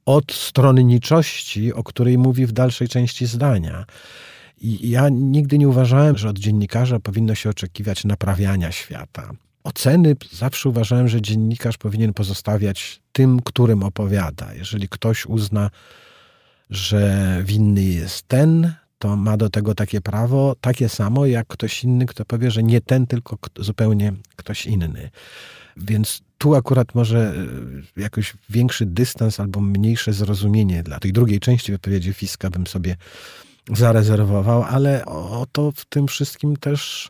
od stronniczości, o której mówi w dalszej części zdania. I ja nigdy nie uważałem, że od dziennikarza powinno się oczekiwać naprawiania świata. Oceny zawsze uważałem, że dziennikarz powinien pozostawiać tym, którym opowiada. Jeżeli ktoś uzna, że winny jest ten, to ma do tego takie prawo, takie samo jak ktoś inny, kto powie, że nie ten, tylko zupełnie ktoś inny. Więc tu akurat może e, jakoś większy dystans albo mniejsze zrozumienie dla tej drugiej części wypowiedzi Fiska bym sobie zarezerwował, ale o to w tym wszystkim też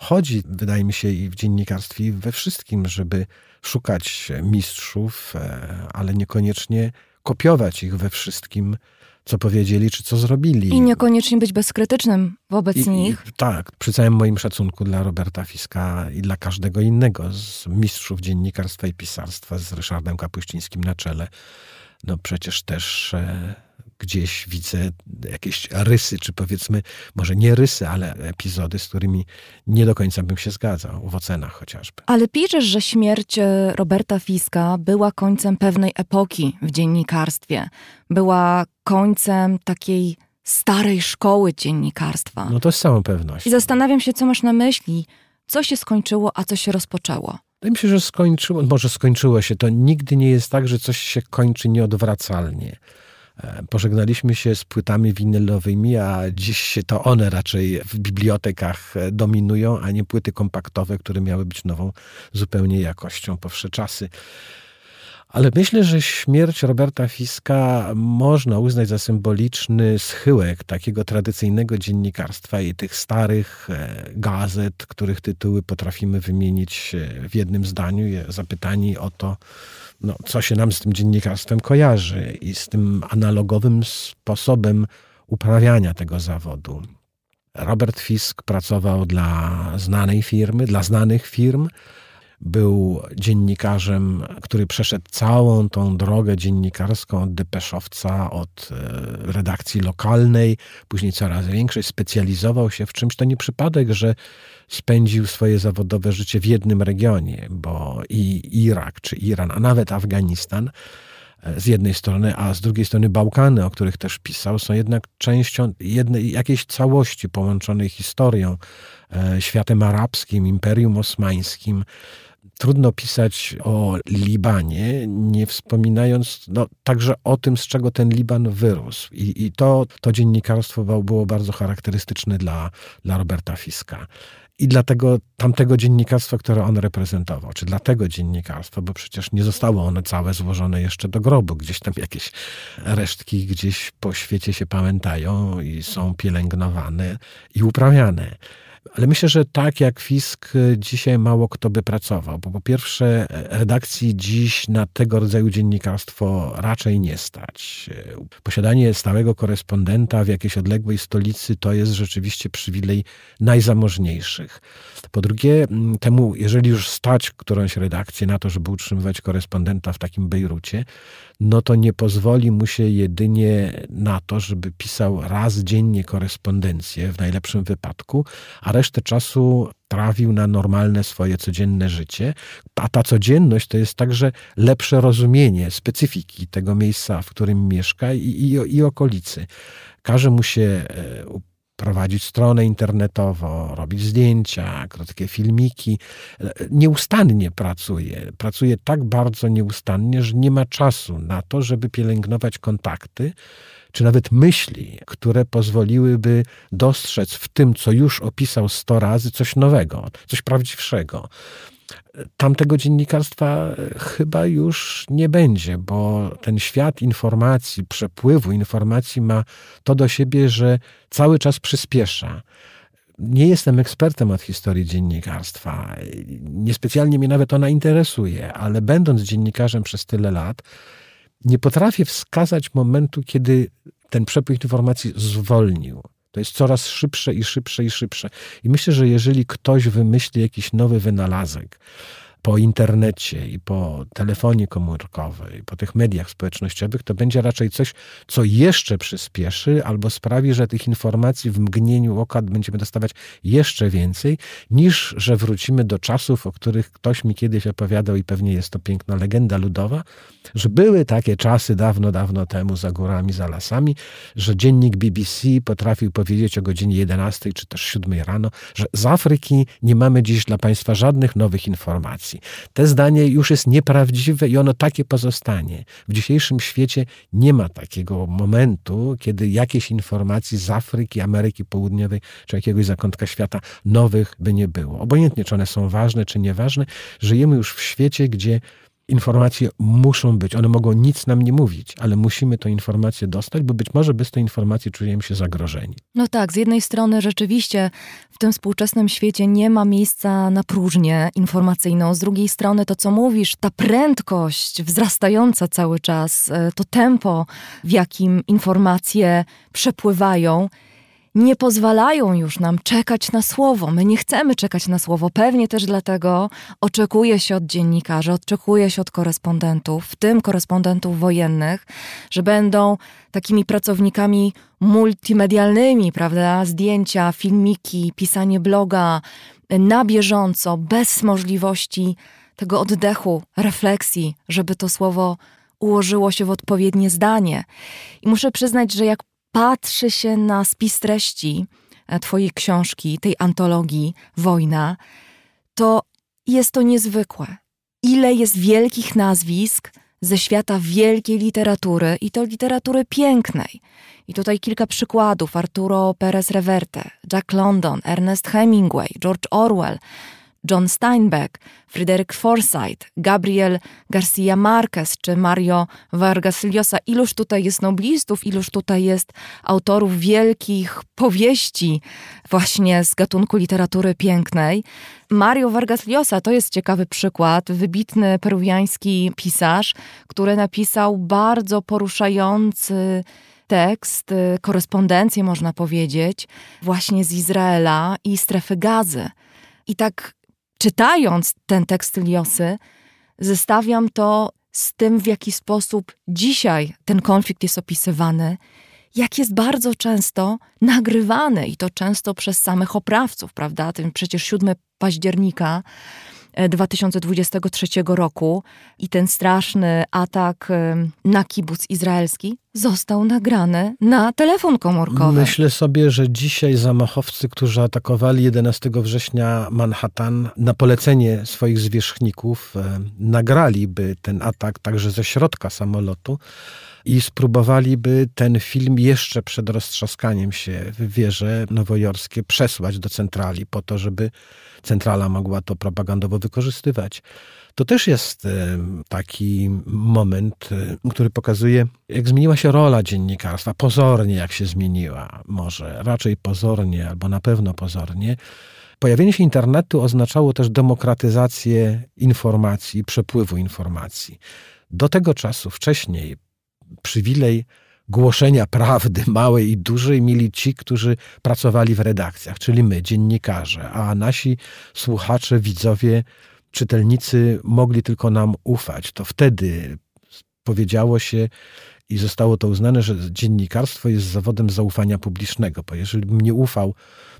chodzi, wydaje mi się, i w dziennikarstwie, i we wszystkim, żeby szukać mistrzów, e, ale niekoniecznie kopiować ich we wszystkim, co powiedzieli, czy co zrobili. I niekoniecznie być bezkrytycznym wobec I, nich. I, tak, przy całym moim szacunku dla Roberta Fiska i dla każdego innego z mistrzów dziennikarstwa i pisarstwa z Ryszardem Kapuścińskim na czele. No przecież też e, gdzieś widzę jakieś rysy, czy powiedzmy, może nie rysy, ale epizody, z którymi nie do końca bym się zgadzał, w ocenach chociażby. Ale piszesz, że śmierć e, Roberta Fiska była końcem pewnej epoki w dziennikarstwie. Była końcem takiej starej szkoły dziennikarstwa. No to z całą pewnością. I zastanawiam się, co masz na myśli. Co się skończyło, a co się rozpoczęło? Wydaje mi się, że skończyło, może skończyło się. To nigdy nie jest tak, że coś się kończy nieodwracalnie. E, pożegnaliśmy się z płytami winylowymi, a dziś to one raczej w bibliotekach e, dominują, a nie płyty kompaktowe, które miały być nową zupełnie jakością po wsze czasy. Ale myślę, że śmierć Roberta Fiska można uznać za symboliczny schyłek takiego tradycyjnego dziennikarstwa i tych starych e, gazet, których tytuły potrafimy wymienić w jednym zdaniu, zapytani o to, no, co się nam z tym dziennikarstwem kojarzy i z tym analogowym sposobem uprawiania tego zawodu. Robert Fisk pracował dla znanej firmy, dla znanych firm. Był dziennikarzem, który przeszedł całą tą drogę dziennikarską od depeszowca, od e, redakcji lokalnej, później coraz większej, specjalizował się w czymś. To nie przypadek, że spędził swoje zawodowe życie w jednym regionie, bo i Irak czy Iran, a nawet Afganistan e, z jednej strony, a z drugiej strony Bałkany, o których też pisał, są jednak częścią jednej, jakiejś całości połączonej historią, e, światem arabskim, imperium osmańskim. Trudno pisać o Libanie, nie wspominając no, także o tym, z czego ten Liban wyrósł. I, i to, to dziennikarstwo było bardzo charakterystyczne dla, dla Roberta Fiska i dla tego tamtego dziennikarstwa, które on reprezentował, czy dla tego dziennikarstwa, bo przecież nie zostało one całe złożone jeszcze do grobu. Gdzieś tam jakieś resztki gdzieś po świecie się pamiętają i są pielęgnowane i uprawiane. Ale myślę, że tak jak Fisk e, dzisiaj mało kto by pracował, bo po pierwsze e, redakcji dziś na tego rodzaju dziennikarstwo raczej nie stać. E, posiadanie stałego korespondenta w jakiejś odległej stolicy to jest rzeczywiście przywilej najzamożniejszych. Po drugie, temu, jeżeli już stać którąś redakcję na to, żeby utrzymywać korespondenta w takim Bejrucie, no to nie pozwoli mu się jedynie na to, żeby pisał raz dziennie korespondencję w najlepszym wypadku, a resztę czasu trawił na normalne swoje codzienne życie. A ta codzienność to jest także lepsze rozumienie specyfiki tego miejsca, w którym mieszka i, i, i okolicy. Każe mu się e, prowadzić stronę internetową, robić zdjęcia, krótkie filmiki. Nieustannie pracuje. Pracuje tak bardzo nieustannie, że nie ma czasu na to, żeby pielęgnować kontakty, czy nawet myśli, które pozwoliłyby dostrzec w tym, co już opisał sto razy, coś nowego, coś prawdziwszego tamtego dziennikarstwa e, chyba już nie będzie, bo ten świat informacji, przepływu informacji ma to do siebie, że cały czas przyspiesza. Nie jestem ekspertem od historii dziennikarstwa. Niespecjalnie mnie nawet ona interesuje, ale będąc dziennikarzem przez tyle lat, nie potrafię wskazać momentu, kiedy ten przepływ informacji zwolnił. To jest coraz szybsze i szybsze i szybsze. I myślę, że jeżeli ktoś wymyśli jakiś nowy wynalazek, po internecie i po telefonii komórkowej, po tych mediach społecznościowych, to będzie raczej coś, co jeszcze przyspieszy albo sprawi, że tych informacji w mgnieniu oka będziemy dostawać jeszcze więcej, niż że wrócimy do czasów, o których ktoś mi kiedyś opowiadał i pewnie jest to piękna legenda ludowa, że były takie czasy dawno, dawno temu za górami, za lasami, że dziennik BBC potrafił powiedzieć o godzinie 11 czy też 7 rano, że z Afryki nie mamy dziś dla Państwa żadnych nowych informacji. Te zdanie już jest nieprawdziwe i ono takie pozostanie. W dzisiejszym świecie nie ma takiego momentu, kiedy jakieś informacji z Afryki, Ameryki Południowej czy jakiegoś zakątka świata nowych by nie było. Obojętnie, czy one są ważne, czy nieważne, żyjemy już w świecie, gdzie informacje muszą być. One mogą nic nam nie mówić, ale musimy tę informację dostać, bo być może bez tej informacji czujemy się zagrożeni. No tak, z jednej strony rzeczywiście w tym współczesnym świecie nie ma miejsca na próżnię informacyjną, z drugiej strony to, co mówisz, ta prędkość wzrastająca cały czas, e, to tempo, w jakim informacje przepływają, nie pozwalają już nam czekać na słowo. My nie chcemy czekać na słowo. Pewnie też dlatego oczekuje się od dziennikarzy, oczekuje się od korespondentów, w tym korespondentów wojennych, że będą takimi pracownikami multimedialnymi, prawda? Zdjęcia, filmiki, pisanie bloga na bieżąco, bez możliwości tego oddechu, refleksji, żeby to słowo ułożyło się w odpowiednie zdanie. I muszę przyznać, że jak patrzy się na spis treści e, Twojej książki, tej antologii Wojna, to jest to niezwykłe. Ile jest wielkich nazwisk ze świata wielkiej literatury i to literatury pięknej. I tutaj kilka przykładów: Arturo Perez Reverte, Jack London, Ernest Hemingway, George Orwell, John Steinbeck, Fryderyk Forsyth, Gabriel Garcia Marquez czy Mario Vargas Llosa. Iluż tutaj jest noblistów, iluż tutaj jest autorów wielkich powieści właśnie z gatunku literatury pięknej. Mario Vargas Llosa to jest ciekawy przykład, wybitny peruwiański pisarz, który napisał bardzo poruszający tekst, korespondencję można powiedzieć, właśnie z Izraela i strefy gazy. I tak czytając ten tekst Liosy, zestawiam to z tym, w jaki sposób dzisiaj ten konflikt jest opisywany, jak jest bardzo często nagrywany i to często przez samych oprawców, prawda? Tym przecież 7 października 2023 e, roku i ten straszny atak e, na kibuc izraelski został nagrany na telefon komórkowy. Myślę sobie, że dzisiaj zamachowcy, którzy atakowali 11 września Manhattan na polecenie swoich zwierzchników, e, nagraliby ten atak także ze środka samolotu i spróbowaliby ten film jeszcze przed roztrzaskaniem się w wieże nowojorskie przesłać do centrali po to, żeby centrala mogła to propagandowo wykorzystywać. To też jest e, taki moment, e, który pokazuje, jak zmieniła się rola dziennikarstwa. Pozornie, jak się zmieniła, może raczej pozornie, albo na pewno pozornie. Pojawienie się internetu oznaczało też demokratyzację informacji, przepływu informacji. Do tego czasu, wcześniej, przywilej głoszenia prawdy małej i dużej mieli ci, którzy pracowali w redakcjach, czyli my, dziennikarze, a nasi słuchacze, widzowie, czytelnicy mogli tylko nam ufać. To wtedy powiedziało się i zostało to uznane, że dziennikarstwo jest zawodem zaufania publicznego, bo jeżeli bym nie ufał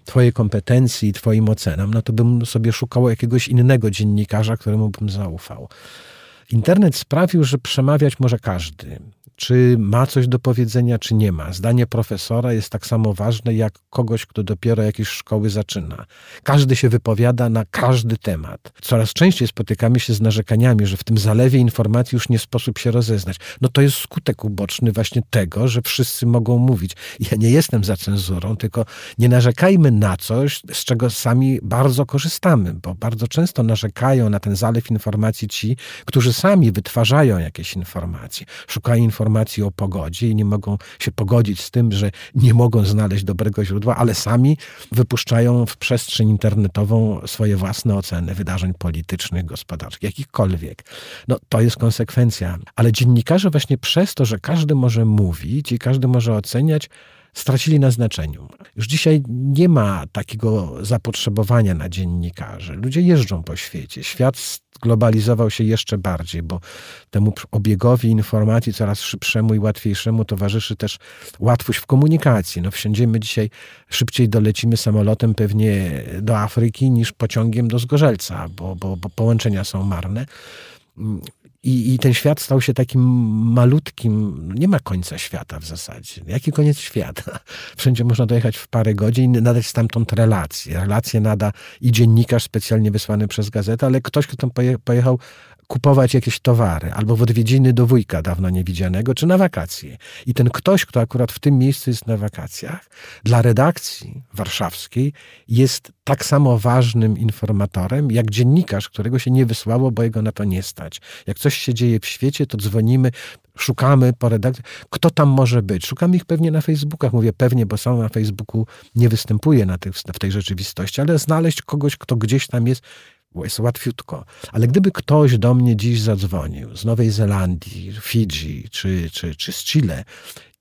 Twojej kompetencji i Twoim ocenom, no to bym sobie szukał jakiegoś innego dziennikarza, któremu bym zaufał. Internet sprawił, że przemawiać może każdy czy ma coś do powiedzenia, czy nie ma. Zdanie profesora jest tak samo ważne jak kogoś, kto dopiero jakieś szkoły zaczyna. Każdy się wypowiada na każdy temat. Coraz częściej spotykamy się z narzekaniami, że w tym zalewie informacji już nie sposób się rozeznać. No to jest skutek uboczny właśnie tego, że wszyscy mogą mówić. Ja nie jestem za cenzurą, tylko nie narzekajmy na coś, z czego sami bardzo korzystamy, bo bardzo często narzekają na ten zalew informacji ci, którzy sami wytwarzają jakieś informacje, szukają informacji informacji o pogodzie i nie mogą się pogodzić z tym, że nie mogą znaleźć dobrego źródła, ale sami wypuszczają w przestrzeń internetową swoje własne oceny wydarzeń politycznych, gospodarczych, jakichkolwiek. No to jest konsekwencja. Ale dziennikarze właśnie przez to, że każdy może mówić i każdy może oceniać, stracili na znaczeniu. Już dzisiaj nie ma takiego zapotrzebowania na dziennikarzy. Ludzie jeżdżą po świecie. Świat globalizował się jeszcze bardziej, bo temu obiegowi informacji coraz szybszemu i łatwiejszemu towarzyszy też łatwość w komunikacji. No wsiądziemy dzisiaj, szybciej dolecimy samolotem pewnie do Afryki niż pociągiem do Zgorzelca, bo, bo, bo połączenia są marne. I, I, ten świat stał się takim malutkim, nie ma końca świata w zasadzie. Jaki koniec świata? Wszędzie można dojechać w parę godzin nadać stamtąd relacje. Relacje nada i dziennikarz specjalnie wysłany przez gazetę, ale ktoś, kto tam pojechał kupować jakieś towary, albo w odwiedziny do wujka dawno niewidzianego, czy na wakacje. I ten ktoś, kto akurat w tym miejscu jest na wakacjach, dla redakcji warszawskiej jest tak samo ważnym informatorem, jak dziennikarz, którego się nie wysłało, bo jego na to nie stać. Jak coś się dzieje w świecie, to dzwonimy, szukamy po redakcji. Kto tam może być? Szukamy ich pewnie na Facebookach. Mówię pewnie, bo sam na Facebooku nie występuję na tych, w tej rzeczywistości, ale znaleźć kogoś, kto gdzieś tam jest, bo jest łatwiutko. Ale gdyby ktoś do mnie dziś zadzwonił z Nowej Zelandii, Fidżi czy, czy, czy z Chile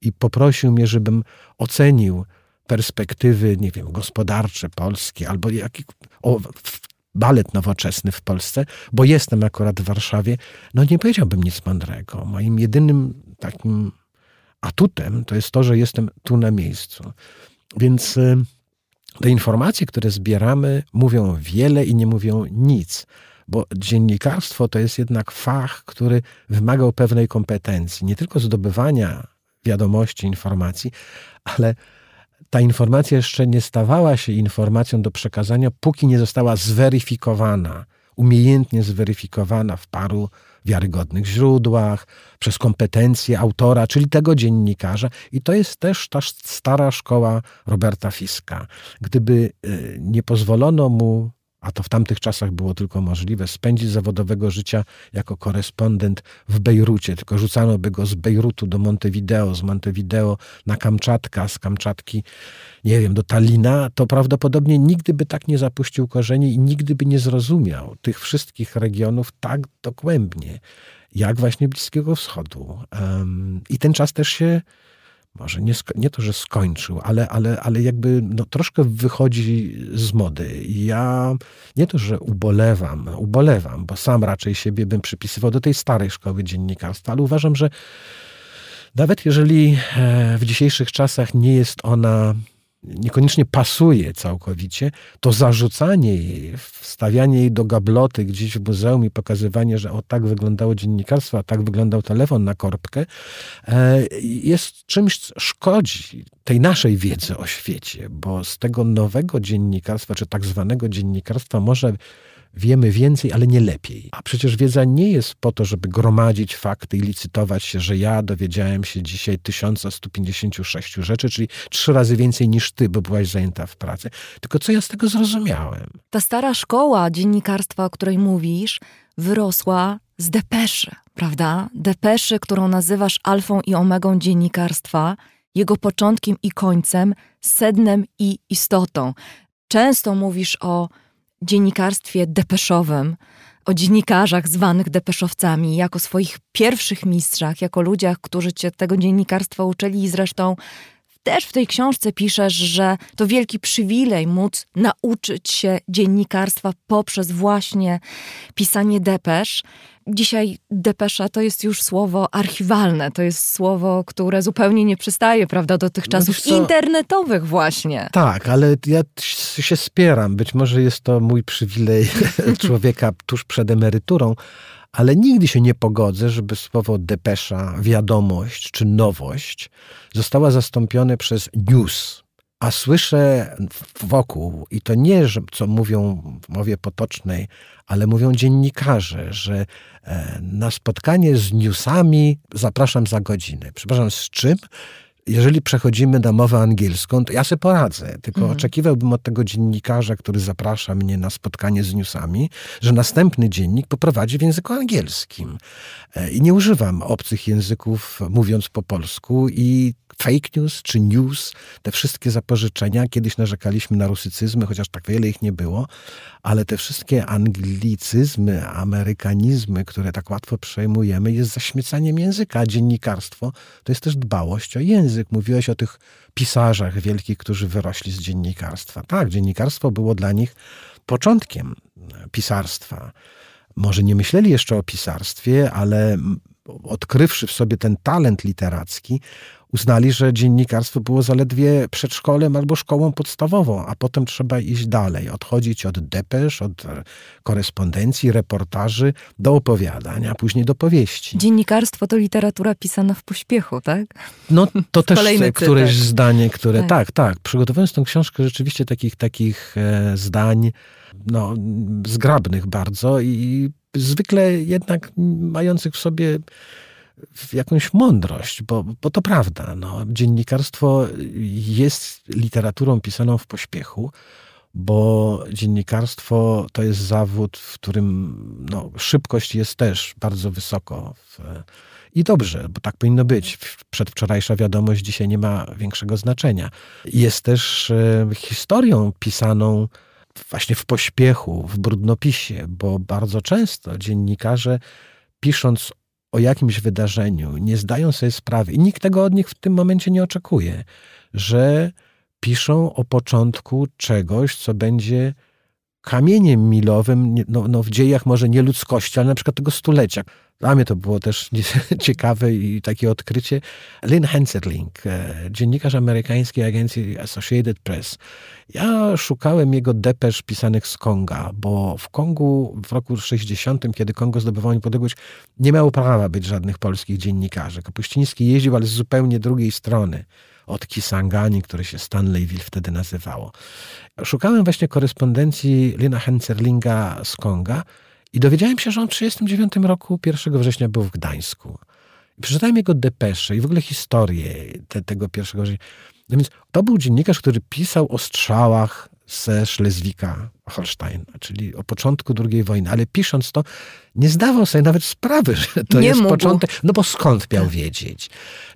i poprosił mnie, żebym ocenił perspektywy, nie wiem, gospodarcze polskie albo jaki, o, balet nowoczesny w Polsce, bo jestem akurat w Warszawie, no nie powiedziałbym nic mądrego. Moim jedynym takim atutem to jest to, że jestem tu na miejscu. Więc y, te informacje, które zbieramy, mówią wiele i nie mówią nic, bo dziennikarstwo to jest jednak fach, który wymagał pewnej kompetencji, nie tylko zdobywania wiadomości, informacji, ale ta informacja jeszcze nie stawała się informacją do przekazania, póki nie została zweryfikowana, umiejętnie zweryfikowana w paru wiarygodnych źródłach, przez kompetencje autora, czyli tego dziennikarza. I to jest też ta stara szkoła Roberta Fiska. Gdyby y, nie pozwolono mu a to w tamtych czasach było tylko możliwe, spędzić zawodowego życia jako korespondent w Bejrucie, tylko rzucano by go z Bejrutu do Montevideo, z Montevideo na Kamczatka, z Kamczatki, nie wiem, do Talina, to prawdopodobnie nigdy by tak nie zapuścił korzeni i nigdy by nie zrozumiał tych wszystkich regionów tak dogłębnie, jak właśnie Bliskiego Wschodu. I ten czas też się może nie, nie to, że skończył, ale, ale, ale jakby no, troszkę wychodzi z mody. Ja nie to, że ubolewam, ubolewam, bo sam raczej siebie bym przypisywał do tej starej szkoły dziennikarstwa, ale uważam, że nawet jeżeli e, w dzisiejszych czasach nie jest ona niekoniecznie pasuje całkowicie, to zarzucanie jej, wstawianie jej do gabloty gdzieś w muzeum i pokazywanie, że o tak wyglądało dziennikarstwo, a tak wyglądał telefon na korbkę, e, jest czymś, szkodzi tej naszej wiedzy o świecie, bo z tego nowego dziennikarstwa, czy tak zwanego dziennikarstwa może wiemy więcej, ale nie lepiej. A przecież wiedza nie jest po to, żeby gromadzić fakty i licytować się, że ja dowiedziałem się dzisiaj 1156 rzeczy, czyli trzy razy więcej niż ty, bo byłaś zajęta w pracy. Tylko co ja z tego zrozumiałem? Ta stara szkoła dziennikarstwa, o której mówisz, wyrosła z depeszy, prawda? Depeszy, którą nazywasz alfą i omegą dziennikarstwa, jego początkiem i końcem, sednem i istotą. Często mówisz o dziennikarstwie depeszowym, o dziennikarzach zwanych depeszowcami, jako swoich pierwszych mistrzach, jako ludziach, którzy cię tego dziennikarstwa uczyli i zresztą też w tej książce piszesz, że to wielki przywilej móc nauczyć się dziennikarstwa poprzez właśnie pisanie depesz. Dzisiaj depesza to jest już słowo archiwalne, to jest słowo, które zupełnie nie przystaje, prawda, do tych no czasów no internetowych właśnie. Tak, ale ja się spieram. Być może jest to mój przywilej człowieka tuż przed emeryturą, ale nigdy się nie pogodzę, żeby słowo depesza, wiadomość czy nowość została zastąpione przez news. A słyszę wokół, i to nie, że, co mówią w mowie potocznej, ale mówią dziennikarze, że e, na spotkanie z newsami zapraszam za godzinę. Przepraszam, z czym? Jeżeli przechodzimy na mowę angielską, to ja sobie poradzę. Tylko mhm. oczekiwałbym od tego dziennikarza, który zaprasza mnie na spotkanie z newsami, że następny dziennik poprowadzi w języku angielskim. E, I nie używam obcych języków mówiąc po polsku i fake news czy news, te wszystkie zapożyczenia, kiedyś narzekaliśmy na rusycyzmy, chociaż tak wiele ich nie było, ale te wszystkie anglicyzmy, amerykanizmy, które tak łatwo przejmujemy, jest zaśmiecaniem języka, dziennikarstwo to jest też dbałość o język, mówiłeś o tych pisarzach wielkich, którzy wyrośli z dziennikarstwa. Tak, dziennikarstwo było dla nich początkiem pisarstwa. Może nie myśleli jeszcze o pisarstwie, ale odkrywszy w sobie ten talent literacki, uznali, że dziennikarstwo było zaledwie przedszkolem albo szkołą podstawową, a potem trzeba iść dalej, odchodzić od depesz, od korespondencji, reportaży do opowiadania, a później do powieści. Dziennikarstwo to literatura pisana w pośpiechu, tak? No to też Kolejny któreś cytat. zdanie, które... Tak. tak, tak. Przygotowując tę książkę, rzeczywiście takich, takich e, zdań no, zgrabnych bardzo i zwykle jednak mających w sobie jakąś mądrość, bo, bo to prawda. No, dziennikarstwo jest literaturą pisaną w pośpiechu, bo dziennikarstwo to jest zawód, w którym no, szybkość jest też bardzo wysoko. W, I dobrze, bo tak powinno być. Przedwczorajsza wiadomość dzisiaj nie ma większego znaczenia. Jest też e, historią pisaną właśnie w pośpiechu, w brudnopisie, bo bardzo często dziennikarze pisząc o jakimś wydarzeniu, nie zdają sobie sprawy i nikt tego od nich w tym momencie nie oczekuje, że piszą o początku czegoś, co będzie kamieniem milowym no, no w dziejach może nie ludzkości, ale na przykład tego stulecia. Dla mnie to było też ciekawe i takie odkrycie. Lynn Henserling, e, dziennikarz amerykańskiej agencji Associated Press. Ja szukałem jego depesz pisanych z Konga, bo w Kongu w roku 60, kiedy Kongo zdobywało niepodległość, nie miało prawa być żadnych polskich dziennikarzy. Kapuściński jeździł, ale z zupełnie drugiej strony od Kisangani, które się Stanleyville wtedy nazywało. Szukałem właśnie korespondencji Lina Henserlinga z Konga i dowiedziałem się, że on w 1939 roku 1 września był w Gdańsku. I przeczytałem jego depesze i w ogóle historię te, tego pierwszego września. No więc to był dziennikarz, który pisał o strzałach ze Szlezwika Holstein, czyli o początku II wojny, ale pisząc to, nie zdawał sobie nawet sprawy, że to nie jest mógł. początek. No bo skąd miał tak. wiedzieć?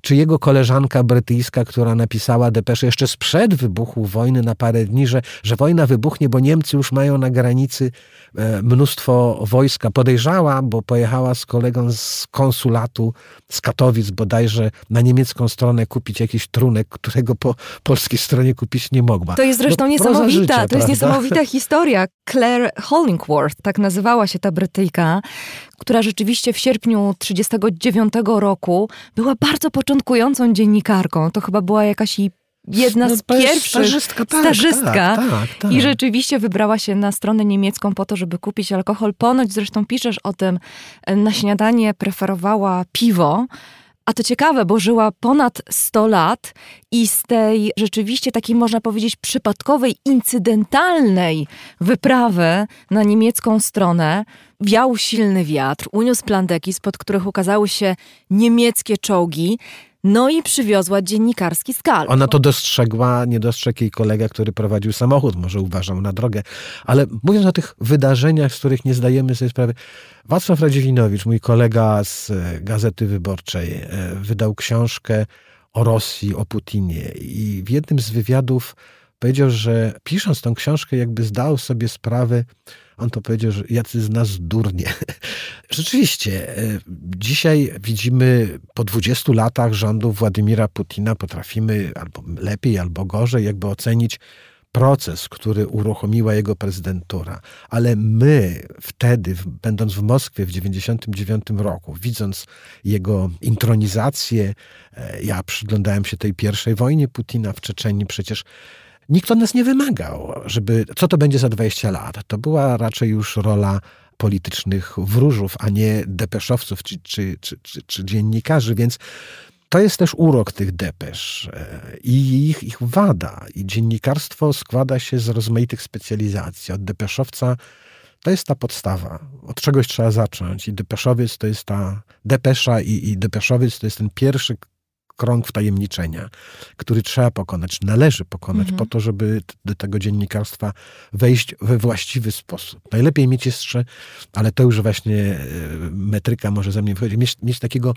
Czy jego koleżanka brytyjska, która napisała depeszę jeszcze sprzed wybuchu wojny na parę dni, że, że wojna wybuchnie, bo Niemcy już mają na granicy e, mnóstwo wojska. Podejrzała, bo pojechała z kolegą z konsulatu z Katowic bodajże na niemiecką stronę kupić jakiś trunek, którego po polskiej stronie kupić nie mogła. To jest zresztą no, niesamowita, życia, to jest prawda? niesamowita historia. Claire Hollingworth, tak nazywała się ta Brytyjka, która rzeczywiście w sierpniu 1939 roku była bardzo początkującą dziennikarką. To chyba była jakaś jej jedna no, z pierwszych. Stażystka, tak, stażystka tak, tak, tak, I rzeczywiście wybrała się na stronę niemiecką po to, żeby kupić alkohol. Ponoć zresztą piszesz o tym, na śniadanie preferowała piwo. A to ciekawe, bo żyła ponad 100 lat i z tej rzeczywiście takiej, można powiedzieć, przypadkowej, incydentalnej wyprawy na niemiecką stronę wiał silny wiatr, uniósł plandeki, spod których ukazały się niemieckie czołgi. No i przywiozła dziennikarski skalp. Ona to dostrzegła, nie dostrzegł jej kolega, który prowadził samochód, może uważał na drogę. Ale mówiąc o tych wydarzeniach, z których nie zdajemy sobie sprawy, Wacław Radziewinowicz, mój kolega z e, Gazety Wyborczej, e, wydał książkę o Rosji, o Putinie i w jednym z wywiadów powiedział, że pisząc tą książkę jakby zdał sobie sprawę, on to powiedział, że jacy z nas durnie. Rzeczywiście, e, dzisiaj widzimy po 20 latach rządów Władimira Putina potrafimy albo lepiej, albo gorzej jakby ocenić proces, który uruchomiła jego prezydentura. Ale my wtedy, będąc w Moskwie w 1999 roku, widząc jego intronizację, e, ja przyglądałem się tej pierwszej wojnie Putina w Czeczeniu, przecież Nikt od nas nie wymagał, żeby co to będzie za 20 lat. To była raczej już rola politycznych wróżów, a nie depeszowców czy, czy, czy, czy, czy dziennikarzy, więc to jest też urok tych depesz e, i ich, ich wada. I dziennikarstwo składa się z rozmaitych specjalizacji. Od depeszowca to jest ta podstawa. Od czegoś trzeba zacząć. I depeszowiec to jest ta depesza i, i depeszowiec to jest ten pierwszy krąg wtajemniczenia, który trzeba pokonać, należy pokonać mhm. po to, żeby do tego dziennikarstwa wejść we właściwy sposób. Najlepiej mieć jeszcze, ale to już właśnie e, metryka może ze mnie wychodzi, mieć, mieć takiego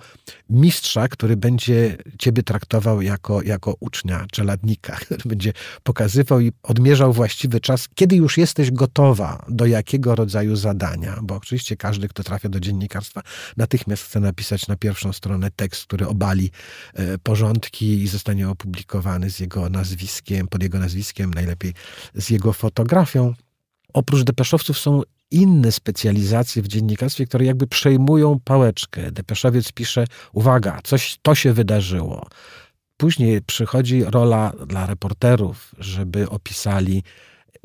mistrza, który będzie ciebie traktował jako, jako ucznia, czeladnika, który będzie pokazywał i odmierzał właściwy czas, kiedy już jesteś gotowa do jakiego rodzaju zadania, bo oczywiście każdy, kto trafia do dziennikarstwa, natychmiast chce napisać na pierwszą stronę tekst, który obali e, porządki i zostanie opublikowany z jego nazwiskiem, pod jego nazwiskiem, najlepiej z jego fotografią. Oprócz depeszowców są inne specjalizacje w dziennikarstwie, które jakby przejmują pałeczkę. Depeszowiec pisze, uwaga, coś to się wydarzyło. Później przychodzi rola dla reporterów, żeby opisali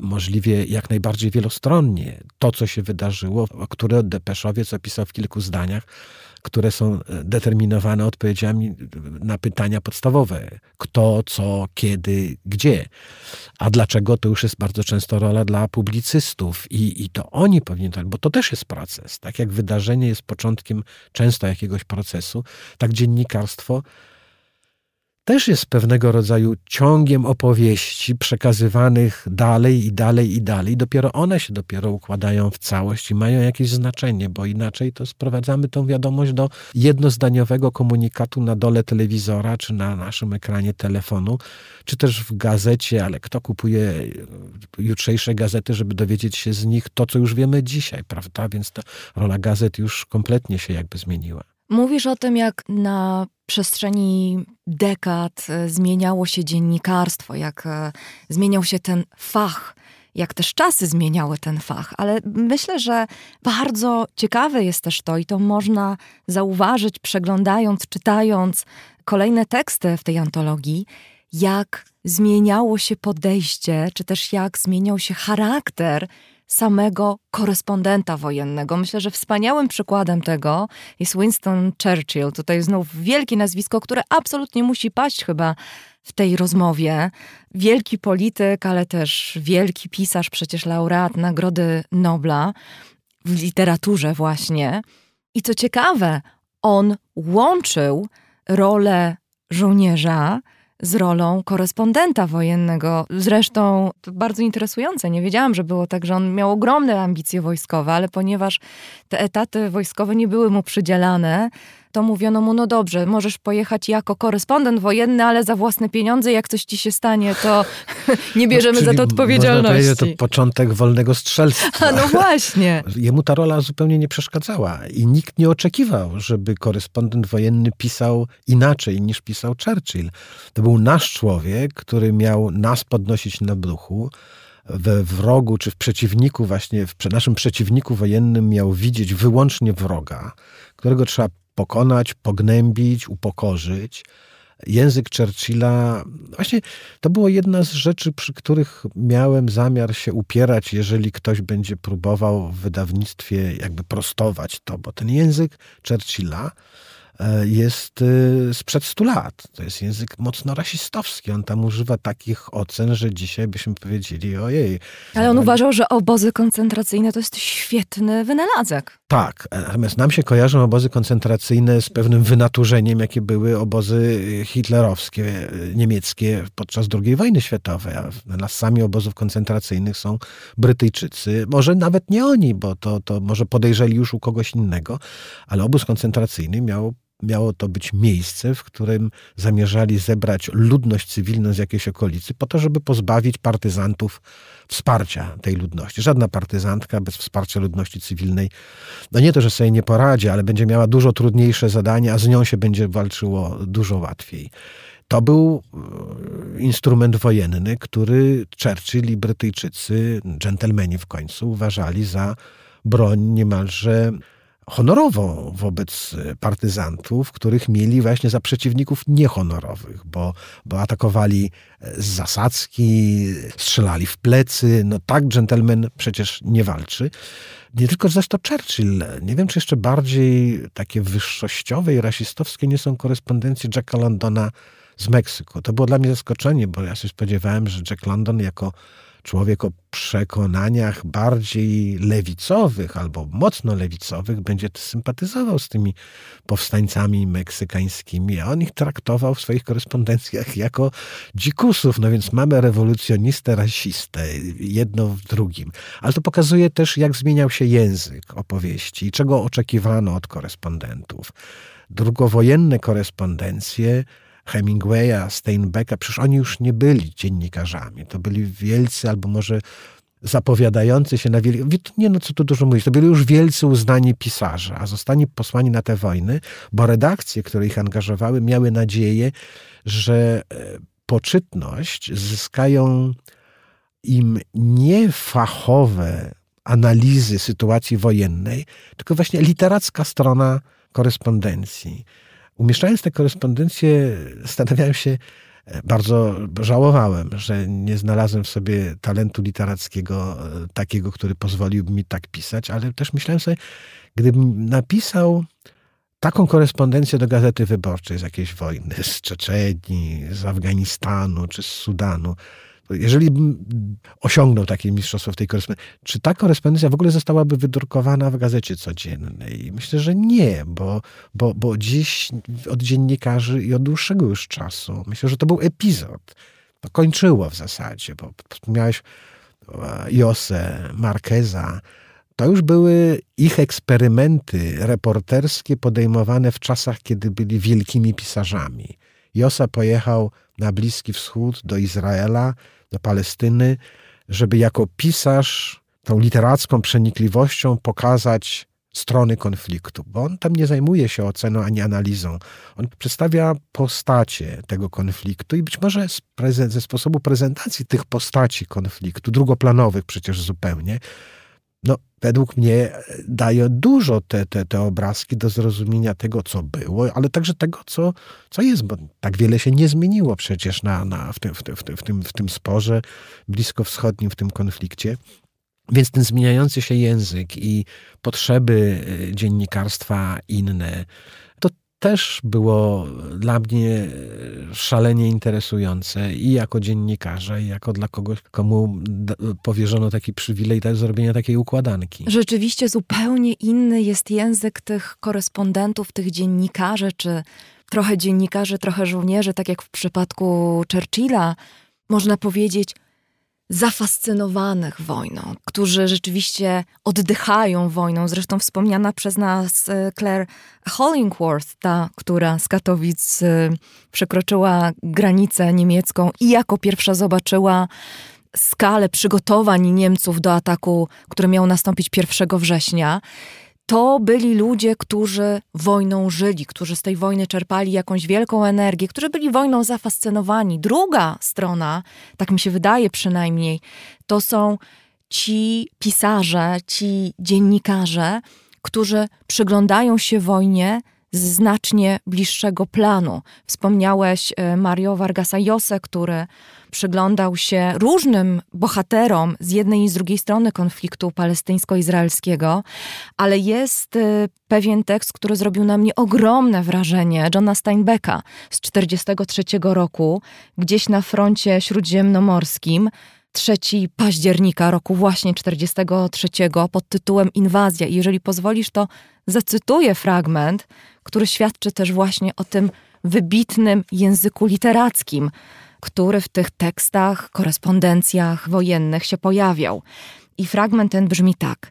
możliwie jak najbardziej wielostronnie to, co się wydarzyło, które Depeszowiec opisał w kilku zdaniach, które są e, determinowane odpowiedziami na pytania podstawowe. Kto, co, kiedy, gdzie. A dlaczego, to już jest bardzo często rola dla publicystów i, i to oni powinni, bo to też jest proces. Tak jak wydarzenie jest początkiem często jakiegoś procesu, tak dziennikarstwo też jest pewnego rodzaju ciągiem opowieści przekazywanych dalej i dalej i dalej. Dopiero one się dopiero układają w całość i mają jakieś znaczenie, bo inaczej to sprowadzamy tą wiadomość do jednozdaniowego komunikatu na dole telewizora, czy na naszym ekranie telefonu, czy też w gazecie, ale kto kupuje jutrzejsze gazety, żeby dowiedzieć się z nich to, co już wiemy dzisiaj, prawda? Więc ta rola gazet już kompletnie się jakby zmieniła. Mówisz o tym, jak na przestrzeni dekad e, zmieniało się dziennikarstwo, jak e, zmieniał się ten fach, jak też czasy zmieniały ten fach, ale myślę, że bardzo ciekawe jest też to i to można zauważyć, przeglądając, czytając kolejne teksty w tej antologii, jak zmieniało się podejście, czy też jak zmieniał się charakter samego korespondenta wojennego. Myślę, że wspaniałym przykładem tego jest Winston Churchill. Tutaj znów wielkie nazwisko, które absolutnie musi paść chyba w tej rozmowie. Wielki polityk, ale też wielki pisarz, przecież laureat Nagrody Nobla w literaturze właśnie. I co ciekawe, on łączył rolę żołnierza z rolą korespondenta wojennego. Zresztą to bardzo interesujące. Nie wiedziałam, że było tak, że on miał ogromne ambicje wojskowe, ale ponieważ te etaty wojskowe nie były mu przydzielane, to mówiono mu, no dobrze, możesz pojechać jako korespondent wojenny, ale za własne pieniądze, jak coś ci się stanie, to nie bierzemy no, za to odpowiedzialności. Można to początek wolnego strzelstwa. A no właśnie. Jemu ta rola zupełnie nie przeszkadzała i nikt nie oczekiwał, żeby korespondent wojenny pisał inaczej niż pisał Churchill. To był nasz człowiek, który miał nas podnosić na duchu, we wrogu czy w przeciwniku, właśnie w naszym przeciwniku wojennym miał widzieć wyłącznie wroga, którego trzeba pokonać, pognębić, upokorzyć. Język Churchilla, właśnie to było jedna z rzeczy, przy których miałem zamiar się upierać, jeżeli ktoś będzie próbował w wydawnictwie jakby prostować to, bo ten język Churchilla jest e, sprzed 100 lat. To jest język mocno rasistowski. On tam używa takich ocen, że dzisiaj byśmy powiedzieli ojej. Ale on uważał, że obozy koncentracyjne to jest świetny wynalazek. Tak, e, natomiast nam się kojarzą obozy koncentracyjne z pewnym wynaturzeniem, jakie były obozy hitlerowskie, niemieckie podczas II wojny światowej. A na sami obozów koncentracyjnych są Brytyjczycy. Może nawet nie oni, bo to, to może podejrzeli już u kogoś innego, ale obóz koncentracyjny miał miało to być miejsce, w którym zamierzali zebrać ludność cywilną z jakiejś okolicy, po to, żeby pozbawić partyzantów wsparcia tej ludności. Żadna partyzantka bez wsparcia ludności cywilnej, no nie to, że sobie nie poradzi, ale będzie miała dużo trudniejsze zadanie, a z nią się będzie walczyło dużo łatwiej. To był e, instrument wojenny, który Churchill i Brytyjczycy, dżentelmeni w końcu, uważali za broń niemalże honorową wobec partyzantów, których mieli właśnie za przeciwników niehonorowych, bo, bo atakowali z zasadzki, strzelali w plecy. No tak dżentelmen przecież nie walczy. Nie tylko zresztą Churchill. Nie wiem, czy jeszcze bardziej takie wyższościowe i rasistowskie nie są korespondencje Jacka Londona z Meksyku. To było dla mnie zaskoczenie, bo ja się spodziewałem, że Jack London jako człowiek o przekonaniach bardziej lewicowych albo mocno lewicowych będzie sympatyzował z tymi powstańcami meksykańskimi, a on ich traktował w swoich korespondencjach jako dzikusów. No więc mamy rewolucjonistę, rasistę, jedno w drugim. Ale to pokazuje też, jak zmieniał się język opowieści i czego oczekiwano od korespondentów. Drugowojenne korespondencje Hemingwaya, Steinbecka, przecież oni już nie byli dziennikarzami. To byli wielcy albo może zapowiadający się na wielkie... Nie no, co tu dużo mówić, to byli już wielcy uznani pisarze, a zostali posłani na te wojny, bo redakcje, które ich angażowały, miały nadzieję, że e, poczytność zyskają im nie fachowe analizy sytuacji wojennej, tylko właśnie literacka strona korespondencji. Umieszczając te korespondencje, zastanawiałem się, e, bardzo żałowałem, że nie znalazłem w sobie talentu literackiego e, takiego, który pozwoliłby mi tak pisać, ale też myślałem sobie, gdybym napisał taką korespondencję do Gazety Wyborczej z jakiejś wojny, z Czeczenii, z Afganistanu czy z Sudanu, jeżeli bym osiągnął takie mistrzostwo w tej korespondencji, czy ta korespondencja w ogóle zostałaby wydrukowana w gazecie codziennej? Myślę, że nie, bo, bo, bo dziś od dziennikarzy i od dłuższego już czasu, myślę, że to był epizod. To kończyło w zasadzie, bo miałeś e, Josę, Marqueza, to już były ich eksperymenty reporterskie podejmowane w czasach, kiedy byli wielkimi pisarzami. Josa pojechał na Bliski Wschód, do Izraela, do Palestyny, żeby jako pisarz tą literacką przenikliwością pokazać strony konfliktu, bo on tam nie zajmuje się oceną ani analizą. On przedstawia postacie tego konfliktu i być może ze sposobu prezentacji tych postaci konfliktu, drugoplanowych przecież zupełnie, no, według mnie daje dużo te, te, te obrazki do zrozumienia tego, co było, ale także tego, co, co jest, bo tak wiele się nie zmieniło przecież na, na, w, tym, w, tym, w, tym, w tym sporze bliskowschodnim, w tym konflikcie. Więc ten zmieniający się język i potrzeby e, dziennikarstwa inne, też było dla mnie szalenie interesujące i jako dziennikarza, i jako dla kogoś, komu powierzono taki przywilej zrobienia takiej układanki. Rzeczywiście zupełnie inny jest język tych korespondentów, tych dziennikarzy, czy trochę dziennikarzy, trochę żołnierzy, tak jak w przypadku Churchilla. Można powiedzieć, zafascynowanych wojną, którzy rzeczywiście oddychają wojną. Zresztą wspomniana przez nas e, Claire Hollingworth, ta, która z Katowic e, przekroczyła granicę niemiecką i jako pierwsza zobaczyła skalę przygotowań Niemców do ataku, który miał nastąpić 1 września to byli ludzie, którzy wojną żyli, którzy z tej wojny czerpali jakąś wielką energię, którzy byli wojną zafascynowani. Druga strona, tak mi się wydaje przynajmniej, to są ci pisarze, ci dziennikarze, którzy przyglądają się wojnie z znacznie bliższego planu. Wspomniałeś e, Mario Vargasa Jose, który przyglądał się różnym bohaterom z jednej i z drugiej strony konfliktu palestyńsko-izraelskiego, ale jest y, pewien tekst, który zrobił na mnie ogromne wrażenie, Johna Steinbecka z 1943 roku, gdzieś na froncie śródziemnomorskim. 3 października roku właśnie 43 pod tytułem Inwazja. I jeżeli pozwolisz, to zacytuję fragment, który świadczy też właśnie o tym wybitnym języku literackim, który w tych tekstach, korespondencjach wojennych się pojawiał. I fragment ten brzmi tak.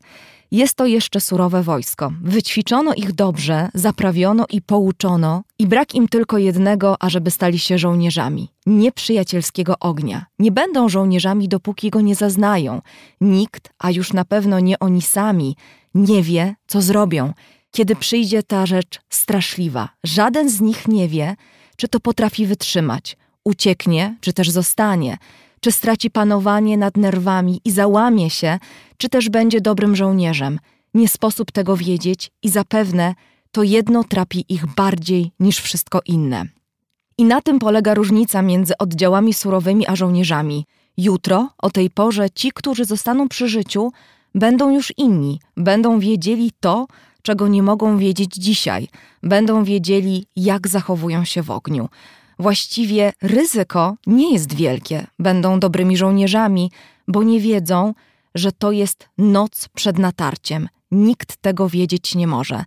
Jest to jeszcze surowe wojsko. Wyćwiczono ich dobrze, zaprawiono i pouczono, i brak im tylko jednego, ażeby stali się żołnierzami nieprzyjacielskiego ognia. Nie będą żołnierzami, dopóki go nie zaznają. Nikt, a już na pewno nie oni sami, nie wie, co zrobią, kiedy przyjdzie ta rzecz straszliwa. Żaden z nich nie wie, czy to potrafi wytrzymać ucieknie, czy też zostanie, czy straci panowanie nad nerwami i załamie się, czy też będzie dobrym żołnierzem. Nie sposób tego wiedzieć i zapewne to jedno trapi ich bardziej niż wszystko inne. I na tym polega różnica między oddziałami surowymi a żołnierzami. Jutro, o tej porze, ci, którzy zostaną przy życiu, będą już inni, będą wiedzieli to, czego nie mogą wiedzieć dzisiaj, będą wiedzieli, jak zachowują się w ogniu właściwie ryzyko nie jest wielkie. Będą dobrymi żołnierzami, bo nie wiedzą, że to jest noc przed natarciem. Nikt tego wiedzieć nie może.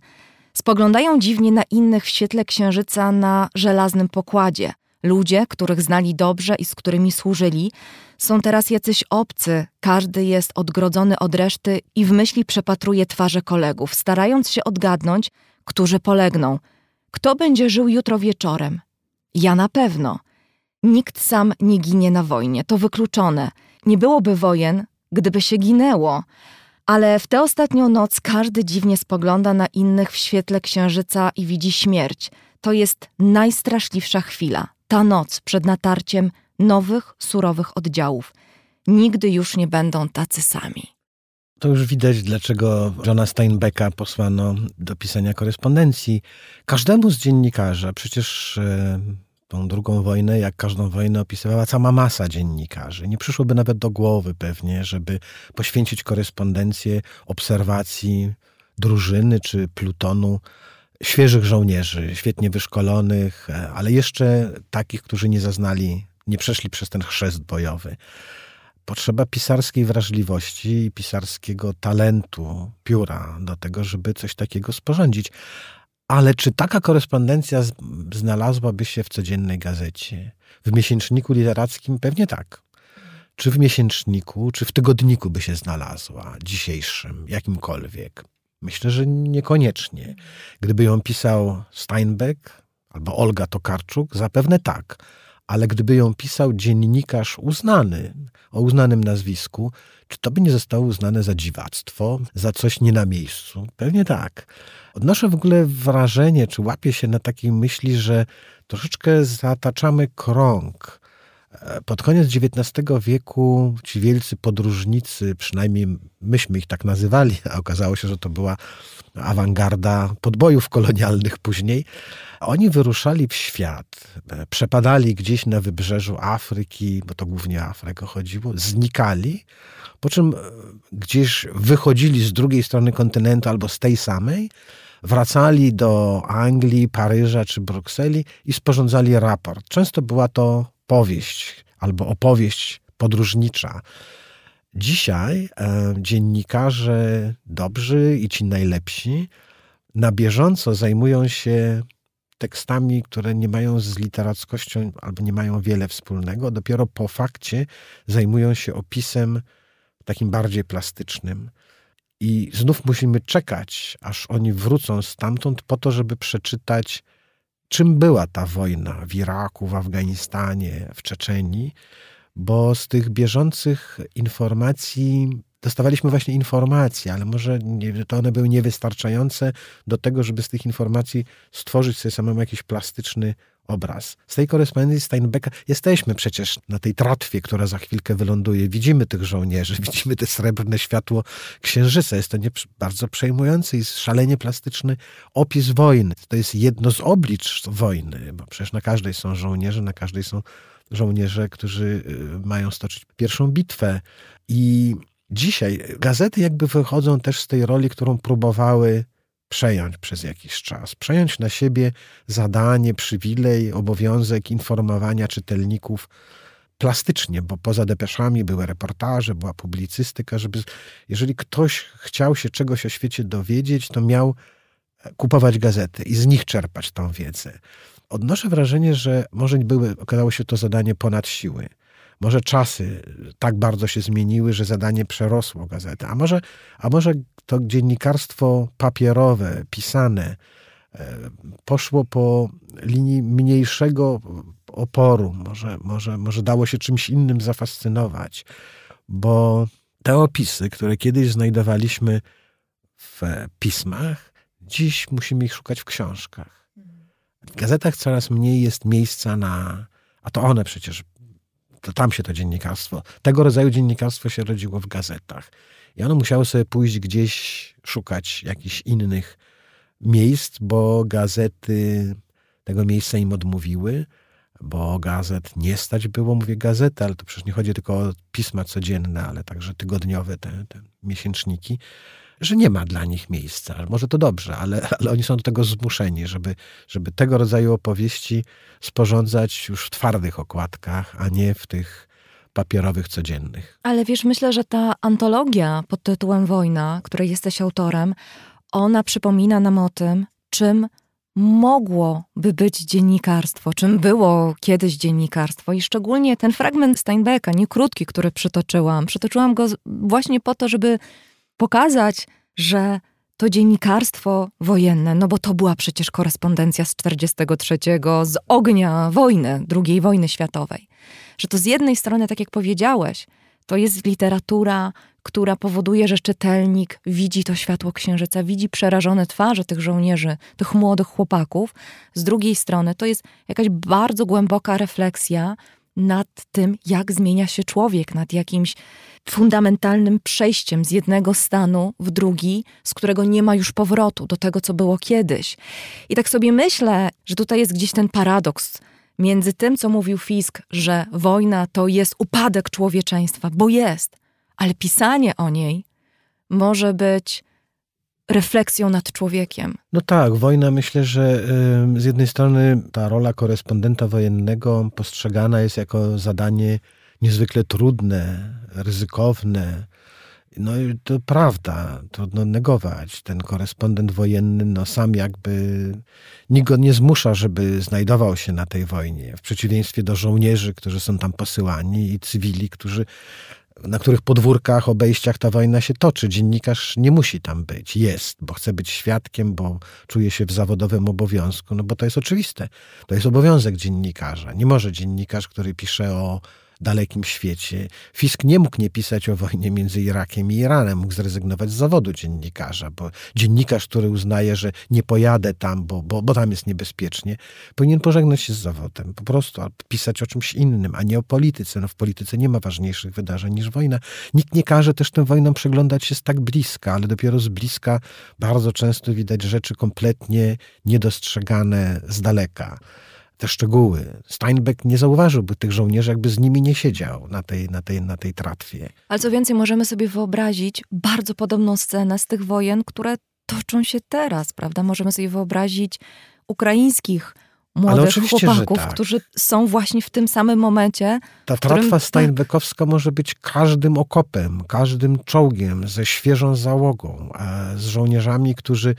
Spoglądają dziwnie na innych w świetle księżyca na żelaznym pokładzie. Ludzie, których znali dobrze i z którymi służyli, są teraz jacyś obcy, każdy jest odgrodzony od reszty i w myśli przepatruje twarze kolegów, starając się odgadnąć, którzy polegną. Kto będzie żył jutro wieczorem? Ja na pewno. Nikt sam nie ginie na wojnie, to wykluczone. Nie byłoby wojen, gdyby się ginęło. Ale w tę ostatnią noc każdy dziwnie spogląda na innych w świetle księżyca i widzi śmierć. To jest najstraszliwsza chwila. Ta noc przed natarciem nowych, surowych oddziałów. Nigdy już nie będą tacy sami. To już widać, dlaczego Johna Steinbecka posłano do pisania korespondencji. Każdemu z dziennikarzy, przecież e, tą drugą wojnę, jak każdą wojnę opisywała cała masa dziennikarzy. Nie przyszłoby nawet do głowy pewnie, żeby poświęcić korespondencję obserwacji drużyny czy plutonu świeżych żołnierzy, świetnie wyszkolonych, e, ale jeszcze takich, którzy nie zaznali, nie przeszli przez ten chrzest bojowy. Potrzeba pisarskiej wrażliwości i pisarskiego talentu, pióra do tego, żeby coś takiego sporządzić. Ale czy taka korespondencja znalazłaby się w codziennej gazecie? W miesięczniku literackim pewnie tak. Czy w miesięczniku, czy w tygodniku by się znalazła, dzisiejszym, jakimkolwiek? Myślę, że niekoniecznie. Gdyby ją pisał Steinbeck albo Olga Tokarczuk, zapewne tak. Ale gdyby ją pisał dziennikarz uznany, o uznanym nazwisku, czy to by nie zostało uznane za dziwactwo, za coś nie na miejscu? Pewnie tak. Odnoszę w ogóle wrażenie, czy łapię się na takiej myśli, że troszeczkę zataczamy krąg. Pod koniec XIX wieku ci wielcy podróżnicy, przynajmniej myśmy ich tak nazywali, a okazało się, że to była awangarda podbojów kolonialnych później, oni wyruszali w świat, e, przepadali gdzieś na wybrzeżu Afryki, bo to głównie o Afrykę chodziło, znikali, po czym e, gdzieś wychodzili z drugiej strony kontynentu albo z tej samej, wracali do Anglii, Paryża czy Brukseli i sporządzali raport. Często była to powieść albo opowieść podróżnicza. Dzisiaj e, dziennikarze dobrzy i ci najlepsi na bieżąco zajmują się tekstami, które nie mają z literackością albo nie mają wiele wspólnego. Dopiero po fakcie zajmują się opisem takim bardziej plastycznym. I znów musimy czekać, aż oni wrócą stamtąd, po to, żeby przeczytać, czym była ta wojna w Iraku, w Afganistanie, w Czeczenii, bo z tych bieżących informacji dostawaliśmy właśnie informacje, ale może nie, to one były niewystarczające do tego, żeby z tych informacji stworzyć sobie samemu jakiś plastyczny obraz. Z tej korespondencji Steinbecka jesteśmy przecież na tej tratwie, która za chwilkę wyląduje. Widzimy tych żołnierzy, widzimy te srebrne światło księżyca. Jest to nie, bardzo przejmujący i szalenie plastyczny opis wojny. To jest jedno z oblicz wojny, bo przecież na każdej są żołnierze, na każdej są żołnierze, którzy y, mają stoczyć pierwszą bitwę. I dzisiaj gazety jakby wychodzą też z tej roli, którą próbowały przejąć przez jakiś czas, przejąć na siebie zadanie, przywilej, obowiązek informowania czytelników plastycznie, bo poza depeszami były reportaże, była publicystyka, żeby jeżeli ktoś chciał się czegoś o świecie dowiedzieć, to miał e, kupować gazety i z nich czerpać tą wiedzę. Odnoszę wrażenie, że może były, okazało się to zadanie ponad siły. Może czasy tak bardzo się zmieniły, że zadanie przerosło gazetę, a może, a może to dziennikarstwo papierowe, pisane, e, poszło po linii mniejszego oporu, może, może, może dało się czymś innym zafascynować, bo te opisy, które kiedyś znajdowaliśmy w pismach, dziś musimy ich szukać w książkach. W gazetach coraz mniej jest miejsca na, a to one przecież to tam się to dziennikarstwo, tego rodzaju dziennikarstwo się rodziło w gazetach. I one musiały sobie pójść gdzieś, szukać jakichś innych miejsc, bo gazety tego miejsca im odmówiły, bo gazet nie stać było, mówię gazety, ale to przecież nie chodzi tylko o pisma codzienne, ale także tygodniowe, te, te miesięczniki że nie ma dla nich miejsca. Może to dobrze, ale, ale oni są do tego zmuszeni, żeby, żeby tego rodzaju opowieści sporządzać już w twardych okładkach, a nie w tych papierowych, codziennych. Ale wiesz, myślę, że ta antologia pod tytułem Wojna, której jesteś autorem, ona przypomina nam o tym, czym mogłoby być dziennikarstwo, czym było kiedyś dziennikarstwo i szczególnie ten fragment Steinbecka, nie krótki, który przytoczyłam. Przytoczyłam go właśnie po to, żeby pokazać, że to dziennikarstwo wojenne, no bo to była przecież korespondencja z 43, z ognia wojny, II wojny światowej. Że to z jednej strony, tak jak powiedziałeś, To jest literatura, która powoduje, że czytelnik widzi to światło księżyca, widzi przerażone twarze tych żołnierzy, tych młodych chłopaków. Z drugiej strony to jest jakaś bardzo głęboka refleksja nad tym, jak zmienia się człowiek, nad jakimś fundamentalnym przejściem z jednego stanu w drugi, z którego nie ma już powrotu do tego, co było kiedyś. I tak sobie myślę, że tutaj jest gdzieś ten paradoks między tym, co mówił Fisk, że wojna to jest upadek człowieczeństwa, bo jest, ale pisanie o niej może być refleksją nad człowiekiem. No tak, wojna myślę, że y, z jednej strony ta rola korespondenta wojennego postrzegana jest jako zadanie niezwykle trudne, ryzykowne. No to prawda, trudno negować. Ten korespondent wojenny, no sam jakby nikt go nie zmusza, żeby znajdował się na tej wojnie. W przeciwieństwie do żołnierzy, którzy są tam posyłani i cywili, którzy na których podwórkach, obejściach ta wojna się toczy. Dziennikarz nie musi tam być. Jest, bo chce być świadkiem, bo czuje się w zawodowym obowiązku, no bo to jest oczywiste. To jest obowiązek dziennikarza. Nie może dziennikarz, który pisze o dalekim świecie. Fisk nie mógł nie pisać o wojnie między Irakiem i Iranem, mógł zrezygnować z zawodu dziennikarza, bo dziennikarz, który uznaje, że nie pojadę tam, bo, bo, bo tam jest niebezpiecznie, powinien pożegnać się z zawodem, po prostu pisać o czymś innym, a nie o polityce. No w polityce nie ma ważniejszych wydarzeń niż wojna. Nikt nie każe też tym wojnom przeglądać się z tak bliska, ale dopiero z bliska bardzo często widać rzeczy kompletnie niedostrzegane z daleka te szczegóły. Steinbeck nie zauważyłby tych żołnierzy, jakby z nimi nie siedział na tej, na tej, na tej tratwie. Ale co więcej, możemy sobie wyobrazić bardzo podobną scenę z tych wojen, które toczą się teraz, prawda? Możemy sobie wyobrazić ukraińskich młodych chłopaków, tak. którzy są właśnie w tym samym momencie. Ta tratwa którym... Steinbeckowska może być każdym okopem, każdym czołgiem, ze świeżą załogą, z żołnierzami, którzy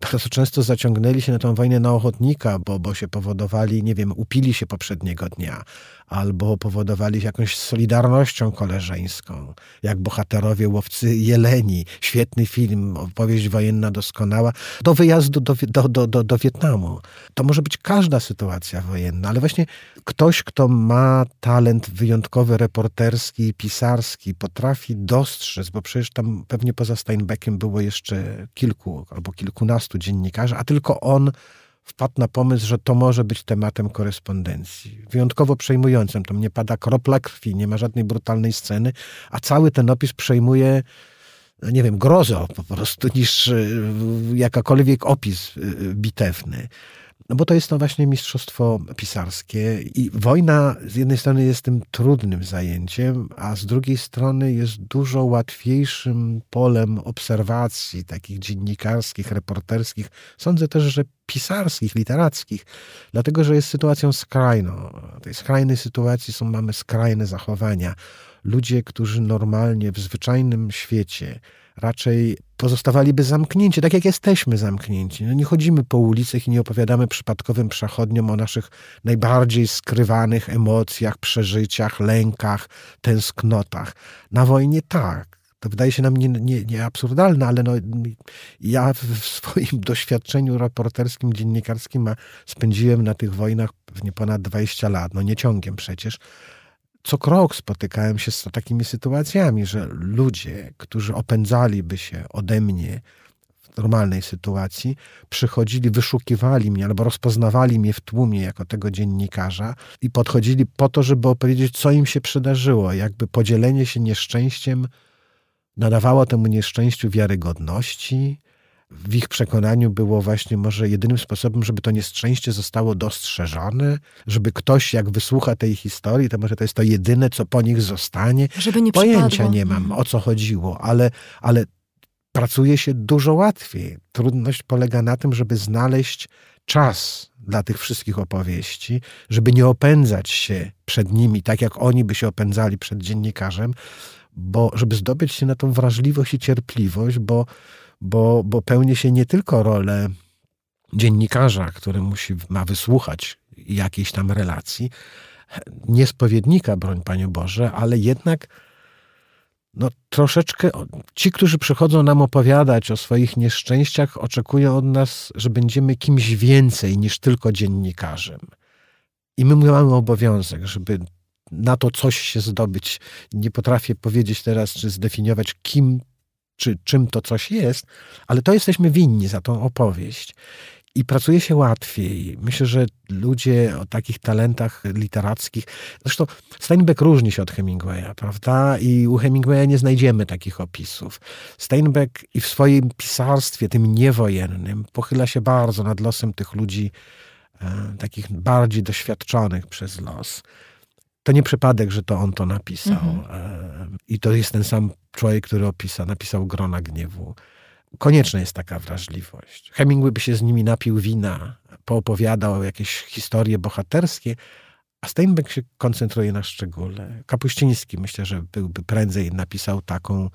bardzo często zaciągnęli się na tę wojnę na ochotnika, bo, bo się powodowali, nie wiem, upili się poprzedniego dnia, albo powodowali jakąś solidarnością koleżeńską, jak bohaterowie łowcy jeleni. Świetny film, opowieść wojenna doskonała, do wyjazdu do, do, do, do, do Wietnamu. To może być każda sytuacja wojenna, ale właśnie ktoś, kto ma talent wyjątkowy, reporterski, pisarski, potrafi dostrzec, bo przecież tam pewnie poza Steinbeckiem było jeszcze kilku albo kilkunastu dziennikarzy, a tylko on wpadł na pomysł, że to może być tematem korespondencji. Wyjątkowo przejmującym. Tam nie pada kropla krwi, nie ma żadnej brutalnej sceny, a cały ten opis przejmuje nie wiem, grozo po prostu, niż y, jakakolwiek opis y, bitewny. No bo to jest to właśnie mistrzostwo pisarskie i wojna z jednej strony jest tym trudnym zajęciem, a z drugiej strony jest dużo łatwiejszym polem obserwacji takich dziennikarskich, reporterskich, sądzę też, że pisarskich, literackich, dlatego że jest sytuacją skrajną. W tej skrajnej sytuacji są, mamy skrajne zachowania. Ludzie, którzy normalnie w zwyczajnym świecie raczej pozostawaliby zamknięci, tak jak jesteśmy zamknięci. No nie chodzimy po ulicach i nie opowiadamy przypadkowym przechodniom o naszych najbardziej skrywanych emocjach, przeżyciach, lękach, tęsknotach. Na wojnie tak. To wydaje się nam nie, nie, nie absurdalne, ale no, ja w swoim doświadczeniu reporterskim, dziennikarskim spędziłem na tych wojnach pewnie ponad 20 lat. No nie ciągiem przecież co krok spotykałem się z takimi sytuacjami, że ludzie, którzy opędzaliby się ode mnie w normalnej sytuacji, przychodzili, wyszukiwali mnie albo rozpoznawali mnie w tłumie jako tego dziennikarza i podchodzili po to, żeby opowiedzieć, co im się przydarzyło. Jakby podzielenie się nieszczęściem nadawało temu nieszczęściu wiarygodności, w ich przekonaniu było właśnie może jedynym sposobem, żeby to nieszczęście zostało dostrzeżone, żeby ktoś jak wysłucha tej historii, to może to jest to jedyne, co po nich zostanie. Żeby nie Pojęcia przypadło. nie mam, o co chodziło, ale, ale pracuje się dużo łatwiej. Trudność polega na tym, żeby znaleźć czas dla tych wszystkich opowieści, żeby nie opędzać się przed nimi, tak jak oni by się opędzali przed dziennikarzem, bo żeby zdobyć się na tą wrażliwość i cierpliwość, bo bo, bo pełni się nie tylko rolę dziennikarza, który musi, ma wysłuchać jakiejś tam relacji, nie spowiednika, broń Panie Boże, ale jednak no, troszeczkę ci, którzy przychodzą nam opowiadać o swoich nieszczęściach, oczekują od nas, że będziemy kimś więcej niż tylko dziennikarzem. I my mamy obowiązek, żeby na to coś się zdobyć. Nie potrafię powiedzieć teraz, czy zdefiniować, kim czy czym to coś jest, ale to jesteśmy winni za tą opowieść. I pracuje się łatwiej. Myślę, że ludzie o takich talentach literackich. Zresztą Steinbeck różni się od Hemingwaya, prawda? I u Hemingwaya nie znajdziemy takich opisów. Steinbeck i w swoim pisarstwie, tym niewojennym, pochyla się bardzo nad losem tych ludzi, e, takich bardziej doświadczonych przez los. To nie przypadek, że to on to napisał. Mhm. E, I to jest ten sam człowiek, który opisał, napisał Grona Gniewu. Konieczna jest taka wrażliwość. Hemingway by się z nimi napił wina, poopowiadał jakieś historie bohaterskie, a Steinbeck się koncentruje na szczególe. Kapuściński myślę, że byłby prędzej napisał taką,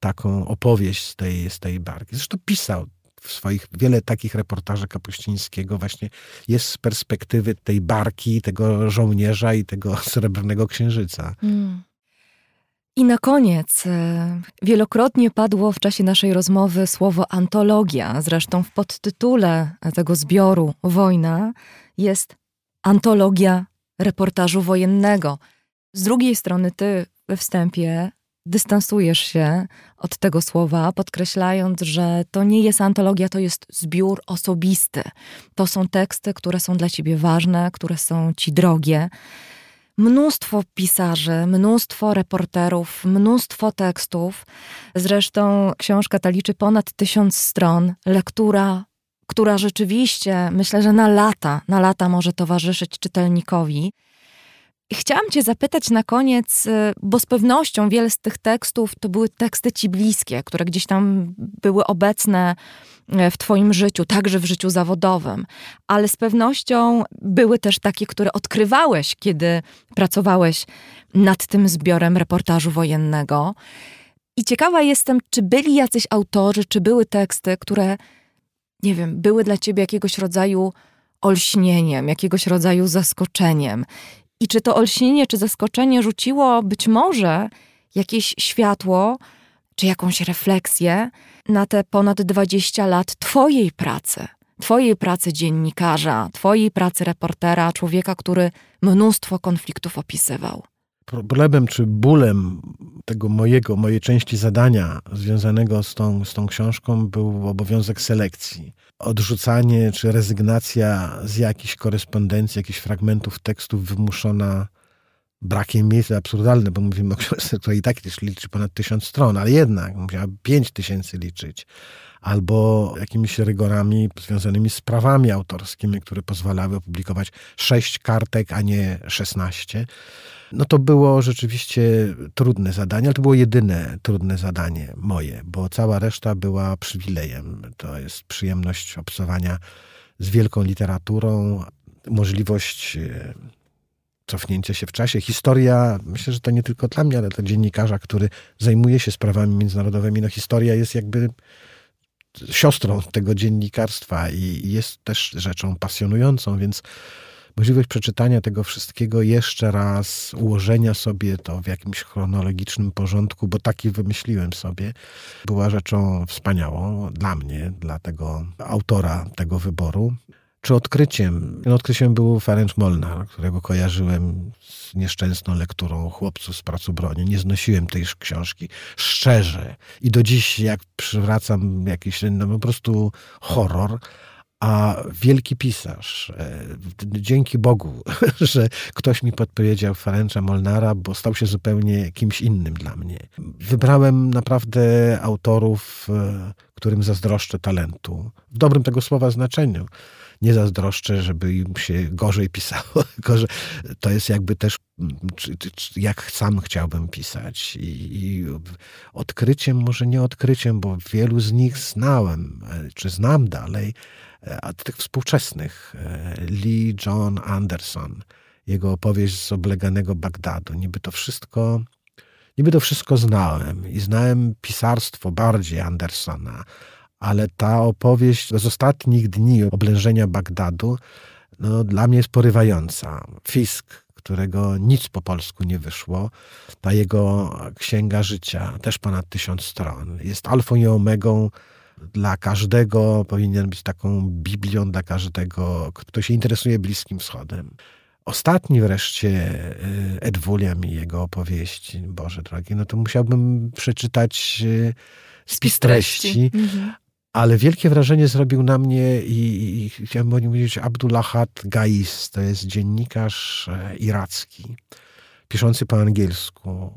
taką opowieść z tej, z tej barki. Zresztą pisał w swoich, wiele takich reportaży Kapuścińskiego właśnie jest z perspektywy tej barki, tego żołnierza i tego srebrnego księżyca. Mm. I na koniec, e, wielokrotnie padło w czasie naszej rozmowy słowo antologia. Zresztą w podtytule tego zbioru Wojna jest antologia reportażu wojennego. Z drugiej strony, ty we wstępie dystansujesz się od tego słowa, podkreślając, że to nie jest antologia, to jest zbiór osobisty. To są teksty, które są dla ciebie ważne, które są ci drogie mnóstwo pisarzy, mnóstwo reporterów, mnóstwo tekstów. Zresztą książka ta liczy ponad tysiąc stron. Lektura, która rzeczywiście, myślę, że na lata, na lata może towarzyszyć czytelnikowi. Chciałam Cię zapytać na koniec, y, bo z pewnością wiele z tych tekstów to były teksty Ci bliskie, które gdzieś tam były obecne w Twoim życiu, także w życiu zawodowym, ale z pewnością były też takie, które odkrywałeś, kiedy pracowałeś nad tym zbiorem reportażu wojennego. I ciekawa jestem, czy byli jacyś autorzy, czy były teksty, które, nie wiem, były dla Ciebie jakiegoś rodzaju olśnieniem, jakiegoś rodzaju zaskoczeniem. I czy to olśnienie, czy zaskoczenie rzuciło być może jakieś światło, czy jakąś refleksję na te ponad 20 lat Twojej pracy, Twojej pracy dziennikarza, Twojej pracy reportera, człowieka, który mnóstwo konfliktów opisywał? Problemem czy bólem tego mojego, mojej części zadania związanego z tą, z tą książką był obowiązek selekcji odrzucanie czy rezygnacja z jakichś korespondencji, jakichś fragmentów tekstów wymuszona brakiem miejsca absurdalne, bo mówimy o książce, która i tak liczy ponad tysiąc stron, ale jednak musiała pięć tysięcy liczyć. Albo jakimiś rygorami związanymi z prawami autorskimi, które pozwalały opublikować sześć kartek, a nie szesnaście. No to było rzeczywiście trudne zadanie, ale to było jedyne trudne zadanie moje, bo cała reszta była przywilejem. To jest przyjemność obcowania z wielką literaturą, możliwość e, cofnięcia się w czasie. Historia, myślę, że to nie tylko dla mnie, ale dla dziennikarza, który zajmuje się sprawami międzynarodowymi. No historia jest jakby siostrą tego dziennikarstwa i jest też rzeczą pasjonującą, więc możliwość przeczytania tego wszystkiego jeszcze raz, ułożenia sobie to w jakimś chronologicznym porządku, bo taki wymyśliłem sobie, była rzeczą wspaniałą dla mnie, dla tego autora tego wyboru. Czy odkryciem? No, odkryciem był Ferenc Molnar, którego kojarzyłem z nieszczęsną lekturą chłopców z pracu broni. Nie znosiłem tej książki szczerze. I do dziś, jak przywracam jakiś, no po prostu horror, a wielki pisarz, e, dzięki Bogu, że ktoś mi podpowiedział Ferencza Molnara, bo stał się zupełnie kimś innym dla mnie. Wybrałem naprawdę autorów, e, którym zazdroszczę talentu. W dobrym tego słowa znaczeniu. Nie zazdroszczę, żeby im się gorzej pisało, że to jest jakby też jak sam chciałbym pisać. I, I, odkryciem, może nie odkryciem, bo wielu z nich znałem, e, czy znam dalej, E, a tych współczesnych. E, Lee John Anderson, jego opowieść z obleganego Bagdadu. Niby to wszystko, niby to wszystko znałem i znałem pisarstwo bardziej Andersona, ale ta opowieść z ostatnich dni oblężenia Bagdadu no, dla mnie jest porywająca. Fisk, którego nic po polsku nie wyszło, ta jego księga życia, też ponad tysiąc stron, jest alfą i omegą dla każdego, powinien być taką Biblią dla każdego, kto się interesuje Bliskim Wschodem. ostatni wreszcie y, Ed William i jego opowieści, Boże drogi, no to musiałbym przeczytać y, spis treści. Mhm. Ale wielkie wrażenie zrobił na mnie i, i chciałem o nim powiedzieć Abdullahat Gais, to jest dziennikarz e, iracki, piszący po angielsku.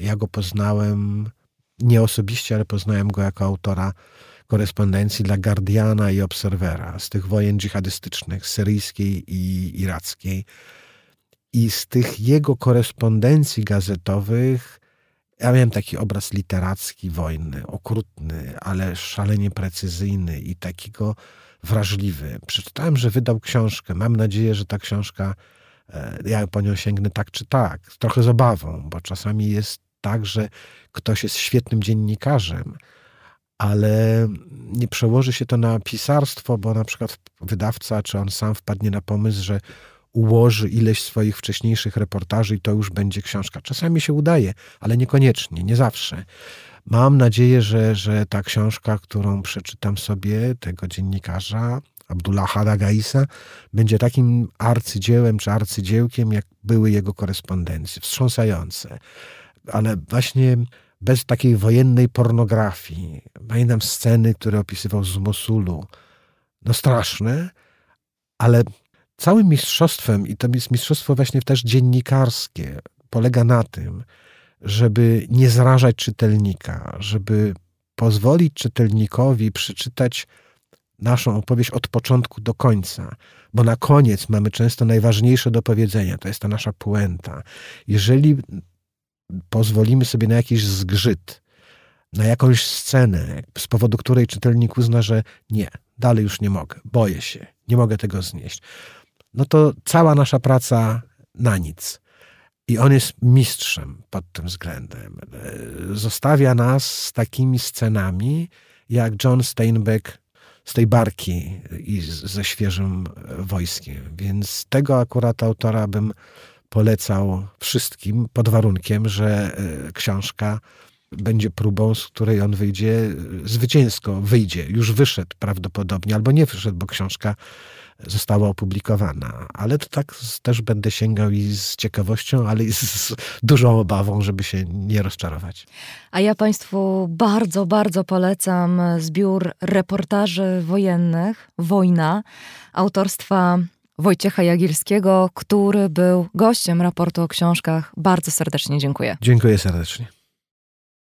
Ja go poznałem nie osobiście, ale poznałem go jako autora korespondencji dla Guardiana i Obserwera z tych wojen dżihadystycznych, syryjskiej i irackiej. I z tych jego korespondencji gazetowych ja miałem taki obraz literacki wojny, okrutny, ale szalenie precyzyjny i takiego wrażliwy. Przeczytałem, że wydał książkę. Mam nadzieję, że ta książka, e, ja po nią sięgnę tak czy tak. Trochę z obawą, bo czasami jest tak, że ktoś jest świetnym dziennikarzem, ale nie przełoży się to na pisarstwo, bo na przykład wydawca, czy on sam wpadnie na pomysł, że ułoży ileś swoich wcześniejszych reportaży i to już będzie książka. Czasami się udaje, ale niekoniecznie, nie zawsze. Mam nadzieję, że, że ta książka, którą przeczytam sobie, tego dziennikarza, Abdullah Hadagaisa, będzie takim arcydziełem czy arcydziełkiem, jak były jego korespondencje. Wstrząsające. Ale właśnie bez takiej wojennej pornografii. Pamiętam sceny, które opisywał z Mosulu. No straszne, ale całym mistrzostwem, i to jest mistrzostwo właśnie też dziennikarskie, polega na tym, żeby nie zrażać czytelnika, żeby pozwolić czytelnikowi przeczytać naszą opowieść od początku do końca, bo na koniec mamy często najważniejsze do powiedzenia, to jest ta nasza puenta. Jeżeli pozwolimy sobie na jakiś zgrzyt, na jakąś scenę, z powodu której czytelnik uzna, że nie, dalej już nie mogę, boję się, nie mogę tego znieść, no to cała nasza praca na nic. I on jest mistrzem pod tym względem. Zostawia nas z takimi scenami, jak John Steinbeck z tej barki i ze świeżym wojskiem. Więc tego akurat autora bym polecał wszystkim pod warunkiem, że e, książka będzie próbą, z której on wyjdzie zwycięsko, wyjdzie, już wyszedł prawdopodobnie, albo nie wyszedł, bo książka została opublikowana. Ale to tak też będę sięgał i z ciekawością, ale i z dużą obawą, żeby się nie rozczarować. A ja Państwu bardzo, bardzo polecam zbiór reportaży wojennych, Wojna, autorstwa Wojciecha Jagilskiego, który był gościem raportu o książkach. Bardzo serdecznie dziękuję. Dziękuję serdecznie.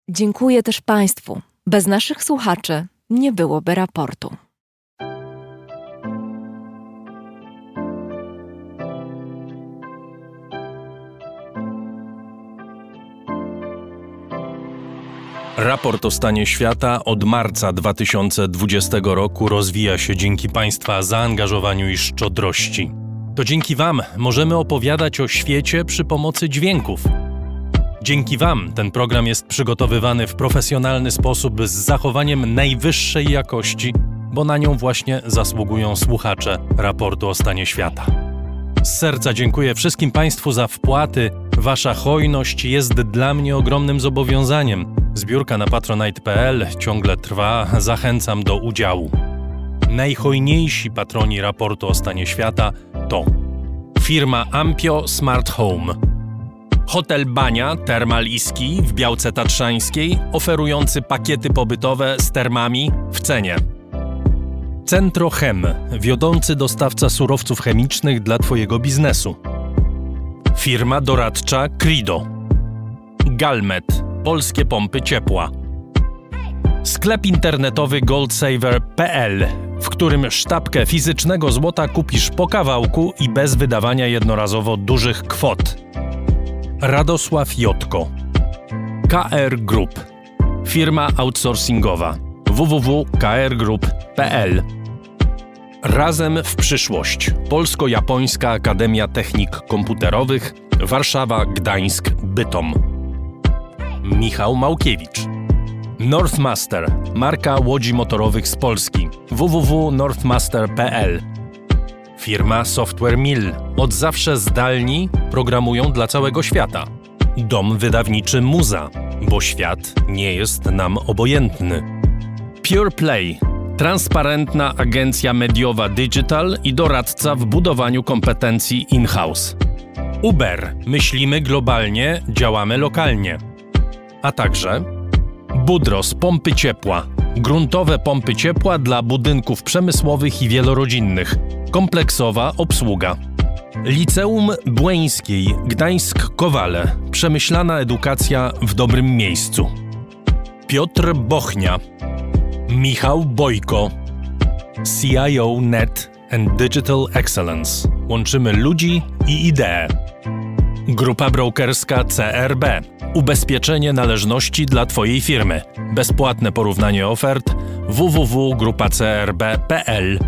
Dziękuję też Państwu. Bez naszych słuchaczy nie byłoby raportu. Raport o stanie świata od marca 2020 roku rozwija się dzięki Państwa zaangażowaniu i szczodrości. To dzięki Wam możemy opowiadać o świecie przy pomocy dźwięków. Dzięki Wam ten program jest przygotowywany w profesjonalny sposób z zachowaniem najwyższej jakości, bo na nią właśnie zasługują słuchacze raportu o stanie świata. Z serca dziękuję wszystkim Państwu za wpłaty. Wasza hojność jest dla mnie ogromnym zobowiązaniem. Zbiórka na patronite.pl ciągle trwa, zachęcam do udziału. Najhojniejsi patroni raportu o stanie świata to firma Ampio Smart Home, hotel Bania Termal Iski w Białce Tatrzańskiej, oferujący pakiety pobytowe z termami w cenie. Centro Chem, wiodący dostawca surowców chemicznych dla Twojego biznesu. Firma doradcza Crido. Galmet, polskie pompy ciepła. Sklep internetowy goldsaver.pl, w którym sztabkę fizycznego złota kupisz po kawałku i bez wydawania jednorazowo dużych kwot. Radosław Jotko. KR Group. Firma outsourcingowa www.krgroup.pl Razem w przyszłość. Polsko-Japońska Akademia Technik Komputerowych Warszawa, Gdańsk, Bytom. Michał Małkiewicz. Northmaster, marka łodzi motorowych z Polski. www.northmaster.pl Firma Software Mill. Od zawsze zdalni programują dla całego świata. Dom wydawniczy Muza, bo świat nie jest nam obojętny. Pure Play. Transparentna agencja mediowa digital i doradca w budowaniu kompetencji in-house Uber. Myślimy globalnie, działamy lokalnie. A także Budros pompy ciepła. Gruntowe pompy ciepła dla budynków przemysłowych i wielorodzinnych. Kompleksowa obsługa. Liceum Błeńskiej Gdańsk-Kowale. Przemyślana edukacja w dobrym miejscu. Piotr Bochnia. Michał Bojko. CIO Net and Digital Excellence. Łączymy ludzi i idee. Grupa brokerska CRB. Ubezpieczenie należności dla Twojej firmy. Bezpłatne porównanie ofert www.grupacrb.pl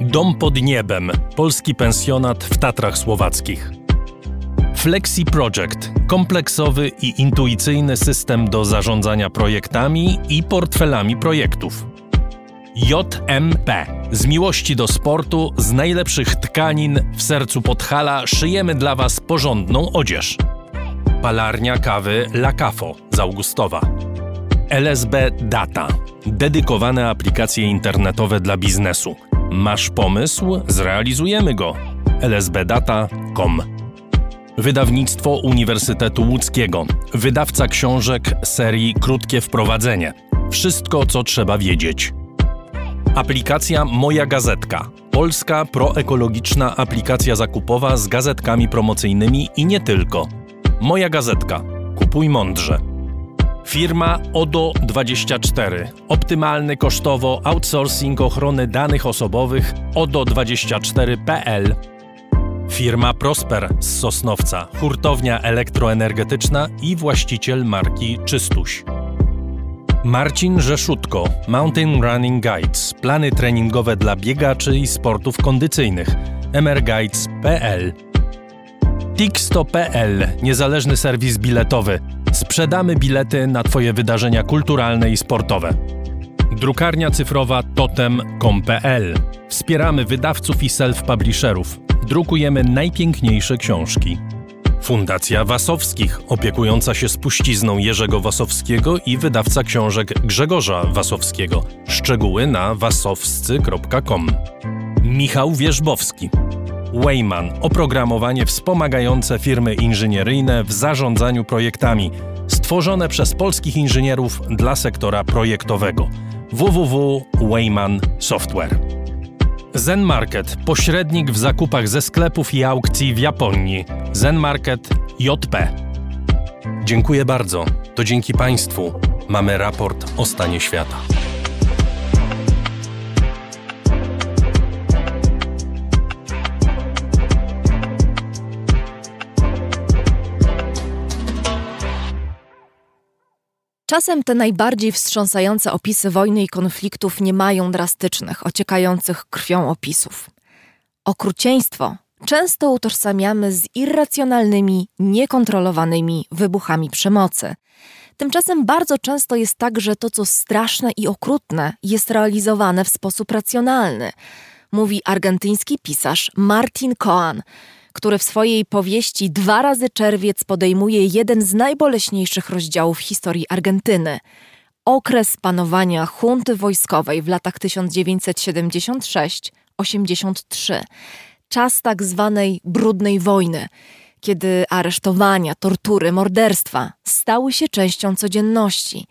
Dom pod niebem. Polski pensjonat w Tatrach Słowackich. Flexi Project. Kompleksowy i intuicyjny system do zarządzania projektami i portfelami projektów. JMP. Z miłości do sportu, z najlepszych tkanin w sercu Podhala szyjemy dla Was porządną odzież. Palarnia kawy La Cafo z Augustowa. LSB Data. Dedykowane aplikacje internetowe dla biznesu. Masz pomysł? Zrealizujemy go. lsbdata.com Wydawnictwo Uniwersytetu Łódzkiego. Wydawca książek serii Krótkie Wprowadzenie. Wszystko, co trzeba wiedzieć. Aplikacja Moja Gazetka. Polska proekologiczna aplikacja zakupowa z gazetkami promocyjnymi i nie tylko. Moja Gazetka. Kupuj mądrze. Firma ODO24. Optymalny kosztowo outsourcing ochrony danych osobowych ODO24.pl. Firma Prosper z Sosnowca, hurtownia elektroenergetyczna i właściciel marki Czystuś. Marcin Rzeszutko, Mountain Running Guides, plany treningowe dla biegaczy i sportów kondycyjnych, mrguides.pl Tixto.pl, niezależny serwis biletowy. Sprzedamy bilety na Twoje wydarzenia kulturalne i sportowe. Drukarnia cyfrowa totem.com.pl. Wspieramy wydawców i self-publisherów. Drukujemy najpiękniejsze książki. Fundacja Wasowskich, opiekująca się spuścizną Jerzego Wasowskiego i wydawca książek Grzegorza Wasowskiego. Szczegóły na wasowscy.com. Michał Wierzbowski. Wayman oprogramowanie wspomagające firmy inżynieryjne w zarządzaniu projektami, stworzone przez polskich inżynierów dla sektora projektowego. www.wayman Software. Zen Market pośrednik w zakupach ze sklepów i aukcji w Japonii. Zen Market JP. Dziękuję bardzo. To dzięki Państwu mamy raport o stanie świata. Czasem te najbardziej wstrząsające opisy wojny i konfliktów nie mają drastycznych, ociekających krwią opisów. Okrucieństwo często utożsamiamy z irracjonalnymi, niekontrolowanymi wybuchami przemocy. Tymczasem bardzo często jest tak, że to, co straszne i okrutne, jest realizowane w sposób racjonalny, mówi argentyński pisarz Martin Coan, który w swojej powieści Dwa razy czerwiec podejmuje jeden z najboleśniejszych rozdziałów historii Argentyny. Okres panowania hunty wojskowej w latach 1976-83. Czas tak zwanej brudnej wojny, kiedy aresztowania, tortury, morderstwa stały się częścią codzienności.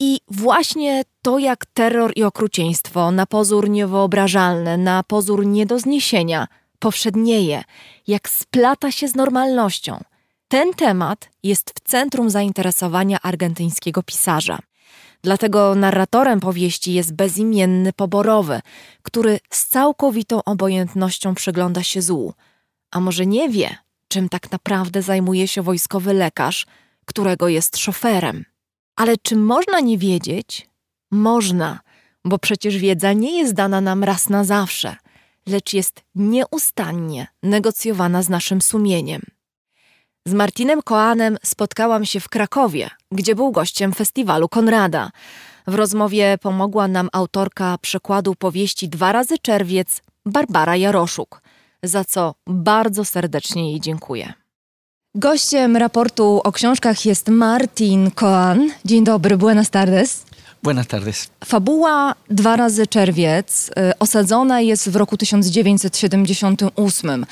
I właśnie to, jak terror i okrucieństwo, na pozór niewyobrażalne, na pozór nie do zniesienia, powszednieje, jak splata się z normalnością. Ten temat jest w centrum zainteresowania argentyńskiego pisarza. Dlatego narratorem powieści jest bezimienny poborowy, który z całkowitą obojętnością przygląda się złu. A może nie wie, czym tak naprawdę zajmuje się wojskowy lekarz, którego jest szoferem. Ale czy można nie wiedzieć? Można, bo przecież wiedza nie jest dana nam raz na zawsze – lecz jest nieustannie negocjowana z naszym sumieniem. Z Martinem Koanem spotkałam się w Krakowie, gdzie był gościem festiwalu Konrada. W rozmowie pomogła nam autorka przekładu powieści Dwa razy czerwiec, Barbara Jaroszuk, za co bardzo serdecznie jej dziękuję. Gościem raportu o książkach jest Martin Koan. Dzień dobry, buenas tardes. Buenas tardes. Fabuła Dwa razy czerwiec y, osadzona jest w roku 1978.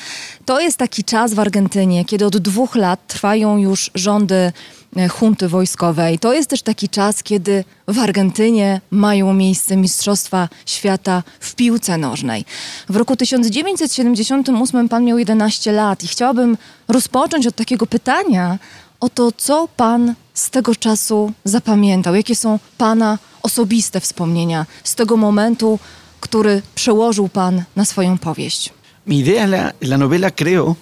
To jest taki czas w Argentynie, kiedy od dwóch lat trwają już rządy y, hunty wojskowej. To jest też taki czas, kiedy w Argentynie mają miejsce Mistrzostwa Świata w piłce nożnej. W roku 1978 pan miał 11 lat i chciałabym rozpocząć od takiego pytania o to, co pan z tego czasu zapamiętał, jakie są pana osobiste wspomnienia z tego momentu, który przełożył pan na swoją powieść. Mi idea, la, la novela creo,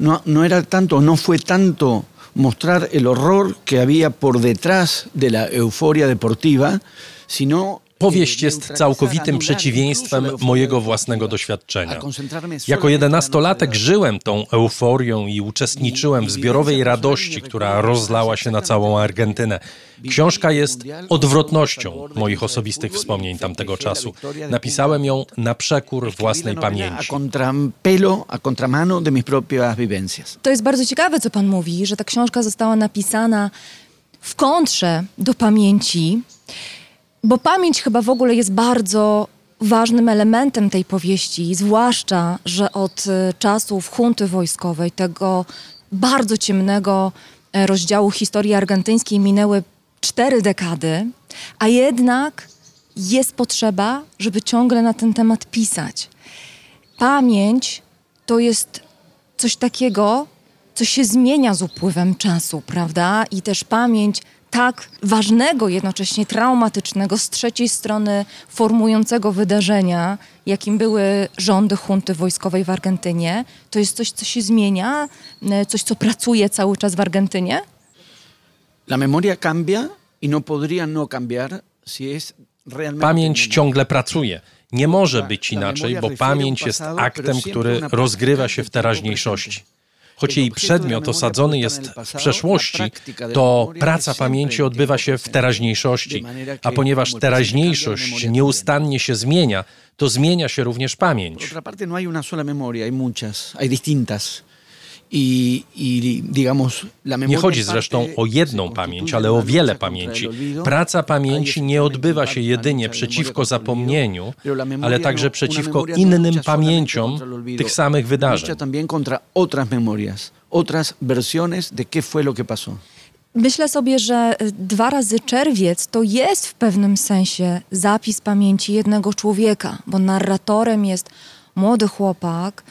no, no era tanto, no fue tanto mostrar el horror que había por detrás de la euforia deportiva, sino Powieść jest całkowitym przeciwieństwem mojego własnego doświadczenia. Jako jedenastolatek żyłem tą euforią i uczestniczyłem w zbiorowej radości, która rozlała się na całą Argentynę. Książka jest odwrotnością moich osobistych wspomnień tamtego czasu. Napisałem ją na przekór własnej pamięci. To jest bardzo ciekawe, co pan mówi, że ta książka została napisana w kontrze do pamięci bo pamięć chyba w ogóle jest bardzo ważnym elementem tej powieści, zwłaszcza, że od e, czasów hunty wojskowej, tego bardzo ciemnego e, rozdziału historii argentyńskiej minęły cztery dekady, a jednak jest potrzeba, żeby ciągle na ten temat pisać. Pamięć to jest coś takiego, co się zmienia z upływem czasu, prawda? I też pamięć tak ważnego, jednocześnie traumatycznego, z trzeciej strony formującego wydarzenia, jakim były rządy hunty wojskowej w Argentynie, to jest coś, co się zmienia, e, coś, co pracuje cały czas w Argentynie? La memoria cambia y no podría no cambiar si es realmente... Pamięć ciągle pracuje. Nie może być inaczej, bo pamięć jest aktem, który rozgrywa się w teraźniejszości. Choć jej przedmiot osadzony jest w przeszłości, to praca pamięci odbywa się w teraźniejszości, a ponieważ teraźniejszość nieustannie się zmienia, to zmienia się również pamięć. Nie chodzi zresztą o jedną pamięć, ale o wiele pamięci. Praca pamięci nie odbywa się jedynie przeciwko zapomnieniu, ale także przeciwko innym pamięciom tych samych wydarzeń. Myślę sobie, że y, dwa razy czerwiec to jest w pewnym sensie zapis pamięci jednego człowieka, bo narratorem jest młody chłopak,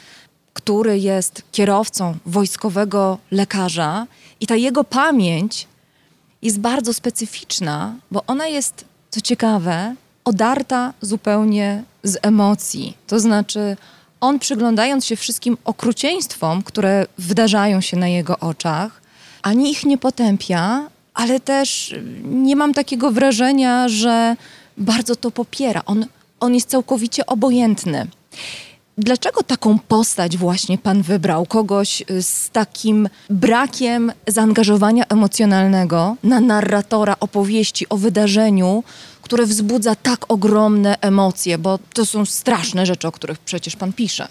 który jest kierowcą wojskowego lekarza, i ta jego pamięć jest bardzo specyficzna, bo ona jest, co ciekawe, odarta zupełnie z emocji. To znaczy, on przyglądając się wszystkim okrucieństwom, które wydarzają się na jego oczach, ani ich nie potępia, ale też nie mam takiego wrażenia, że bardzo to popiera. On, on jest całkowicie obojętny. Dlaczego taką postać właśnie pan wybrał? Kogoś y, z takim brakiem zaangażowania emocjonalnego na narratora opowieści o wydarzeniu, które wzbudza tak ogromne emocje, bo to są straszne rzeczy, o których przecież pan pisze.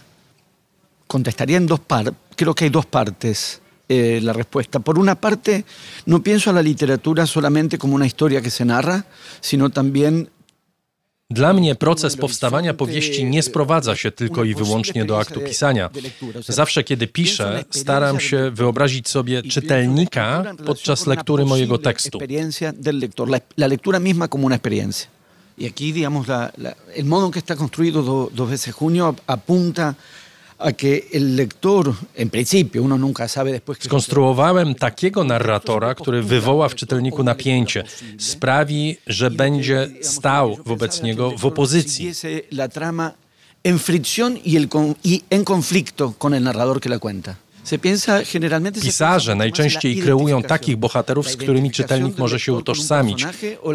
Contestaría en dos partes. Creo que hay dos partes. Eh, la respuesta. Por una parte, no pienso a la literatura solamente como una historia que se narra, sino también dla mnie proces powstawania powieści nie sprowadza się tylko i wyłącznie do aktu pisania. Zawsze, kiedy piszę, staram się wyobrazić sobie czytelnika podczas lektury mojego tekstu. Y el modo en que está construido veces junio apunta a que el lector, en principio, uno nunca sabe después... Skonstruowałem takiego narratora, który wywoła w czytelniku napięcie, sprawi, że będzie stał wobec niego w opozycji. La trama en fricción y, el, y en conflicto con el narrador que la cuenta. Pisarze najczęściej kreują takich bohaterów, z którymi czytelnik może się utożsamić.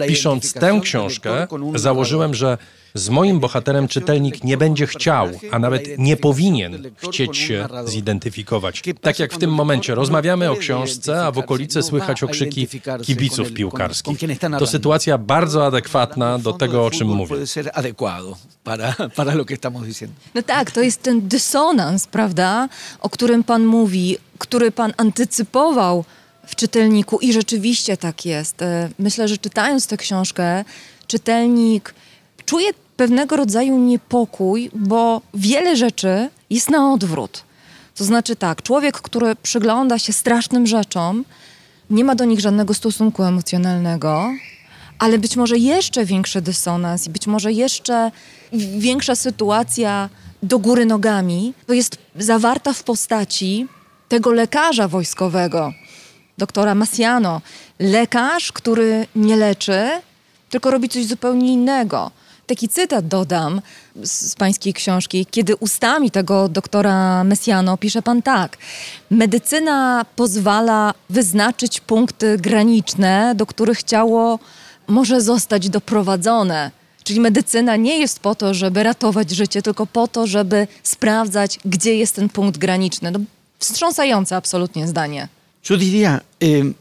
Pisząc tę książkę, założyłem, że z moim bohaterem czytelnik nie będzie chciał, a nawet nie powinien chcieć się zidentyfikować. Tak jak w tym momencie rozmawiamy o książce, a w okolicy słychać okrzyki kibiców piłkarskich. To sytuacja bardzo adekwatna do tego, o czym mówię. No tak, to jest ten dysonans, prawda, o którym pan mówi, który pan antycypował w czytelniku i rzeczywiście tak jest. E, myślę, że czytając tę książkę, czytelnik czuje pewnego rodzaju niepokój, bo wiele rzeczy jest na odwrót. To znaczy tak, człowiek, który przygląda się strasznym rzeczom, nie ma do nich żadnego stosunku emocjonalnego, ale być może jeszcze większy dysonans i być może jeszcze większa sytuacja do góry nogami, to jest zawarta w postaci tego lekarza wojskowego, doktora Massiano. Lekarz, który nie leczy, tylko robi coś zupełnie innego. Taki cytat dodam z, z pańskiej książki, kiedy ustami tego doktora Messiano pisze pan tak. Medycyna pozwala wyznaczyć punkty graniczne, do których ciało może zostać doprowadzone. Czyli medycyna nie jest po to, żeby ratować życie, tylko po to, żeby sprawdzać, gdzie jest ten punkt graniczny. No, wstrząsające absolutnie zdanie. Yo diría, eh,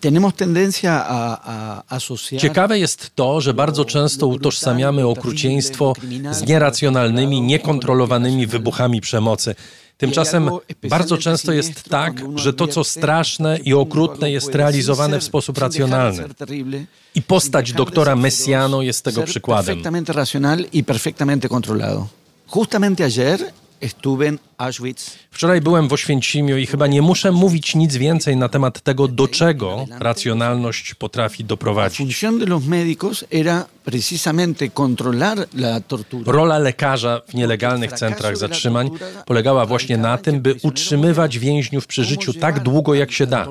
tenemos tendencia a, a asociar... Ciekawe jest to, że bardzo często utożsamiamy okrucieństwo z nieracjonalnymi, niekontrolowanymi wybuchami przemocy. Tymczasem bardzo często jest tak, że to, co straszne i okrutne, jest realizowane w sposób racjonalny. I postać doktora Messiano jest tego przykładem. Perfectamente racional perfectamente controlado. Justamente ayer estuve en Auschwitz. Wczoraj byłem w Oświęcimiu i chyba nie muszę mówić nic więcej na temat tego, do czego racjonalność potrafi doprowadzić. Precisamente controlar la tortura. Rola lekarza w nielegalnych centrach zatrzymań polegała właśnie na tym, by utrzymywać więźniów przy życiu tak długo, jak się da.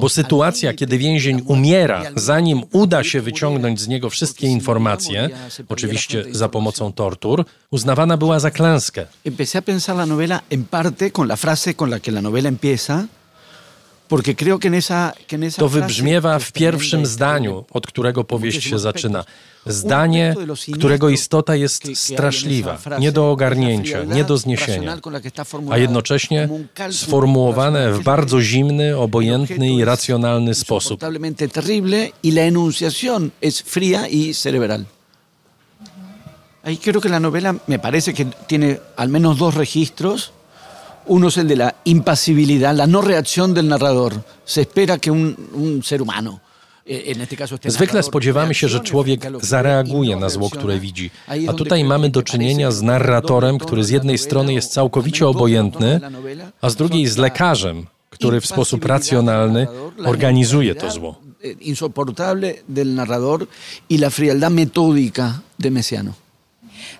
Bo sytuacja, kiedy więzień umiera, zanim uda się wyciągnąć z niego wszystkie informacje, oczywiście za pomocą tortur, uznawana była za klęskę. Empecé a pensar la novela en parte con la frase con la que la novela empieza, To wybrzmiewa w pierwszym zdaniu, od którego powieść się zaczyna. Zdanie, którego istota jest straszliwa, nie do ogarnięcia, nie do zniesienia, a jednocześnie sformułowane w bardzo zimny, obojętny i racjonalny sposób. Y y. Ahí creo que la novela me parece que tiene al menos dos registros. Uno es el de la impasibilidad, la no reacción del narrador. Se espera que un, un ser humano, eh, Zwykle spodziewamy się, że człowiek zareaguje y na no zło, które widzi. A tutaj mamy do czynienia z narratorem, który z jednej strony jest całkowicie obojętny, a z drugiej z lekarzem, który w sposób racjonalny organizuje to zło. eh, insoportable del narrador y la frialdad metódica de Messiano.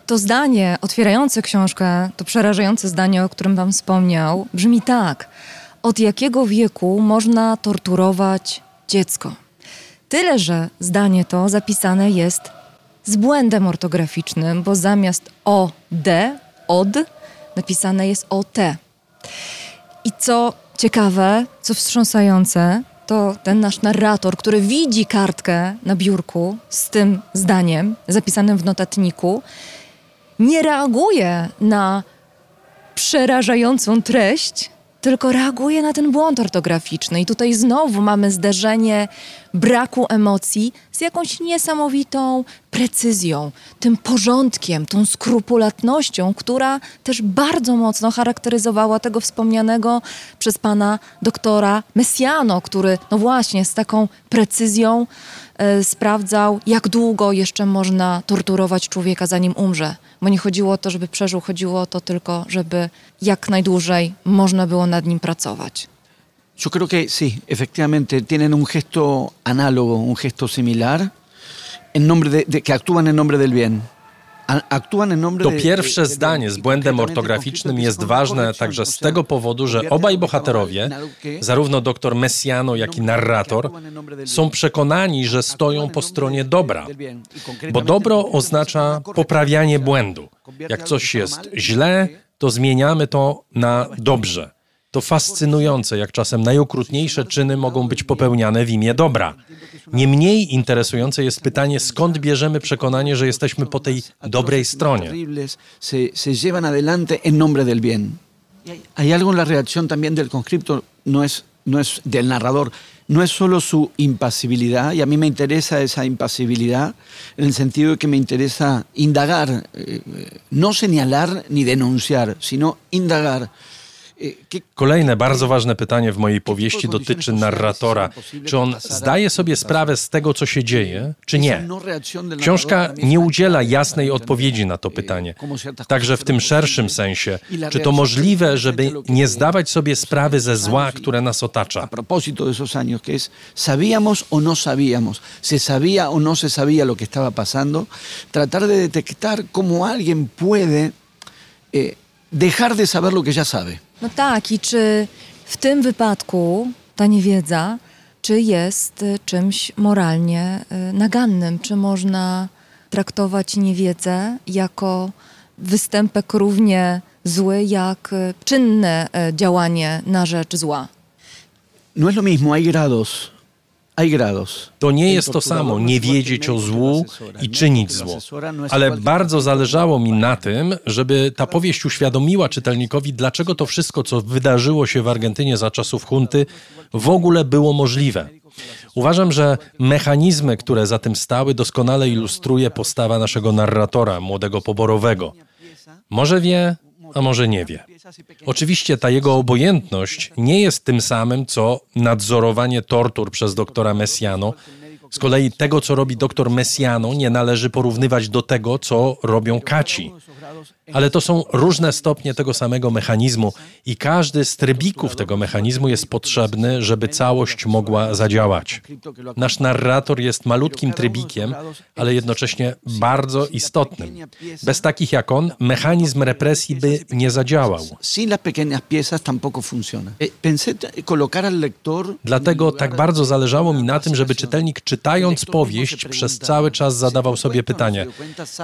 To zdanie otwierające książkę, to przerażające zdanie, o którym Wam wspomniał, brzmi tak. Od jakiego wieku można torturować dziecko? Tyle, że zdanie to zapisane jest z błędem ortograficznym, bo zamiast o d, od, napisane jest o t. I co ciekawe, co wstrząsające, to ten nasz narrator, który widzi kartkę na biurku z tym zdaniem zapisanym w notatniku, nie reaguje na przerażającą treść, tylko reaguje na ten błąd ortograficzny. I tutaj znowu mamy zderzenie braku emocji z jakąś niesamowitą precyzją, tym porządkiem, tą skrupulatnością, która też bardzo mocno charakteryzowała tego wspomnianego przez pana doktora Messiano, który no właśnie z taką precyzją sprawdzał, jak długo jeszcze można torturować człowieka, zanim umrze. Bo nie chodziło o to, żeby przeżył, chodziło o to tylko, żeby jak najdłużej można było nad nim pracować. Yo creo que sí, efectivamente, tienen un gesto análogo, un gesto similar, en nombre de, de- que actúan en nombre del bien. To de- pierwsze de- zdanie z y błędem ortograficznym jest ważne także z tego powodu, że obaj bohaterowie, zarówno dr Messiano, jak i narrator, są przekonani, że stoją po stronie dobra. Bo dobro oznacza poprawianie błędu. Jak coś jest źle, to zmieniamy to na dobrze. To fascynujące, jak czasem najokrutniejsze czyny mogą być popełniane w imię dobra. Niemniej interesujące jest pytanie, skąd bierzemy przekonanie, że jesteśmy po tej dobrej stronie. hay, algo en la reacción también del conscripto, no es, no es del narrador, no es solo su impasibilidad, y a mí me interesa esa impasibilidad, en el sentido de que me interesa indagar, eh, no señalar ni denunciar, sino indagar. Kolejne bardzo ważne pytanie w mojej powieści dotyczy narratora. Czy on zdaje sobie sprawę z tego, co się dzieje, czy nie? Książka nie udziela jasnej odpowiedzi na to pytanie. Także w tym szerszym sensie, czy to możliwe, żeby nie zdawać sobie sprawy ze zła, które nas otacza? A propósito de esos años, que es, ¿sabíamos o no sabíamos? ¿Se sabía o no se sabía lo que estaba pasando? Tratar de detectar cómo alguien puede eh, dejar de saber lo que ya sabe. No tak, i czy w tym wypadku ta niewiedza, czy jest y, czymś moralnie y, nagannym? Czy można traktować niewiedzę jako występek równie zły, jak y, czynne działanie na rzecz zła? No es lo mismo, hay grados. To nie jest to samo nie wiedzieć o złu i czynić zło. Ale bardzo zależało mi na tym, żeby ta powieść uświadomiła czytelnikowi, dlaczego to wszystko, co wydarzyło się w Argentynie za czasów hunty, w ogóle było możliwe. Uważam, że mechanizmy, które za tym stały, doskonale ilustruje postawa naszego narratora, młodego poborowego. Może wie, a może nie wie. Oczywiście ta jego obojętność nie jest tym samym, co nadzorowanie tortur przez doktora Messiano. Z kolei tego, co robi doktor Messiano, nie należy porównywać do tego, co robią kaci. Ale to są różne stopnie tego samego mechanizmu i każdy z trybików tego mechanizmu jest potrzebny, żeby całość mogła zadziałać. Nasz narrator jest malutkim trybikiem, ale jednocześnie bardzo istotnym. Bez takich jak on, mechanizm represji by nie zadziałał. Eh. Dlatego tak bardzo zależało mi na tym, żeby czytelnik czytając powieść przez cały czas zadawał sobie pytanie,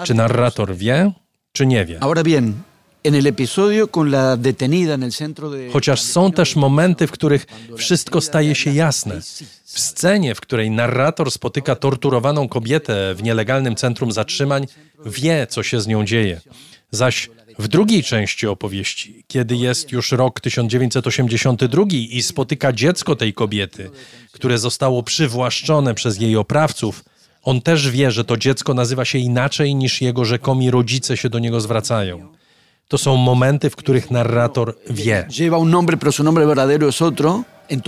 czy narrator wie, czy nie wie. Chociaż są też momenty, w których wszystko staje się jasne. W scenie, w której narrator spotyka torturowaną kobietę w nielegalnym centrum zatrzymań, wie, co się z nią dzieje. Zaś w drugiej części opowieści, kiedy jest już rok 1982 i spotyka dziecko tej kobiety, które zostało przywłaszczone przez jej oprawców, on też wie, że to dziecko nazywa się inaczej niż jego rzekomi rodzice się do niego zwracają. To są momenty, w których narrator wie.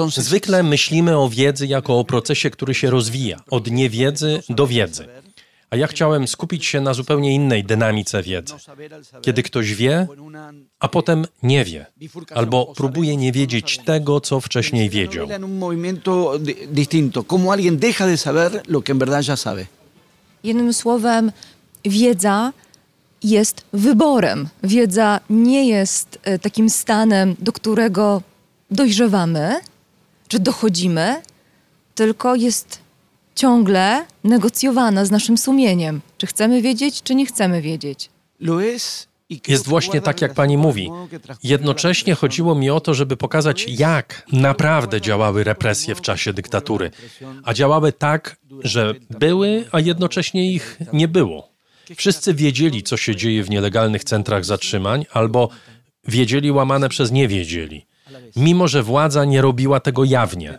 Zwykle myślimy o wiedzy jako o procesie, który się rozwija, od niewiedzy do wiedzy. A ja chciałem skupić się na zupełnie innej dynamice wiedzy. Kiedy ktoś wie, a potem nie wie, albo próbuje nie wiedzieć tego, co wcześniej wiedział. Jednym słowem, wiedza jest wyborem. Wiedza nie jest e, takim stanem, do którego dojrzewamy czy dochodzimy, tylko jest ciągle negocjowana z naszym sumieniem. Czy chcemy wiedzieć, czy nie chcemy wiedzieć. Jest właśnie tak, jak pani mówi. Jednocześnie chodziło mi o to, żeby pokazać, jak naprawdę działały represje w czasie dyktatury. A działały tak, że były, a jednocześnie ich nie było. Wszyscy wiedzieli, co się dzieje w nielegalnych centrach zatrzymań, albo wiedzieli łamane przez nie wiedzieli. Mimo, że władza nie robiła tego jawnie.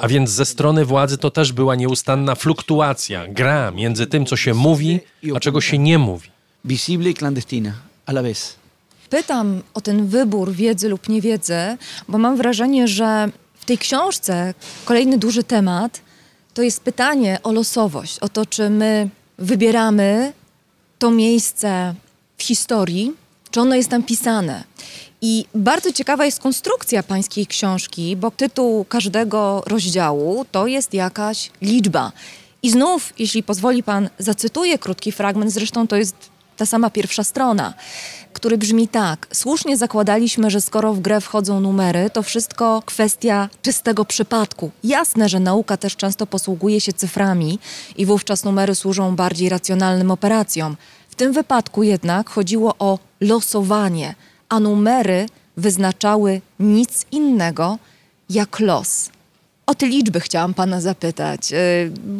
A więc ze strony władzy to też była nieustanna fluktuacja, gra między tym, co się mówi, a czego się nie mówi. Visible y clandestina a la vez. Pytam o ten wybór wiedzy lub niewiedzy, bo mam wrażenie, że w tej książce kolejny duży temat to jest pytanie o losowość, o to, czy my wybieramy to miejsce w historii, czy ono jest tam pisane. I bardzo ciekawa jest konstrukcja pańskiej książki, bo tytuł każdego rozdziału to jest jakaś liczba. I znów, jeśli pozwoli pan, zacytuję krótki fragment, zresztą to jest ta sama pierwsza strona, który brzmi tak. Słusznie zakładaliśmy, że skoro w grę wchodzą numery, to wszystko kwestia czystego przypadku. Jasne, że nauka też często posługuje się cyframi i wówczas numery służą bardziej racjonalnym operacjom. W tym wypadku jednak chodziło o losowanie, a numery wyznaczały nic innego jak los. O te liczby chciałam pana zapytać, yy,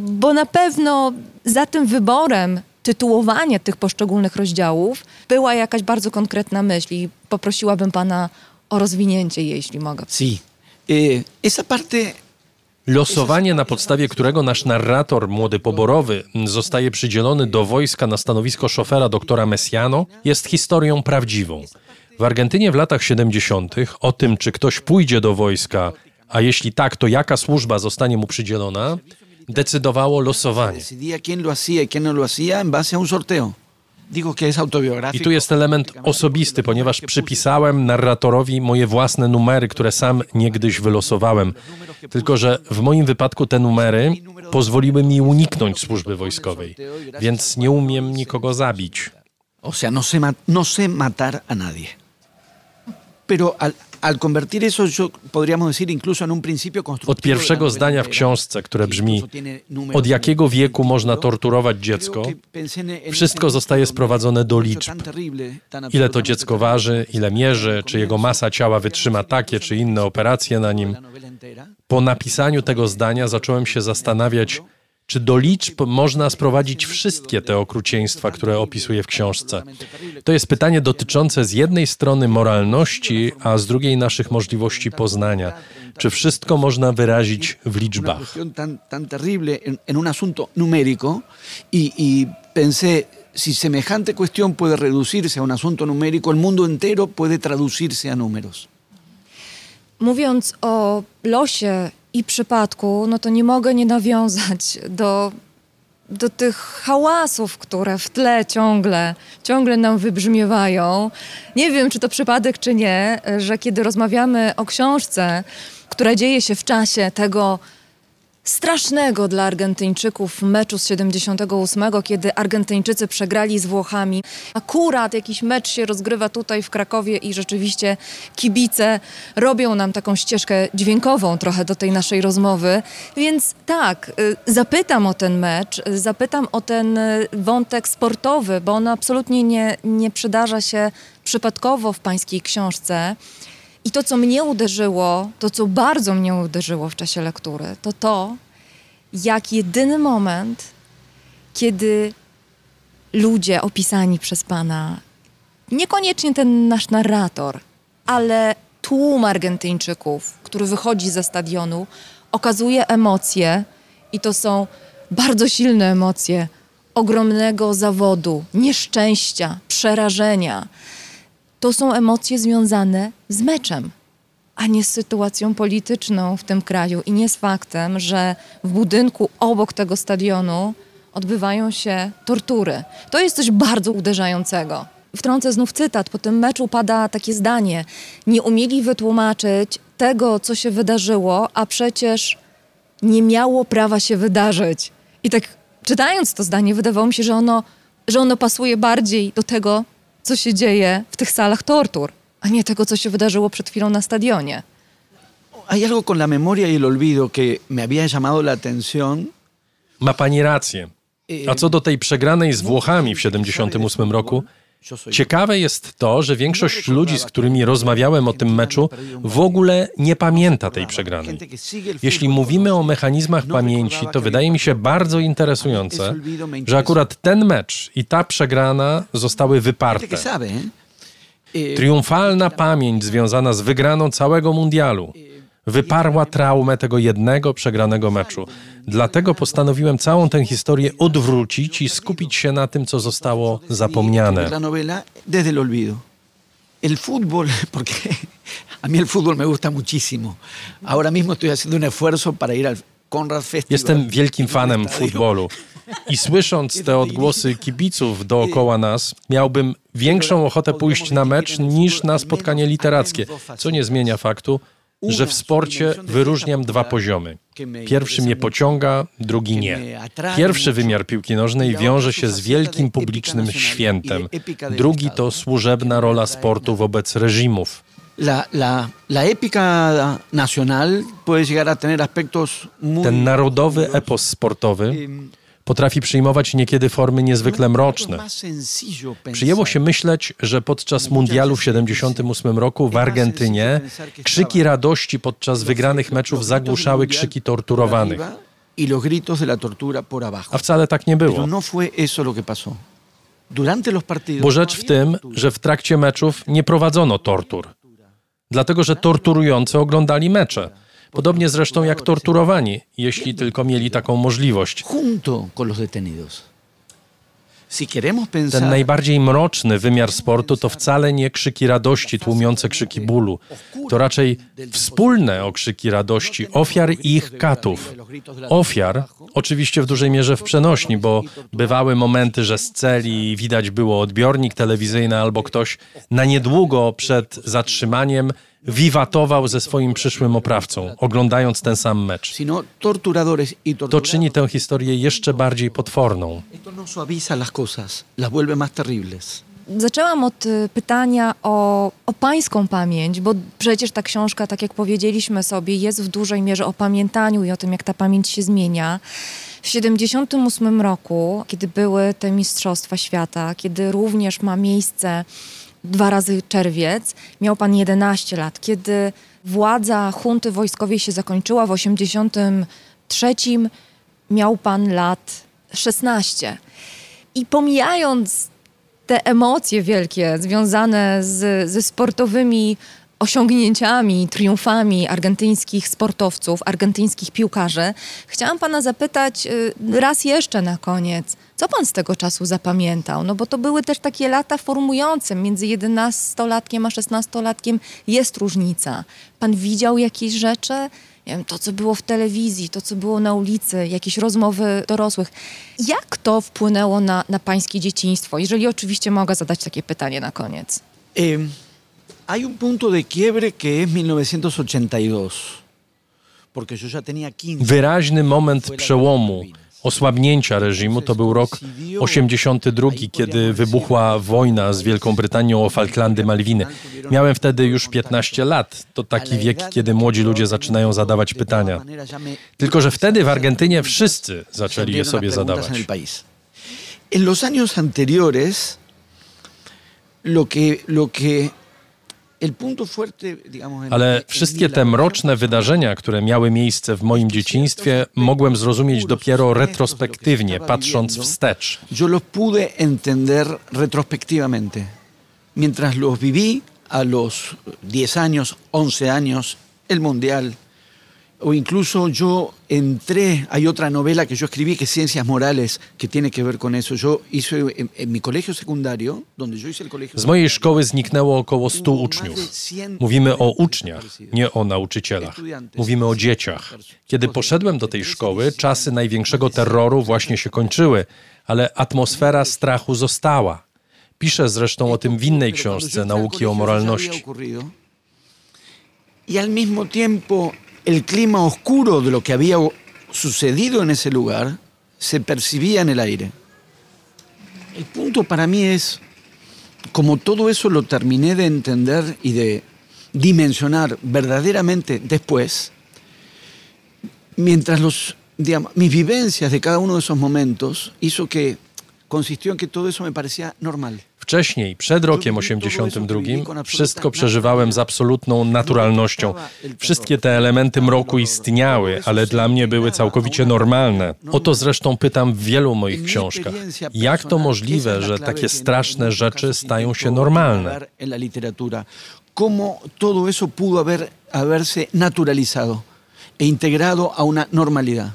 bo na pewno za tym wyborem tytułowania tych poszczególnych rozdziałów była jakaś bardzo konkretna myśl i poprosiłabym pana o rozwinięcie, jeśli mogę. Sí. Eh, esa parte Losowanie, na podstawie którego nasz narrator, młody poborowy, zostaje przydzielony do wojska na stanowisko szofera doktora Messiano, jest historią prawdziwą. W Argentynie w latach 70. o tym, czy ktoś pójdzie do wojska, a jeśli tak, to jaka służba zostanie mu przydzielona, decydowało losowanie. Y no I tu jest element osobisty, ponieważ przypisałem narratorowi moje własne numery, które sam niegdyś wylosowałem. Tylko, że w moim wypadku te numery pozwoliły mi uniknąć służby wojskowej, więc nie umiem nikogo zabić. O sea, no sé, no sé matar a nadie. Pero al, al convertir eso, yo podríamos decir incluso en un principio. Od pierwszego zdania w książce, które brzmi od jakiego wieku można torturować dziecko, wszystko zostaje sprowadzone do liczb. Ile to dziecko waży, ile mierzy, czy jego masa ciała wytrzyma takie czy inne operacje na nim. Po napisaniu tego zdania zacząłem się zastanawiać, czy do liczb można sprowadzić wszystkie te okrucieństwa, które opisuję w książce. To jest pytanie dotyczące z jednej strony moralności, a z drugiej naszych możliwości poznania. Czy wszystko można wyrazić w liczbach? tan, terrible en, en un asunto numérico y, y pensé, si semejante cuestión puede reducirse a un asunto numérico, el mundo entero puede traducirse a números. Mówiąc o losie i przypadku, no to nie mogę nie nawiązać do, do tych hałasów, które w tle ciągle, ciągle nam wybrzmiewają. Nie wiem, czy to przypadek, czy nie, że kiedy rozmawiamy o książce, która dzieje się w czasie tego strasznego dla Argentyńczyków meczu z 78, kiedy Argentyńczycy przegrali z Włochami. Akurat jakiś mecz się rozgrywa tutaj w Krakowie i rzeczywiście kibice robią nam taką ścieżkę dźwiękową trochę do tej naszej rozmowy. Więc tak, y, zapytam o ten mecz, y, zapytam o ten y, wątek sportowy, bo on absolutnie nie, nie przydarza się przypadkowo w pańskiej książce. I to, co mnie uderzyło, to, co bardzo mnie uderzyło w czasie lektury, to to, jak jedyny moment, kiedy ludzie opisani przez Pana, niekoniecznie ten nasz narrator, ale tłum Argentyńczyków, który wychodzi ze stadionu, okazuje emocje i to są bardzo silne emocje ogromnego zawodu, nieszczęścia, przerażenia to są emocje związane z meczem, a nie z sytuacją polityczną w tym kraju i nie z faktem, że w budynku obok tego stadionu odbywają się tortury. To jest coś bardzo uderzającego. Wtrącę znów cytat. Po tym meczu pada takie zdanie: Nie umieli wytłumaczyć tego, co się wydarzyło, a przecież nie miało prawa się wydarzyć. I tak czytając to zdanie, wydawało mi się, że ono, że ono pasuje bardziej do tego, co się dzieje w tych salach tortur, a nie tego, co się wydarzyło przed chwilą na stadionie. Hay algo con la memoria y el olvido que me había llamado la atención. Ma pani rację. A co do tej przegranej z Włochami w 78 roku, ciekawe jest to, że większość ludzi, z którymi rozmawiałem o tym meczu, w ogóle nie pamięta tej przegranej. Jeśli mówimy o mechanizmach pamięci, to wydaje mi się bardzo interesujące, że akurat ten mecz i ta przegrana zostały wyparte. Triumfalna pamięć związana z wygraną całego mundialu wyparła traumę tego jednego przegranego meczu. Dlatego postanowiłem całą tę historię odwrócić i skupić się na tym, co zostało zapomniane. El fútbol, porque a mí el fútbol me gusta muchísimo. Ahora mismo estoy haciendo un esfuerzo para ir al Conrad Festival. Jestem wielkim fanem futbolu i słysząc te odgłosy kibiców dookoła nas, miałbym większą ochotę pójść na mecz niż na spotkanie literackie, co nie zmienia faktu, że w sporcie wyróżniam dwa poziomy. Pierwszy mnie pociąga, drugi nie. Pierwszy wymiar piłki nożnej wiąże się z wielkim publicznym świętem. Drugi to służebna rola sportu wobec reżimów. Ten narodowy epos sportowy potrafi przyjmować niekiedy formy niezwykle mroczne. sencillo pensar. Przyjęło się myśleć, że podczas mundialu w 78 roku w Argentynie krzyki radości podczas wygranych meczów zagłuszały krzyki torturowanych. A wcale tak nie było. no Bo no rzecz w tym, że w trakcie meczów nie prowadzono tortur. Dlatego, że torturujący oglądali mecze. Podobnie zresztą jak torturowani, jeśli tylko mieli taką możliwość. Ten najbardziej mroczny wymiar sportu to wcale nie krzyki radości tłumiące krzyki bólu. To raczej wspólne okrzyki radości ofiar i ich katów. Ofiar, oczywiście w dużej mierze w przenośni, bo bywały momenty, że z celi widać było odbiornik telewizyjny albo ktoś na niedługo przed zatrzymaniem wiwatował ze swoim przyszłym oprawcą, oglądając ten sam mecz. torturadores y To czyni tę historię jeszcze bardziej potworną. No. Zaczęłam od y, pytania o, o pańską pamięć, bo przecież ta książka, tak jak powiedzieliśmy sobie, jest w dużej mierze o pamiętaniu i o tym, jak ta pamięć się zmienia. W 1978 roku, kiedy były te Mistrzostwa Świata, kiedy również ma miejsce dwa razy czerwiec, miał pan 11 lat. Kiedy władza hunty wojskowej się zakończyła w 1983, miał pan lat 16. I pomijając te emocje wielkie związane z, ze sportowymi osiągnięciami, triumfami argentyńskich sportowców, argentyńskich piłkarzy, chciałam pana zapytać y, raz jeszcze na koniec, co pan z tego czasu zapamiętał? No bo to były też takie lata formujące, między 11-latkiem a 16-latkiem jest różnica. Pan widział jakieś rzeczy? Nie wiem, to, co było w telewizji, to, co było na ulicy, jakieś rozmowy dorosłych. Jak to wpłynęło na, na pańskie dzieciństwo? Jeżeli oczywiście mogę zadać takie pytanie na koniec. Eh, hay un punto de quiebre que es 1982, porque yo ya tenía 15. Wyraźny moment przełomu, osłabnięcia reżimu to był rok 82, kiedy wybuchła wojna z Wielką Brytanią o Falklandy Malwiny. Miałem wtedy już 15 lat. To taki wiek, kiedy młodzi ludzie zaczynają zadawać pytania. Tylko, że wtedy w Argentynie wszyscy zaczęli je sobie zadawać. En los años anteriores, lo que, lo que Ale wszystkie te mroczne wydarzenia, które miały miejsce w moim dzieciństwie, mogłem zrozumieć dopiero retrospektywnie, patrząc wstecz. yo los pude entender retrospectivamente. Mientras los viví a los 10 años, 11 años, el Mundial, o incluso yo entré, hay otra novela que yo escribí que es Ciencias Morales, que tiene que ver con eso. Yo hice en, en mi colegio secundario, donde yo hice el colegio Z mojej szkoły zniknęło około 100 uczniów. Mówimy o uczniach, nie o nauczycielach. Mówimy o dzieciach. Kiedy poszedłem do tej szkoły, czasy największego terroru właśnie się kończyły, ale atmosfera strachu została. Piszę zresztą o tym w innej książce, Nauki o moralności. Y al mismo tiempo, el clima oscuro de lo que había sucedido en ese lugar se percibía en el aire. El punto para mí es, como todo eso lo terminé de entender y de dimensionar verdaderamente después, mientras los, mis vivencias de cada uno de esos momentos hizo que consistió en que todo eso me parecía normal. Wcześniej, przed rokiem 82, wszystko przeżywałem z absolutną naturalnością. Wszystkie te elementy mroku istniały, ale dla mnie były całkowicie normalne. O to zresztą pytam w wielu moich książkach. Jak to możliwe, że takie straszne rzeczy stają się normalne? Cómo todo eso pudo haber, haberse naturalizado e integrado a una normalidad.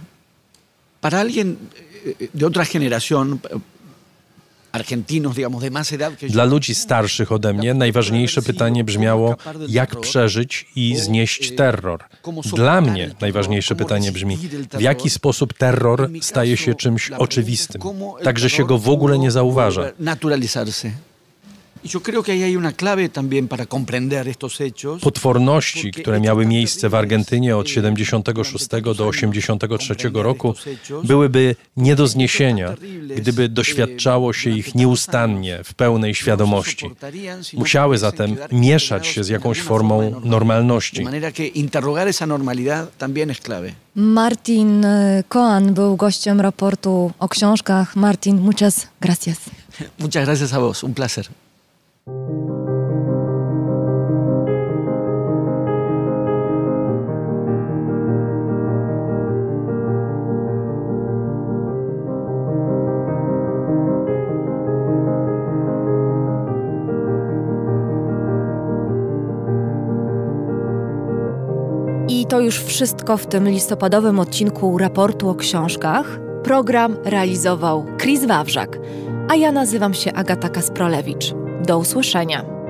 Para alguien eh, de otra generación, argentinos, digamos, de más edad que yo, Dla ludzi starszych ode mnie najważniejsze pytanie brzmiało, jak przeżyć i znieść terror. Dla mnie najważniejsze pytanie brzmi, w jaki sposób terror staje się czymś oczywistym, tak że się go w ogóle nie zauważa. Y yo creo que ahí hay una clave también para comprender estos hechos. Potworności, które miały miejsce w Argentynie od 76 do 83 roku, byłyby nie do zniesienia, gdyby doświadczało się ich nieustannie, w pełnej świadomości. Musiały zatem mieszać się z jakąś formą normalności. Martin Koan był gościem raportu o książkach. Martin, muchas gracias. Muchas gracias a vos, un placer. I to już wszystko w tym listopadowym odcinku raportu o książkach. Program realizował Chris Wawrzak, A ja nazywam się Agata Kasprolewicz. Do usłyszenia.